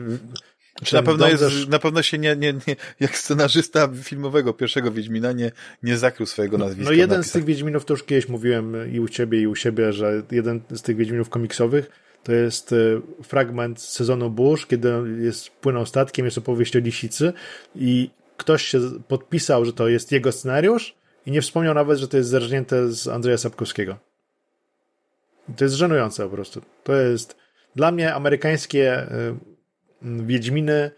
S1: czy na pewno, jest, na pewno się nie, nie, nie, jak scenarzysta filmowego pierwszego Wiedźmina nie, nie zakrył swojego nazwiska.
S2: No jeden z tych Wiedźminów, to już kiedyś mówiłem i u ciebie i u siebie, że jeden z tych Wiedźminów komiksowych to jest e, fragment sezonu Bush, kiedy jest płynął statkiem, jest opowieść o lisicy i ktoś się podpisał, że to jest jego scenariusz i nie wspomniał nawet, że to jest zerżnięte z Andrzeja Sapkowskiego. To jest żenujące po prostu. To jest dla mnie amerykańskie e, Wiedźminy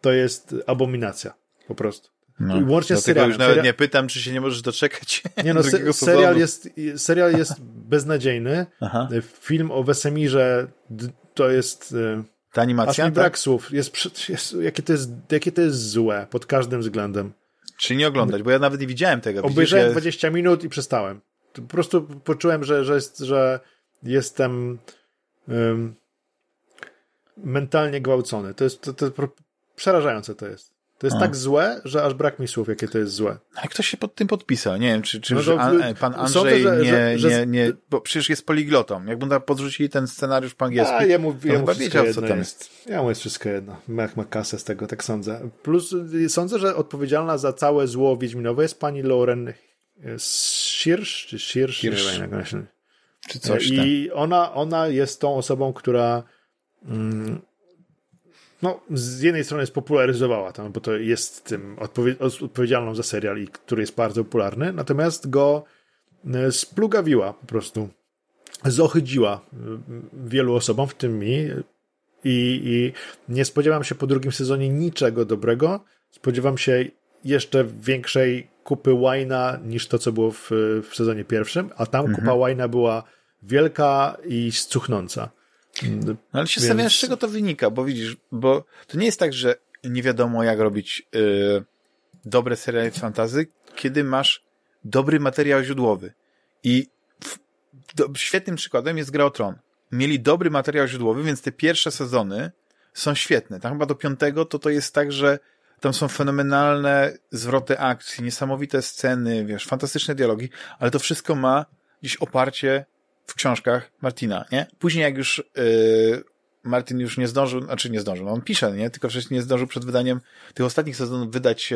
S2: to jest abominacja. Po prostu.
S1: No, I łącznie z serialem. już nawet serial... nie pytam, czy się nie możesz doczekać.
S2: Nie no, se serial, jest, serial jest beznadziejny. Aha. Film o Wesemirze to jest... E,
S1: Ta animacja?
S2: Aż mi brak tak? słów. Jest, jest, jakie, to jest, jakie to jest złe pod każdym względem.
S1: Czy nie oglądać, bo ja nawet nie widziałem tego.
S2: Obejrzałem Widzisz, 20 minut i przestałem. Po prostu poczułem, że, że, jest, że jestem um, mentalnie gwałcony. To jest to, to, przerażające to jest. To jest A. tak złe, że aż brak mi słów, jakie to jest złe.
S1: Ale ktoś się pod tym podpisał. Nie wiem, czy, czy no to, an, e, pan Andrzej że, nie, że, nie, nie, bo przecież jest poliglotą. Jakby tam podrzucili ten scenariusz po angielsku, A, jemu, to jemu chyba wiedział, co tam jest. jest.
S2: Ja mu jest wszystko jedno. Jak ma kasę z tego, tak sądzę. Plus y, sądzę, że odpowiedzialna za całe zło Wiedźminowe jest pani Lauren e, Schirsch, czy Schirsch? Schirsch. Nie wiem, jak się...
S1: Czy coś
S2: I ona, ona jest tą osobą, która no, z jednej strony spopularyzowała to, bo to jest tym odpowie- odpowiedzialną za serial, i który jest bardzo popularny, natomiast go e, splugawiła po prostu. Zohydziła e, wielu osobom, w tym mi. I, I nie spodziewam się po drugim sezonie niczego dobrego. Spodziewam się jeszcze większej kupy łajna niż to, co było w, w sezonie pierwszym, a tam mhm. kupa łajna była wielka i scuchnąca.
S1: No, ale się Więc... zastanawiam, z czego to wynika, bo widzisz, bo to nie jest tak, że nie wiadomo jak robić yy, dobre seriale fantazy, kiedy masz dobry materiał źródłowy. I w, do, świetnym przykładem jest Gra o Tron. Mieli dobry materiał źródłowy, więc te pierwsze sezony są świetne. Tam chyba do piątego to to jest tak, że tam są fenomenalne zwroty akcji, niesamowite sceny, wiesz, fantastyczne dialogi, ale to wszystko ma gdzieś oparcie w książkach Martina, nie? Później jak już yy, Martin już nie zdążył, znaczy nie zdążył, no on pisze, nie? Tylko wcześniej nie zdążył przed wydaniem tych ostatnich sezonów wydać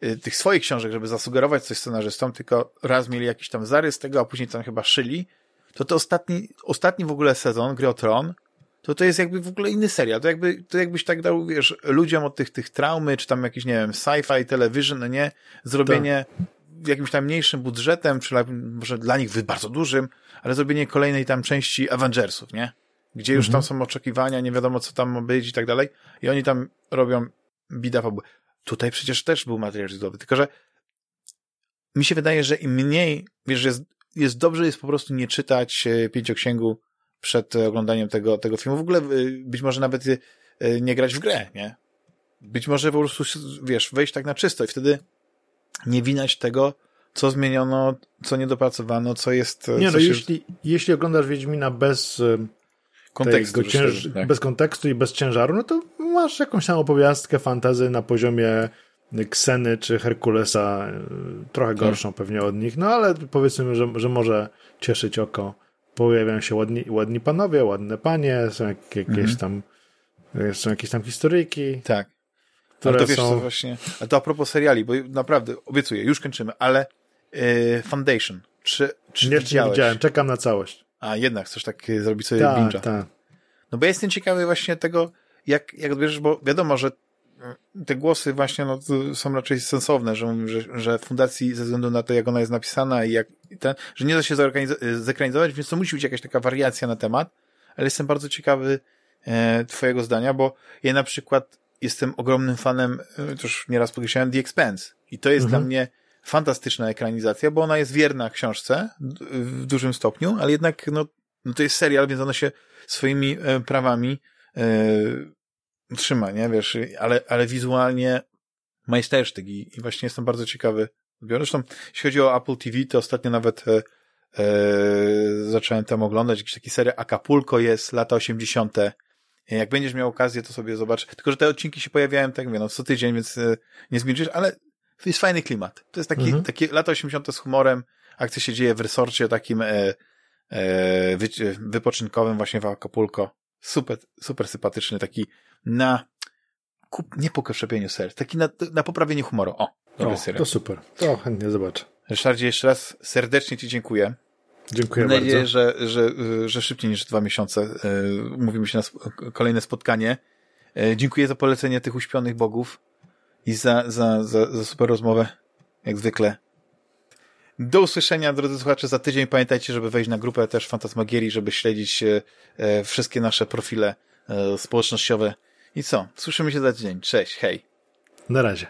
S1: yy, tych swoich książek, żeby zasugerować coś scenarzystom, tylko raz mieli jakiś tam zarys tego, a później tam chyba szyli, to to ostatni, ostatni w ogóle sezon Gry o Tron to to jest jakby w ogóle inny serial. To jakby, to jakbyś tak dał, wiesz, ludziom od tych, tych traumy, czy tam jakiś, nie wiem, sci-fi, television, no nie, zrobienie tak. Jakimś tam mniejszym budżetem, czy może dla nich bardzo dużym, ale zrobienie kolejnej tam części Avengersów, nie? Gdzie już mhm. tam są oczekiwania, nie wiadomo co tam ma być i tak dalej. I oni tam robią bida fabuły. Tutaj przecież też był materiał źródłowy, tylko że mi się wydaje, że im mniej, wiesz, jest, jest dobrze jest po prostu nie czytać e, pięcioksięgu przed oglądaniem tego, tego filmu. W ogóle e, być może nawet e, nie grać w grę, nie? Być może po prostu, wiesz, wejść tak na czysto i wtedy nie winać tego, co zmieniono, co nie dopracowano, co jest...
S2: Nie, no się... jeśli, jeśli oglądasz Wiedźmina bez kontekstu, cięż... tak. bez kontekstu i bez ciężaru, no to masz jakąś tam opowiastkę fantazy na poziomie Kseny czy Herkulesa, y, trochę tak. gorszą pewnie od nich, no ale powiedzmy, że, że może cieszyć oko. Pojawiają się ładni, ładni panowie, ładne panie, są jak, jakieś mhm. tam są jakieś tam historyjki.
S1: Tak. Które ale to wiesz są... co właśnie, a to a propos seriali, bo naprawdę obiecuję, już kończymy, ale yy, Foundation, czy, czy
S2: nie, widziałeś? nie widziałem, czekam na całość.
S1: A jednak chcesz tak zrobić sobie tak, binge'a. Tak. No bo ja jestem ciekawy właśnie tego, jak, jak odbierzesz, bo wiadomo, że te głosy właśnie no, są raczej sensowne, że, że, że fundacji ze względu na to, jak ona jest napisana i jak ten, że nie da się zekranizować, więc to musi być jakaś taka wariacja na temat, ale jestem bardzo ciekawy e, twojego zdania, bo ja na przykład jestem ogromnym fanem, to już nieraz podkreślałem, The Expense i to jest mhm. dla mnie fantastyczna ekranizacja, bo ona jest wierna książce w dużym stopniu, ale jednak no, no to jest serial, więc ona się swoimi e, prawami e, trzyma, nie, wiesz, ale, ale wizualnie majstersztyk i, i właśnie jestem bardzo ciekawy. Zresztą, jeśli chodzi o Apple TV, to ostatnio nawet e, zacząłem tam oglądać jakiś taki serial Acapulco jest, lata 80. Jak będziesz miał okazję, to sobie zobacz. Tylko, że te odcinki się pojawiają, tak mówię, no co tydzień, więc e, nie zmierzysz, ale to jest fajny klimat. To jest taki, mhm. takie lata 80. z humorem, akcja się dzieje w resorcie takim e, e, wy, wypoczynkowym właśnie w Acapulco. Super, super sympatyczny, taki na kup, nie po krzepieniu serc, taki na, na poprawienie humoru. O,
S2: dobry o, To super, to chętnie zobaczę.
S1: Ryszardzie, jeszcze raz serdecznie Ci dziękuję.
S2: Dziękuję
S1: Mam
S2: nadzieję,
S1: że, że, że szybciej niż dwa miesiące umówimy się na kolejne spotkanie. Yy, dziękuję za polecenie tych uśpionych bogów i za, za, za, za super rozmowę, jak zwykle. Do usłyszenia, drodzy słuchacze, za tydzień. Pamiętajcie, żeby wejść na grupę też Fantasmagierii, żeby śledzić wszystkie nasze profile społecznościowe. I co? Słyszymy się za tydzień. Cześć, hej.
S2: Na razie.